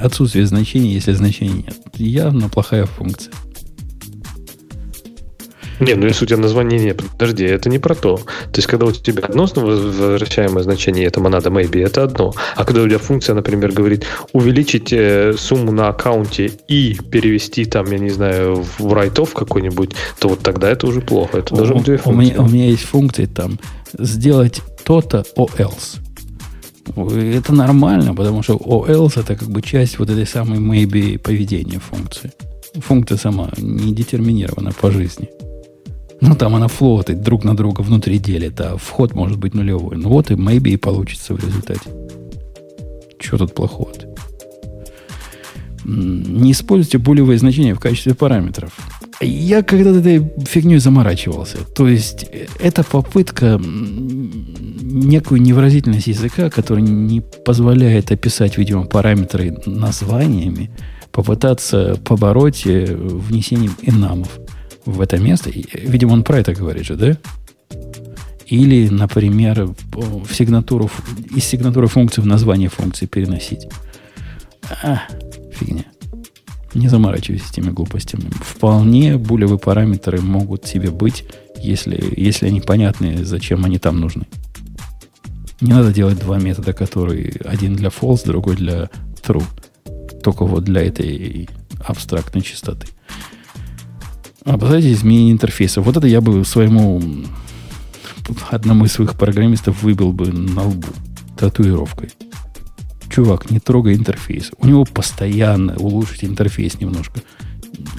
отсутствие значения, если значения нет. Явно плохая функция. Не, ну если у тебя название нет, подожди, это не про то. То есть, когда у тебя одно возвращаемое значение, это монада maybe, это одно. А когда у тебя функция, например, говорит увеличить э, сумму на аккаунте и перевести там, я не знаю, в write-off какой-нибудь, то вот тогда это уже плохо. Это должны быть две функции. У меня, у меня есть функции там сделать то-то or else. Это нормально, потому что or else это как бы часть вот этой самой maybe поведения функции. Функция сама не детерминирована по жизни. Ну, там она флотит друг на друга внутри делит, а вход может быть нулевой. Ну, вот и maybe и получится в результате. Что тут плохого -то? Не используйте булевые значения в качестве параметров. Я когда-то этой фигней заморачивался. То есть, э, это попытка некую невыразительность языка, которая не позволяет описать, видимо, параметры названиями, попытаться побороть э, внесением инамов в это место. Видимо, он про это говорит же, да? Или, например, в сигнатуру, из сигнатуры функции в название функции переносить. А, фигня. Не заморачивайся этими глупостями. Вполне булевые параметры могут себе быть, если, если они понятны, зачем они там нужны. Не надо делать два метода, которые один для false, другой для true. Только вот для этой абстрактной частоты. Обладатель изменения интерфейса. Вот это я бы своему одному из своих программистов выбил бы на лбу татуировкой. Чувак, не трогай интерфейс. У него постоянно улучшить интерфейс немножко.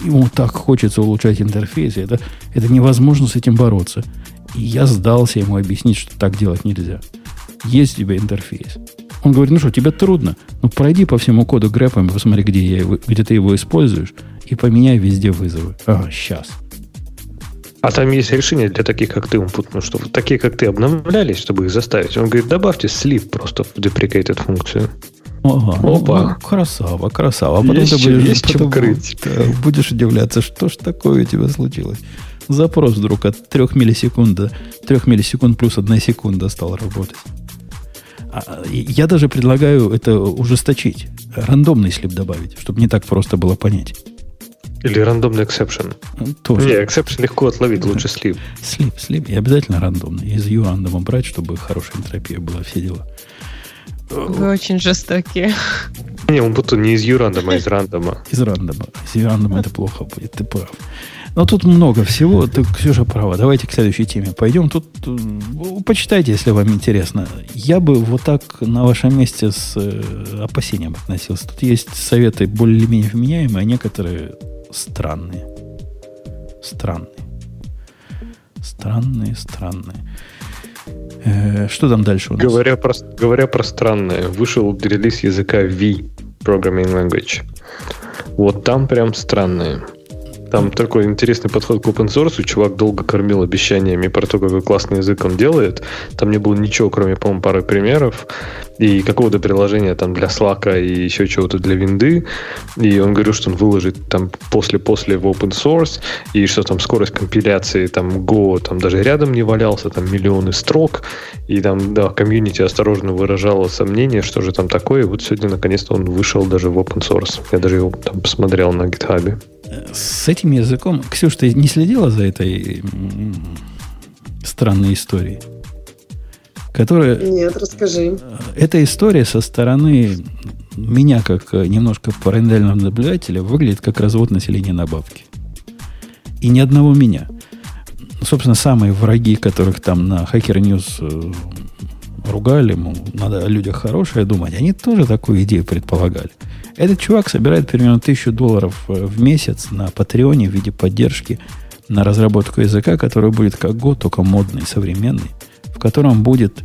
Ему так хочется улучшать интерфейс, это, это невозможно с этим бороться. И я сдался ему объяснить, что так делать нельзя. Есть у тебя интерфейс. Он говорит, ну что, тебе трудно? Ну пройди по всему коду грэпом и посмотри, где, я его, где ты его используешь и поменяй везде вызовы. Ага, сейчас. А там есть решение для таких, как ты, ну, что такие, как ты, обновлялись, чтобы их заставить. Он говорит, добавьте слив просто в deprecated функцию. Ага, ну, Опа. Ну, красава, красава. А потом есть ты будешь, есть потом, крыть. будешь удивляться, что ж такое у тебя случилось. Запрос вдруг от 3 миллисекунд до 3 миллисекунд плюс 1 секунда стал работать. А, я даже предлагаю это ужесточить. Рандомный слип добавить, чтобы не так просто было понять. Или рандомный exception. Тоже. Не, exception легко отловить, лучше слив. Слив, слив. И обязательно рандомный. Из U рандома брать, чтобы хорошая энтропия была, все дела. Вы очень жестокие. Не, он будто не из U рандома, а из рандома. Из рандома. Из U рандома это плохо будет, ты прав. Но тут много всего. Ты, Ксюша права. Давайте к следующей теме пойдем. Тут э, почитайте, если вам интересно. Я бы вот так на вашем месте с э, опасением относился. Тут есть советы более-менее вменяемые, а некоторые странные. Странные. Странные, странные. Э, что там дальше у нас? Говоря про, говоря про странное, вышел релиз языка V, Programming Language. Вот там прям странные. Там такой интересный подход к open source. Чувак долго кормил обещаниями про то, какой классный язык он делает. Там не было ничего, кроме, по-моему, пары примеров. И какого-то приложения там для Slack и еще чего-то для винды. И он говорил, что он выложит там после-после в open source. И что там скорость компиляции там Go там даже рядом не валялся. Там миллионы строк. И там, да, комьюнити осторожно выражало сомнение, что же там такое. И вот сегодня наконец-то он вышел даже в open source. Я даже его там посмотрел на GitHub с этим языком... Ксюш, ты не следила за этой странной историей? которая... Нет, расскажи. Эта история со стороны меня, как немножко параллельного наблюдателя, выглядит как развод населения на бабки. И ни одного меня. Собственно, самые враги, которых там на Hacker News ругали, мол, надо о людях хорошее думать, они тоже такую идею предполагали. Этот чувак собирает примерно тысячу долларов э, в месяц на Патреоне в виде поддержки на разработку языка, который будет как год, только модный, современный, в котором будет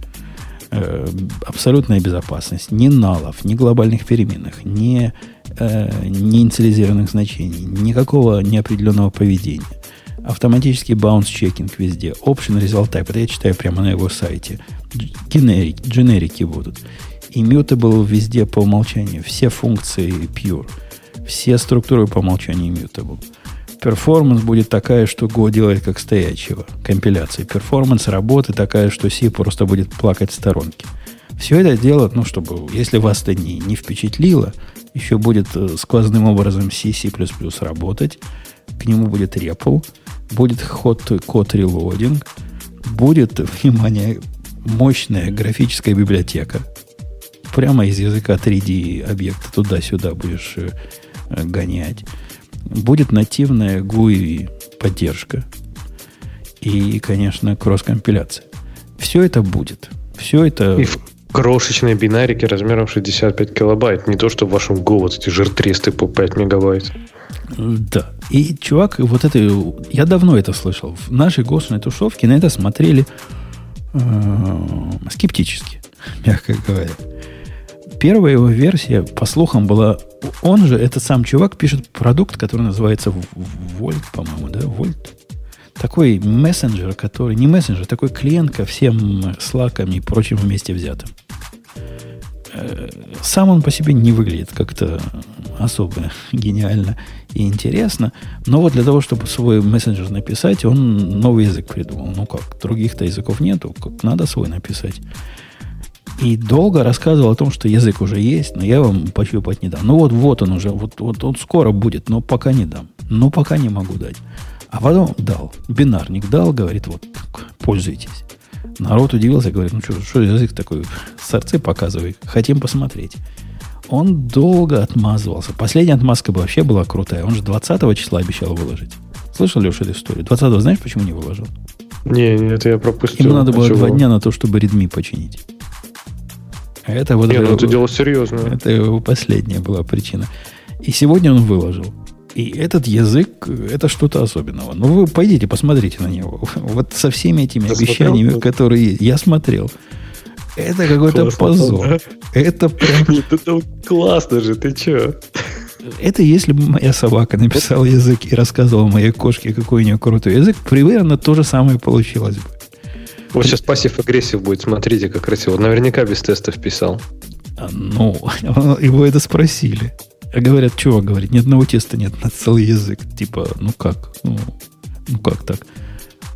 э, абсолютная безопасность. Ни налов, ни глобальных переменных, ни, э, ни инициализированных значений, никакого неопределенного поведения. Автоматический bounds checking везде. Option result type. Это я читаю прямо на его сайте. Генерик, дженерики будут. Immutable везде по умолчанию. Все функции pure. Все структуры по умолчанию immutable. Performance будет такая, что Go делает как стоячего. Компиляции. Performance работы такая, что C просто будет плакать в сторонке. Все это делают, ну, чтобы, если вас это не, не впечатлило, еще будет э, сквозным образом C, C++ работать. К нему будет REPL, будет ход код релодинг, будет, внимание, мощная графическая библиотека. Прямо из языка 3D объекта туда-сюда будешь э, гонять. Будет нативная GUI поддержка. И, конечно, кросс-компиляция. Все это будет. Все это... И в крошечной бинарике размером 65 килобайт. Не то, что в вашем Go вот эти жиртресты по 5 мегабайт. Да. И чувак, вот это... Я давно это слышал. В нашей государственной тушевке на это смотрели Э, скептически, мягко говоря. Первая его версия, по слухам, была... Он же, этот сам чувак, пишет продукт, который называется Volt, по-моему, да? Volt. Такой мессенджер, который... Не мессенджер, такой клиент ко всем слакам и прочим вместе взятым. Э, сам он по себе не выглядит как-то особо гениально и интересно. Но вот для того, чтобы свой мессенджер написать, он новый язык придумал. Ну как, других-то языков нету, как надо свой написать. И долго рассказывал о том, что язык уже есть, но я вам пощупать не дам. Ну вот, вот он уже, вот, вот он скоро будет, но пока не дам. Ну пока не могу дать. А потом дал. Бинарник дал, говорит, вот, пользуйтесь. Народ удивился, говорит, ну что, что язык такой, сорцы показывай, хотим посмотреть. Он долго отмазывался. Последняя отмазка вообще была крутая. Он же 20 числа обещал выложить. Слышал, Леша, эту историю? 20 знаешь, почему не выложил? Не, это я пропустил. Ему надо было два дня на то, чтобы Redmi починить. Это вот... Не, ну это дело серьезное. Это его последняя была причина. И сегодня он выложил. И этот язык, это что-то особенного. Ну, вы пойдите, посмотрите на него. Вот со всеми этими Ты обещаниями, смотрел? которые я смотрел. Это какой-то позор. Да? Это прям... Это классно же, ты че? Это если бы моя собака написала язык и рассказывала моей кошке, какой у нее крутой язык, примерно то же самое получилось бы. Вот сейчас passive-aggressive будет, смотрите, как красиво. Наверняка без тестов писал. А, ну, его это спросили. А говорят, чувак говорит, ни одного теста нет на целый язык. Типа, ну как? Ну, ну как так?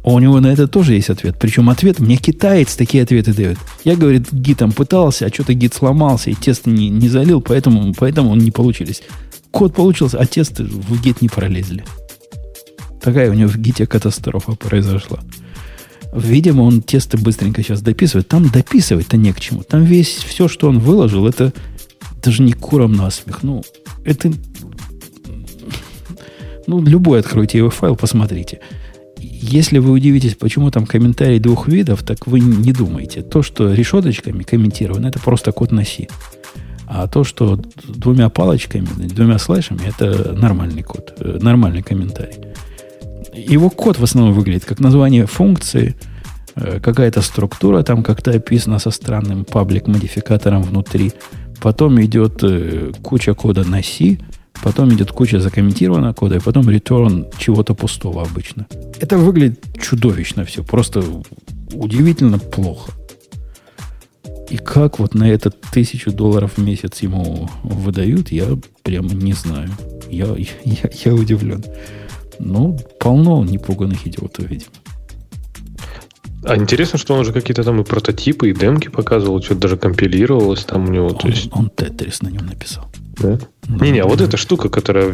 А у него на это тоже есть ответ. Причем ответ мне китаец такие ответы дает. Я, говорит, гитом пытался, а что-то гид сломался, и тесто не, не залил, поэтому, поэтому он не получились. Код получился, а тесты в гит не пролезли. Такая у него в гите катастрофа произошла. Видимо, он тесты быстренько сейчас дописывает. Там дописывать-то не к чему. Там весь, все, что он выложил, это даже не куром насмех. Ну, это... Ну, любой откройте его файл, посмотрите. Если вы удивитесь, почему там комментарии двух видов, так вы не думайте. То, что решеточками комментировано, это просто код на C. А то, что двумя палочками, двумя слэшами, это нормальный код, э, нормальный комментарий. Его код в основном выглядит как название функции, э, какая-то структура там как-то описана со странным паблик-модификатором внутри. Потом идет э, куча кода на C, потом идет куча закомментированного кода, и потом return чего-то пустого обычно. Это выглядит чудовищно все, просто удивительно плохо. И как вот на этот тысячу долларов в месяц ему выдают, я прямо не знаю. Я, я, я удивлен. Ну, полно непуганных идиотов, видимо. А интересно, что он уже какие-то там и прототипы, и демки показывал, что-то даже компилировалось там у него. Он, то есть... он Тетрис на нем написал. Да? Не-не, а вот эта штука, которая,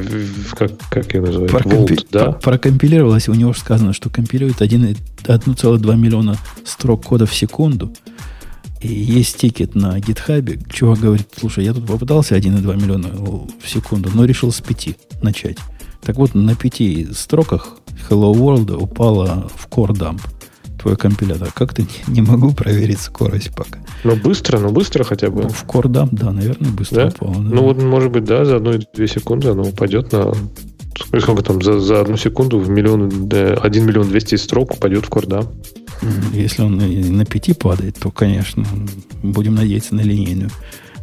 как, как ее называют, Прокомпи... Volt, да? Прокомпилировалась, у него же сказано, что компилирует 1,2 миллиона строк кода в секунду. И есть тикет на гитхабе. Чувак говорит, слушай, я тут попытался 1,2 миллиона в секунду, но решил с 5 начать. Так вот, на пяти строках Hello World упала в core dump твой компилятор. Как-то не, не могу проверить скорость пока. Ну, быстро, ну, быстро хотя бы. Ну, в core dump, да, наверное, быстро да? упало. Да. Ну, вот, может быть, да, за одну-две секунды оно упадет на... Сколько там, за, за одну секунду в миллион, да, 1 миллион 200 строк упадет в dump. Если он на пяти падает, то, конечно, будем надеяться на линейную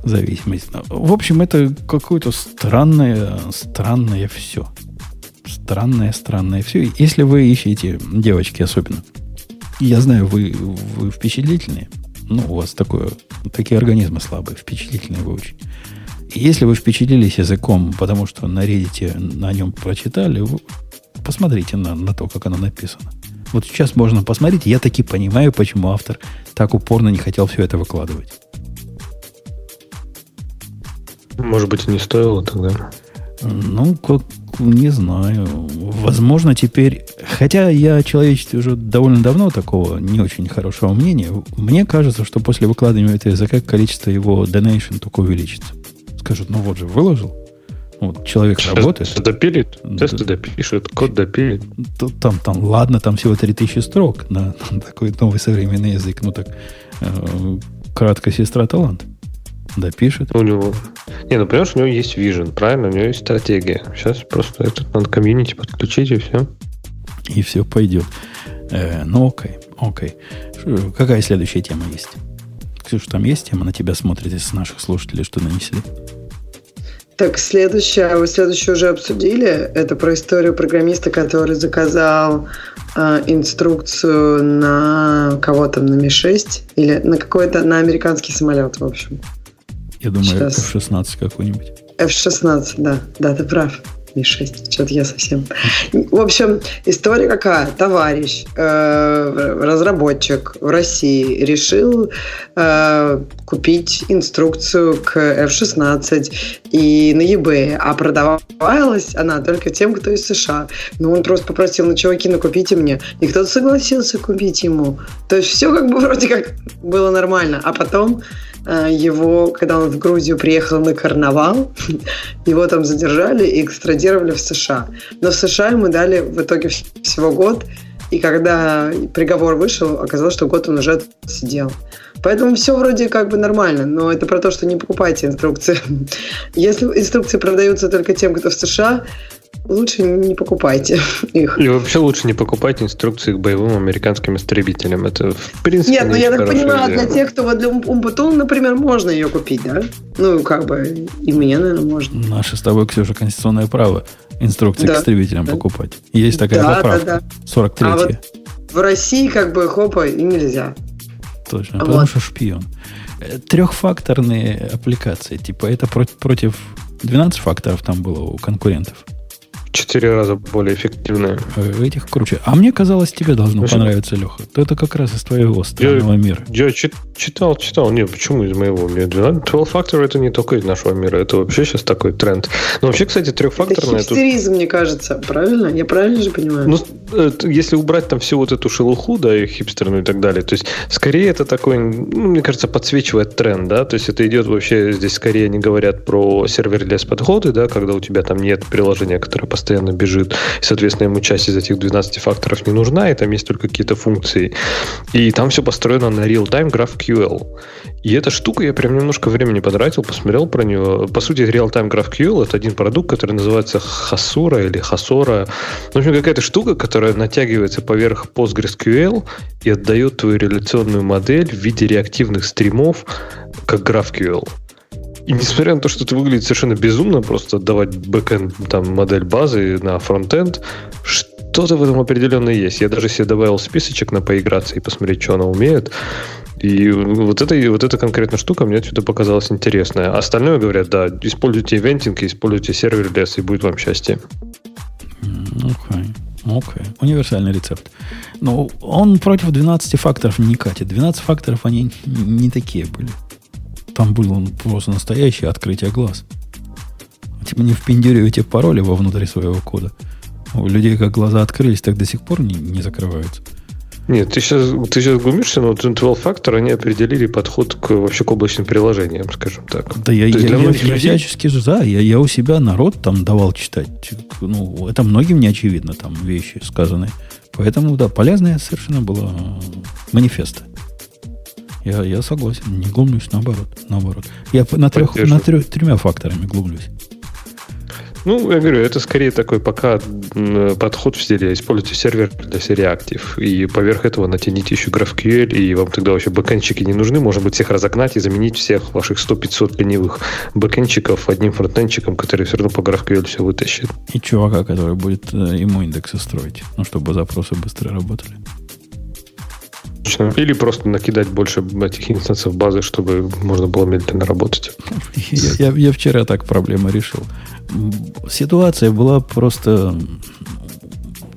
зависимость. В общем, это какое-то странное, странное все. Странное, странное все. Если вы ищете, девочки особенно, я знаю, вы, вы впечатлительные, ну, у вас такое, такие организмы слабые, впечатлительные вы очень. Если вы впечатлились языком, потому что на Reddit на нем прочитали, вы посмотрите на, на то, как оно написано. Вот сейчас можно посмотреть, я таки понимаю, почему автор так упорно не хотел все это выкладывать. Может быть, и не стоило тогда. Ну, как, не знаю. Возможно, теперь... Хотя я о человечестве уже довольно давно такого не очень хорошего мнения. Мне кажется, что после выкладывания этого языка количество его donation только увеличится. Скажут, ну вот же, выложил. Вот человек Сейчас работает. Допилит, тесты да. допишет, код допилит. Там, там, ладно, там всего 3000 строк на, на такой новый современный язык. Ну так, э, краткая сестра талант. Допишет. У него. Не, ну понимаешь, у него есть вижен, правильно? У него есть стратегия. Сейчас просто этот надо комьюнити подключить и все. И все пойдет. Э, ну окей, окей. Какая следующая тема есть? Ксюша, там есть тема на тебя смотрит из наших слушателей, что нанесли? Так, следующее, вы следующее уже обсудили. Это про историю программиста, который заказал э, инструкцию на кого там, на Ми-6 или на какой-то, на американский самолет, в общем. Я думаю, Сейчас. F-16 какой-нибудь. F-16, да. Да, ты прав. Ми-6. Что-то я совсем... В общем, история какая? Товарищ, э, разработчик в России решил э, купить инструкцию к F-16 и на eBay, а продавалась она только тем, кто из США. Ну, он просто попросил, ну, чуваки, ну, купите мне. И кто-то согласился купить ему. То есть все как бы вроде как было нормально. А потом его, когда он в Грузию приехал на карнавал, его там задержали и экстрадировали в США. Но в США ему дали в итоге всего год, и когда приговор вышел, оказалось, что год он уже сидел. Поэтому все вроде как бы нормально, но это про то, что не покупайте инструкции. Если инструкции продаются только тем, кто в США, лучше не покупайте их. И вообще лучше не покупайте инструкции к боевым американским истребителям. Это, в принципе, Нет, ну я так понимаю, идея. для тех, кто вот для Умбутун, например, можно ее купить, да? Ну, как бы, и мне, наверное, можно. Наше с тобой, Ксюша, конституционное право инструкции да. к истребителям да. покупать. Есть такая да, поправка. Да, да. 43 а вот в России, как бы, хопа, и нельзя. Точно, вот. потому что шпион. Э, Трехфакторные аппликации, типа, это против, против 12 факторов там было у конкурентов четыре раза более эффективная. Этих круче. А мне казалось, тебе должно Значит, понравиться, Леха. То это как раз из твоего странного я, мира. Я читал, читал. Нет, почему из моего мира? 12 Factor это не только из нашего мира. Это вообще сейчас такой тренд. Но вообще, кстати, трехфакторная... Это хипстеризм, тут... мне кажется. Правильно? Я правильно же понимаю? Ну, если убрать там всю вот эту шелуху, да, и хипстерную и так далее, то есть скорее это такой, ну, мне кажется, подсвечивает тренд, да, то есть это идет вообще, здесь скорее они говорят про serverless подходы, да, когда у тебя там нет приложения, которое постоянно бежит, и, соответственно, ему часть из этих 12 факторов не нужна, и там есть только какие-то функции. И там все построено на real-time GraphQL. И эта штука, я прям немножко времени потратил, посмотрел про нее. По сути, real-time GraphQL — это один продукт, который называется Hasura или Hasora. В общем, какая-то штука, которая натягивается поверх PostgreSQL и отдает твою реляционную модель в виде реактивных стримов, как GraphQL. И несмотря на то, что это выглядит совершенно безумно, просто отдавать бэкэнд, там, модель базы на фронтенд, что-то в этом определенно есть. Я даже себе добавил списочек на поиграться и посмотреть, что она умеет. И вот эта, вот эта конкретная штука мне отсюда показалась интересная. Остальное говорят, да, используйте ивентинг, используйте сервер лес, и будет вам счастье. Окей. Okay. Окей. Okay. Универсальный рецепт. Но он против 12 факторов не катит. 12 факторов, они не такие были. Там был он просто настоящее открытие глаз. Типа не впендюривайте пароли вовнутрь своего кода. У людей как глаза открылись, так до сих пор не, не закрываются. Нет, ты сейчас, ты сейчас глумишься, но 12 Factor они определили подход к вообще к облачным приложениям, скажем так. Да я, я, я, я всячески за. Я, я у себя народ там давал читать. Ну, это многим не очевидно, там вещи сказанные. Поэтому, да, полезная совершенно была манифеста. Я, я согласен, не глумлюсь, наоборот. наоборот. Я на, трех, на трех, тремя факторами глумлюсь. Ну, я говорю, это скорее такой пока подход в стиле используйте сервер для серии актив, и поверх этого натяните еще GraphQL, и вам тогда вообще бэкэнчики не нужны, можно будет всех разогнать и заменить всех ваших 100-500 ленивых бэкэнчиков одним фронтенчиком, который все равно по GraphQL все вытащит. И чувака, который будет э, ему индексы строить, ну, чтобы запросы быстро работали. Или просто накидать больше этих инстансов базы, чтобы можно было медленно работать. Я, я, я вчера так проблему решил. Ситуация была просто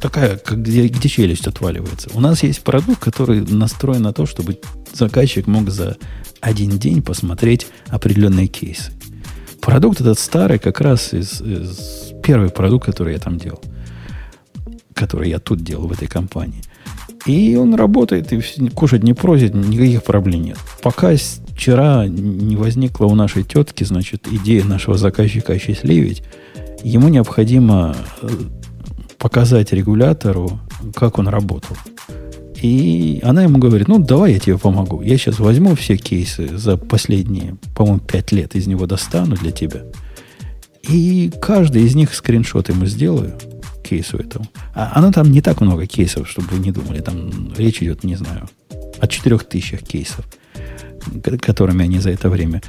такая, где, где челюсть отваливается. У нас есть продукт, который настроен на то, чтобы заказчик мог за один день посмотреть определенные кейсы. Продукт этот старый, как раз из, из первый продукт, который я там делал, который я тут делал в этой компании – и он работает, и кушать не просит, никаких проблем нет. Пока вчера не возникла у нашей тетки, значит, идея нашего заказчика осчастливить, ему необходимо э, показать регулятору, как он работал. И она ему говорит, ну, давай я тебе помогу. Я сейчас возьму все кейсы за последние, по-моему, пять лет из него достану для тебя. И каждый из них скриншот ему сделаю – кейсу этому. А оно там не так много кейсов, чтобы вы не думали. Там речь идет, не знаю, о 4000 кейсов, которыми они за это время.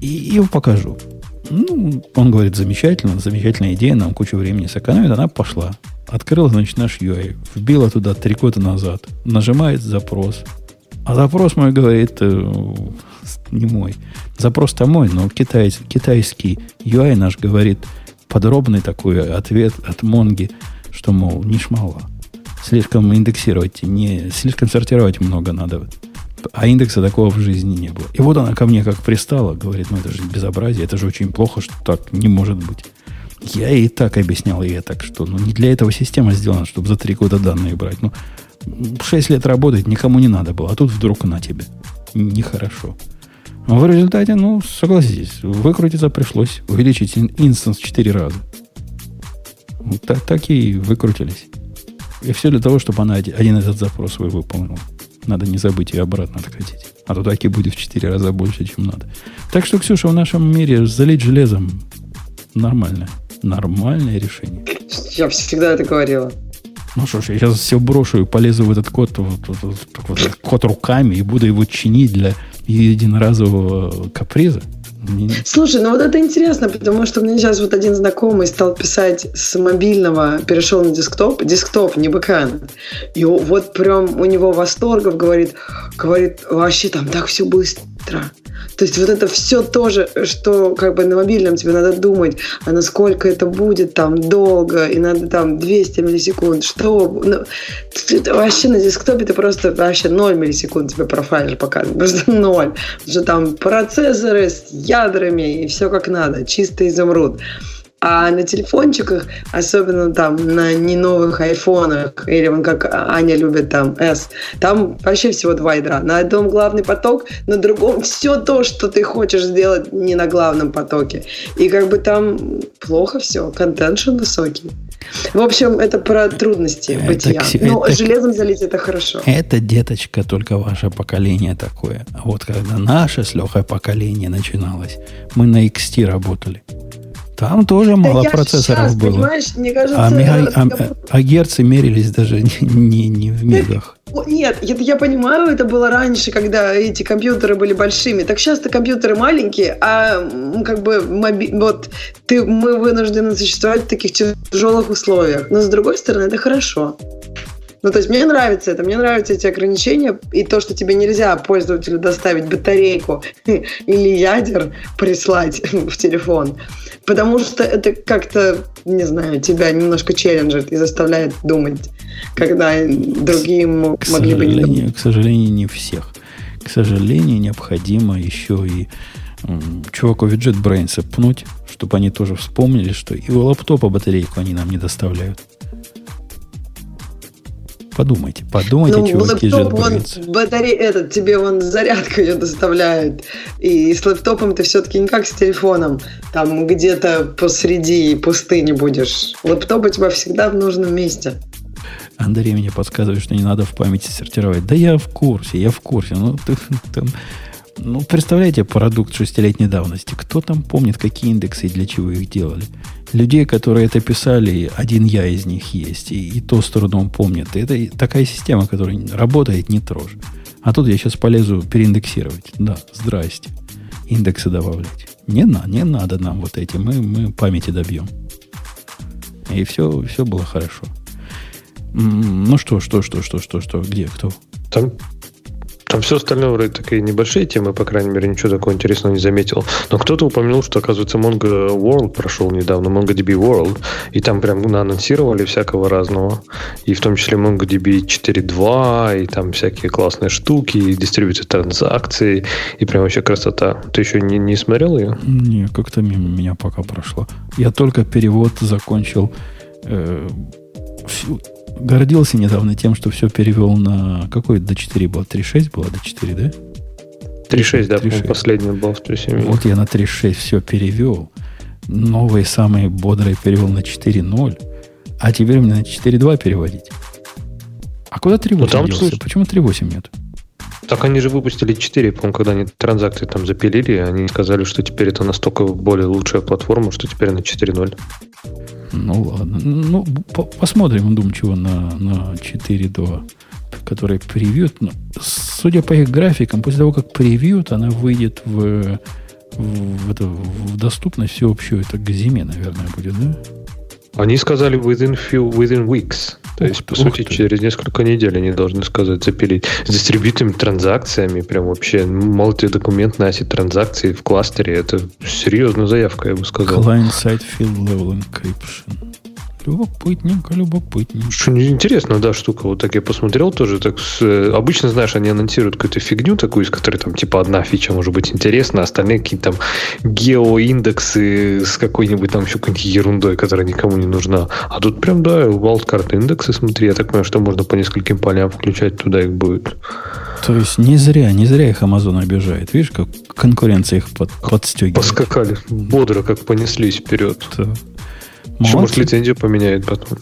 И его покажу. Ну, он говорит, замечательно, замечательная идея, нам кучу времени сэкономит. Она пошла. Открыла, значит, наш UI. Вбила туда три года назад. Нажимает запрос. А запрос мой говорит, э, не мой. Запрос-то мой, но китайский, китайский UI наш говорит, подробный такой ответ от Монги, что, мол, не шмала. Слишком индексировать, не, слишком сортировать много надо. А индекса такого в жизни не было. И вот она ко мне как пристала, говорит, ну это же безобразие, это же очень плохо, что так не может быть. Я и так объяснял ей так, что ну, не для этого система сделана, чтобы за три года данные брать. Ну, шесть лет работать никому не надо было, а тут вдруг на тебе. Нехорошо. В результате, ну, согласитесь, выкрутиться пришлось увеличить инстанс 4 раза. Так, так и выкрутились. И все для того, чтобы она один этот запрос свой выполнила. Надо не забыть ее обратно откатить. А то так и будет в 4 раза больше, чем надо. Так что, Ксюша, в нашем мире залить железом нормально. Нормальное решение. Я всегда это говорила. Ну что ж, я сейчас все брошу и полезу в этот код, вот, вот, вот, вот, код руками и буду его чинить для единоразового каприза. Слушай, ну вот это интересно, потому что мне сейчас вот один знакомый стал писать с мобильного, перешел на десктоп, десктоп, не бэкэнд. И вот прям у него восторгов говорит, говорит, вообще там так все быстро. То есть вот это все тоже, что как бы на мобильном тебе надо думать, а насколько это будет там долго, и надо там 200 миллисекунд, что... Ну, вообще на десктопе ты просто вообще 0 миллисекунд тебе профайлер показывает, просто 0. Потому что там процессоры с ядрами и все как надо, чисто изумруд. А на телефончиках, особенно там на не новых айфонах, или вон как Аня любит там S, там вообще всего два ядра. На одном главный поток, на другом все то, что ты хочешь сделать не на главном потоке. И как бы там плохо все, контеншн высокий. В общем, это про трудности это, бытия. Но это, железом залить это хорошо. Это, деточка, только ваше поколение такое. А вот когда наше с Лехой поколение начиналось, мы на XT работали. Там тоже мало да процессоров сейчас, было. Кажется, а, мега, а, а герцы мерились даже не, не, не в мегах. Нет, это я понимаю, это было раньше, когда эти компьютеры были большими. Так сейчас-то компьютеры маленькие, а как бы моби... вот ты, мы вынуждены существовать в таких тяжелых условиях. Но с другой стороны, это хорошо. Ну, то есть мне нравится это, мне нравятся эти ограничения и то, что тебе нельзя пользователю доставить батарейку или ядер прислать в телефон. Потому что это как-то, не знаю, тебя немножко челленджит и заставляет думать, когда другие к могли бы не думать. К сожалению, не всех. К сожалению, необходимо еще и чуваку виджет JetBrains пнуть, чтобы они тоже вспомнили, что и у лаптопа батарейку они нам не доставляют. Подумайте, подумайте, ну, чуваки лэптоп, он батаре... этот, тебе он зарядку ее доставляет. И с лэптопом ты все-таки не как с телефоном. Там где-то посреди пустыни будешь. Лэптоп у тебя всегда в нужном месте. Андрей мне подсказывает, что не надо в памяти сортировать. Да я в курсе, я в курсе. Ну, ты, там, ну представляете, продукт шестилетней давности. Кто там помнит, какие индексы и для чего их делали? Людей, которые это писали, один я из них есть. И, и то с трудом помнят. Это такая система, которая работает, не трожь. А тут я сейчас полезу переиндексировать. Да, здрасте. Индексы добавлять. Не, на, не надо нам вот эти. Мы, мы памяти добьем. И все, все было хорошо. Ну что, что, что, что, что, что, где, кто? Там, там все остальное вроде такие небольшие темы, по крайней мере, ничего такого интересного не заметил. Но кто-то упомянул, что, оказывается, Mongo World прошел недавно, MongoDB World, и там прям анонсировали всякого разного. И в том числе MongoDB 4.2, и там всякие классные штуки, и дистрибьюция транзакций, и прям вообще красота. Ты еще не, не смотрел ее? Не, как-то мимо меня пока прошло. Я только перевод закончил э, гордился недавно тем, что все перевел на... Какой до 4 было? 3.6 было до 4, да? 3.6, да, 3.6. последний был в 3.7. Вот я на 3.6 все перевел. Новые самые бодрые перевел на 4.0. А теперь мне на 4.2 переводить. А куда 3.8 ну, там делся? Слушай, Почему 3.8 нет? Так они же выпустили 4, по-моему, когда они транзакции там запилили, они сказали, что теперь это настолько более лучшая платформа, что теперь на 4.0. Ну ладно. Ну, по посмотрим вдумчиво на, на 4.2, который превьют. Но, судя по их графикам, после того, как превьют, она выйдет в, в, в, это, в доступность всеобщую. Это к зиме, наверное, будет, да? Они сказали within few, within weeks. То ух есть, по сути, ты. через несколько недель они должны сказать запилить. С дистрибьютами транзакциями, прям вообще мультидокументные аси транзакции в кластере. Это серьезная заявка, я бы сказал. Client-side field level encryption. Любопытненько, любопытненько. Что интересно, да, штука. Вот так я посмотрел тоже. Так с, э, обычно, знаешь, они анонсируют какую-то фигню такую, из которой там типа одна фича может быть интересна, а остальные какие-то там геоиндексы с какой-нибудь там еще какой-нибудь ерундой, которая никому не нужна. А тут прям, да, wildcard индексы, смотри, я так понимаю, что можно по нескольким полям включать, туда их будет. То есть не зря, не зря их Amazon обижает. Видишь, как конкуренция их под, подстегивает. Поскакали, бодро как понеслись вперед. Да. Еще, может, лицензию поменяют потом.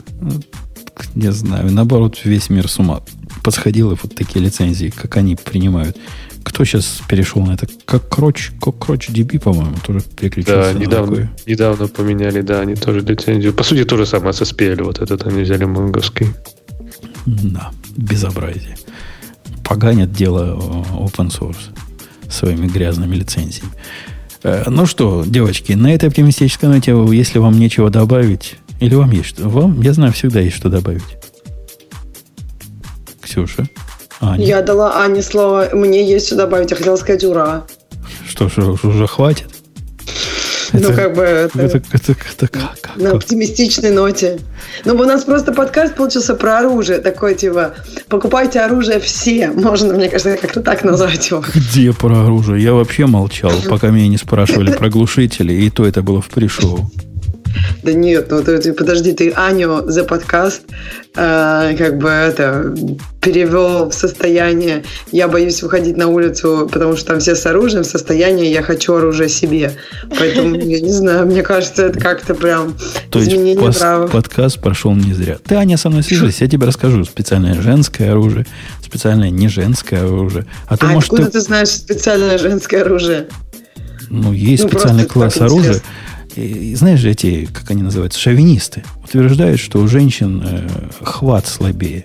Не знаю. Наоборот, весь мир с ума подсходил, и вот такие лицензии, как они принимают. Кто сейчас перешел на это? Как Кроч, как Кроч DB, по-моему, тоже переключился. Да, недавно, недавно поменяли, да, они тоже лицензию. По сути, то же самое с SPL, вот этот они взяли монговский. Да, безобразие. Поганят дело open source своими грязными лицензиями. Э, ну что, девочки, на этой оптимистической ноте, если вам нечего добавить, или вам есть что? Вам, я знаю, всегда есть что добавить. Ксюша? Аня? Я дала Ане слово, мне есть что добавить, я хотела сказать ура. Что ж, уже хватит? Ну, как бы это, это, это, это как, как, на оптимистичной ноте. Ну, у нас просто подкаст получился про оружие. Такой, типа, покупайте оружие все. Можно, мне кажется, как-то так назвать его. Где про оружие? Я вообще молчал, пока меня не спрашивали про глушители, и то это было в пришоу. Да нет, ну ты, подожди, ты Аню за подкаст э, как бы это перевел в состояние «я боюсь выходить на улицу, потому что там все с оружием», в состояние «я хочу оружие себе». Поэтому, я не знаю, мне кажется, это как-то прям То изменение есть права. подкаст прошел не зря. Ты, Аня, со мной свяжись, я тебе расскажу специальное женское оружие, специальное не женское оружие. А, ты, а может, откуда ты... ты знаешь специальное женское оружие? Ну, есть ну, специальный класс оружия. Интересно и, знаешь, эти, как они называются, шовинисты, утверждают, что у женщин э, хват слабее.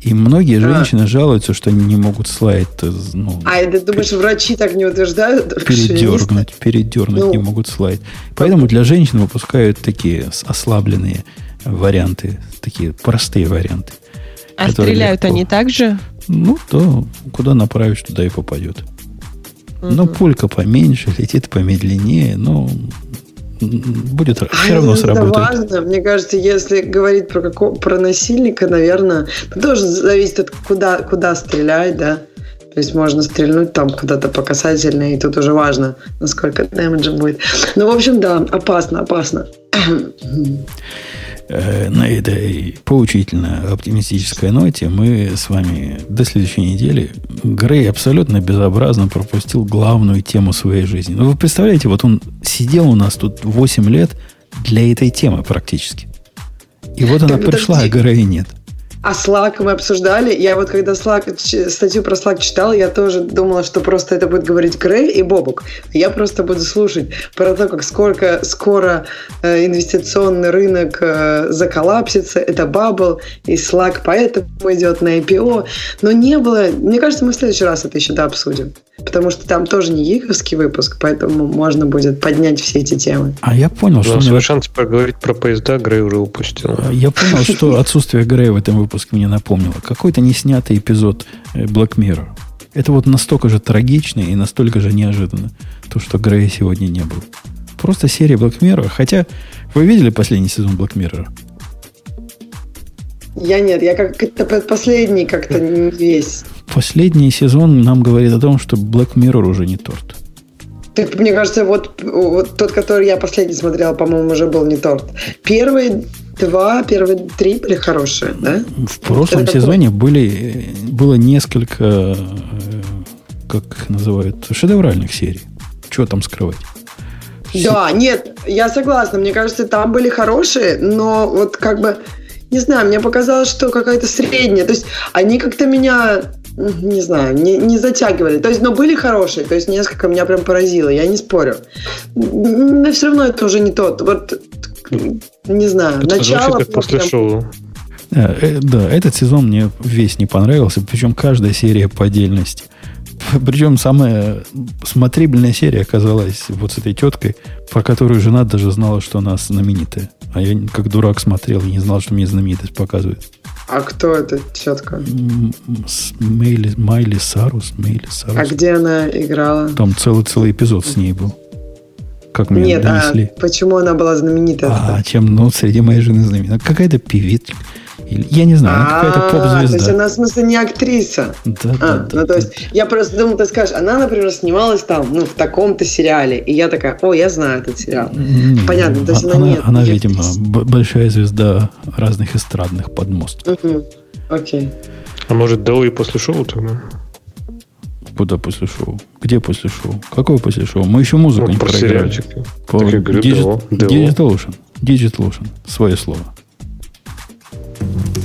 И многие а. женщины жалуются, что они не могут слайд. Э, ну, а ты думаешь, пер... врачи так не утверждают? Передернуть, передернуть ну. не могут слайд. Поэтому для женщин выпускают такие ослабленные варианты, такие простые варианты. А стреляют легко... они так же? Ну, то куда направишь, туда и попадет. Угу. Но пулька поменьше, летит помедленнее, но будет а все равно сработает. Это важно. Мне кажется, если говорить про, какого, про насильника, наверное, тоже зависит от куда, куда стрелять, да. То есть можно стрельнуть там куда-то по касательной, и тут уже важно, насколько дэмэджа будет. Ну, в общем, да, опасно, опасно. Э, на этой поучительно оптимистической ноте мы с вами до следующей недели. Грей абсолютно безобразно пропустил главную тему своей жизни. Ну, вы представляете, вот он сидел у нас тут 8 лет для этой темы практически. И вот она пришла, а Грея нет. А Slack мы обсуждали. Я вот когда Slack, статью про Slack читала, я тоже думала, что просто это будет говорить Грей и Бобук. Я просто буду слушать про то, как сколько скоро э, инвестиционный рынок э, заколлапсится. Это бабл, и Slack поэтому идет на IPO. Но не было... Мне кажется, мы в следующий раз это еще да, обсудим. Потому что там тоже не гиковский выпуск, поэтому можно будет поднять все эти темы. А я понял, что... Свой шанс поговорить про поезда Грей уже упустил. Я понял, что отсутствие Грея в этом выпуске мне напомнило. Какой-то неснятый эпизод э, Black Mirror. Это вот настолько же трагично и настолько же неожиданно, то, что Грея сегодня не был. Просто серия Black Mirror. Хотя, вы видели последний сезон Black Mirror? Я нет, я как то последний как-то не весь. Последний сезон нам говорит о том, что Black Mirror уже не торт. Так, мне кажется, вот, вот тот, который я последний смотрела, по-моему, уже был не торт. Первый два, первые три были хорошие, да? В прошлом сезоне были, было несколько, э, как их называют, шедевральных серий. Чего там скрывать? Да, нет, я согласна. Мне кажется, там были хорошие, но вот как бы, не знаю, мне показалось, что какая-то средняя. То есть они как-то меня не знаю, не, не затягивали. То есть, но были хорошие, то есть несколько меня прям поразило, я не спорю. Но все равно это уже не тот. Вот, не знаю, это начало... Как после прям... шоу. Да, э, да, этот сезон мне весь не понравился, причем каждая серия по отдельности. Причем самая смотрибельная серия оказалась вот с этой теткой, про которую жена даже знала, что она знаменитая. А я как дурак смотрел и не знал, что мне знаменитость показывает. А кто эта тетка? Мейли, Майли Сарус. Мейли Сарус. А где она играла? Там целый-целый эпизод с ней был. Как мне Нет, донесли. а почему она была знаменита? А, чем, ну, среди моей жены знаменита. Какая-то певица. Я не знаю, она какая-то поп-звезда. То есть она, в смысле, не актриса. Да, а, да, ну, то есть, я просто думал, ты скажешь, она, например, снималась там, ну, в таком-то сериале. И я такая, о, я знаю этот сериал. Понятно, то есть она, она нет. Она, видимо, большая звезда разных эстрадных подмостков. Окей. А может, до и после шоу тогда? Куда после шоу? Где после шоу? Какое после шоу? Мы еще музыку ну, не проиграли. По Digital Ocean. Digital Ocean. Свое слово.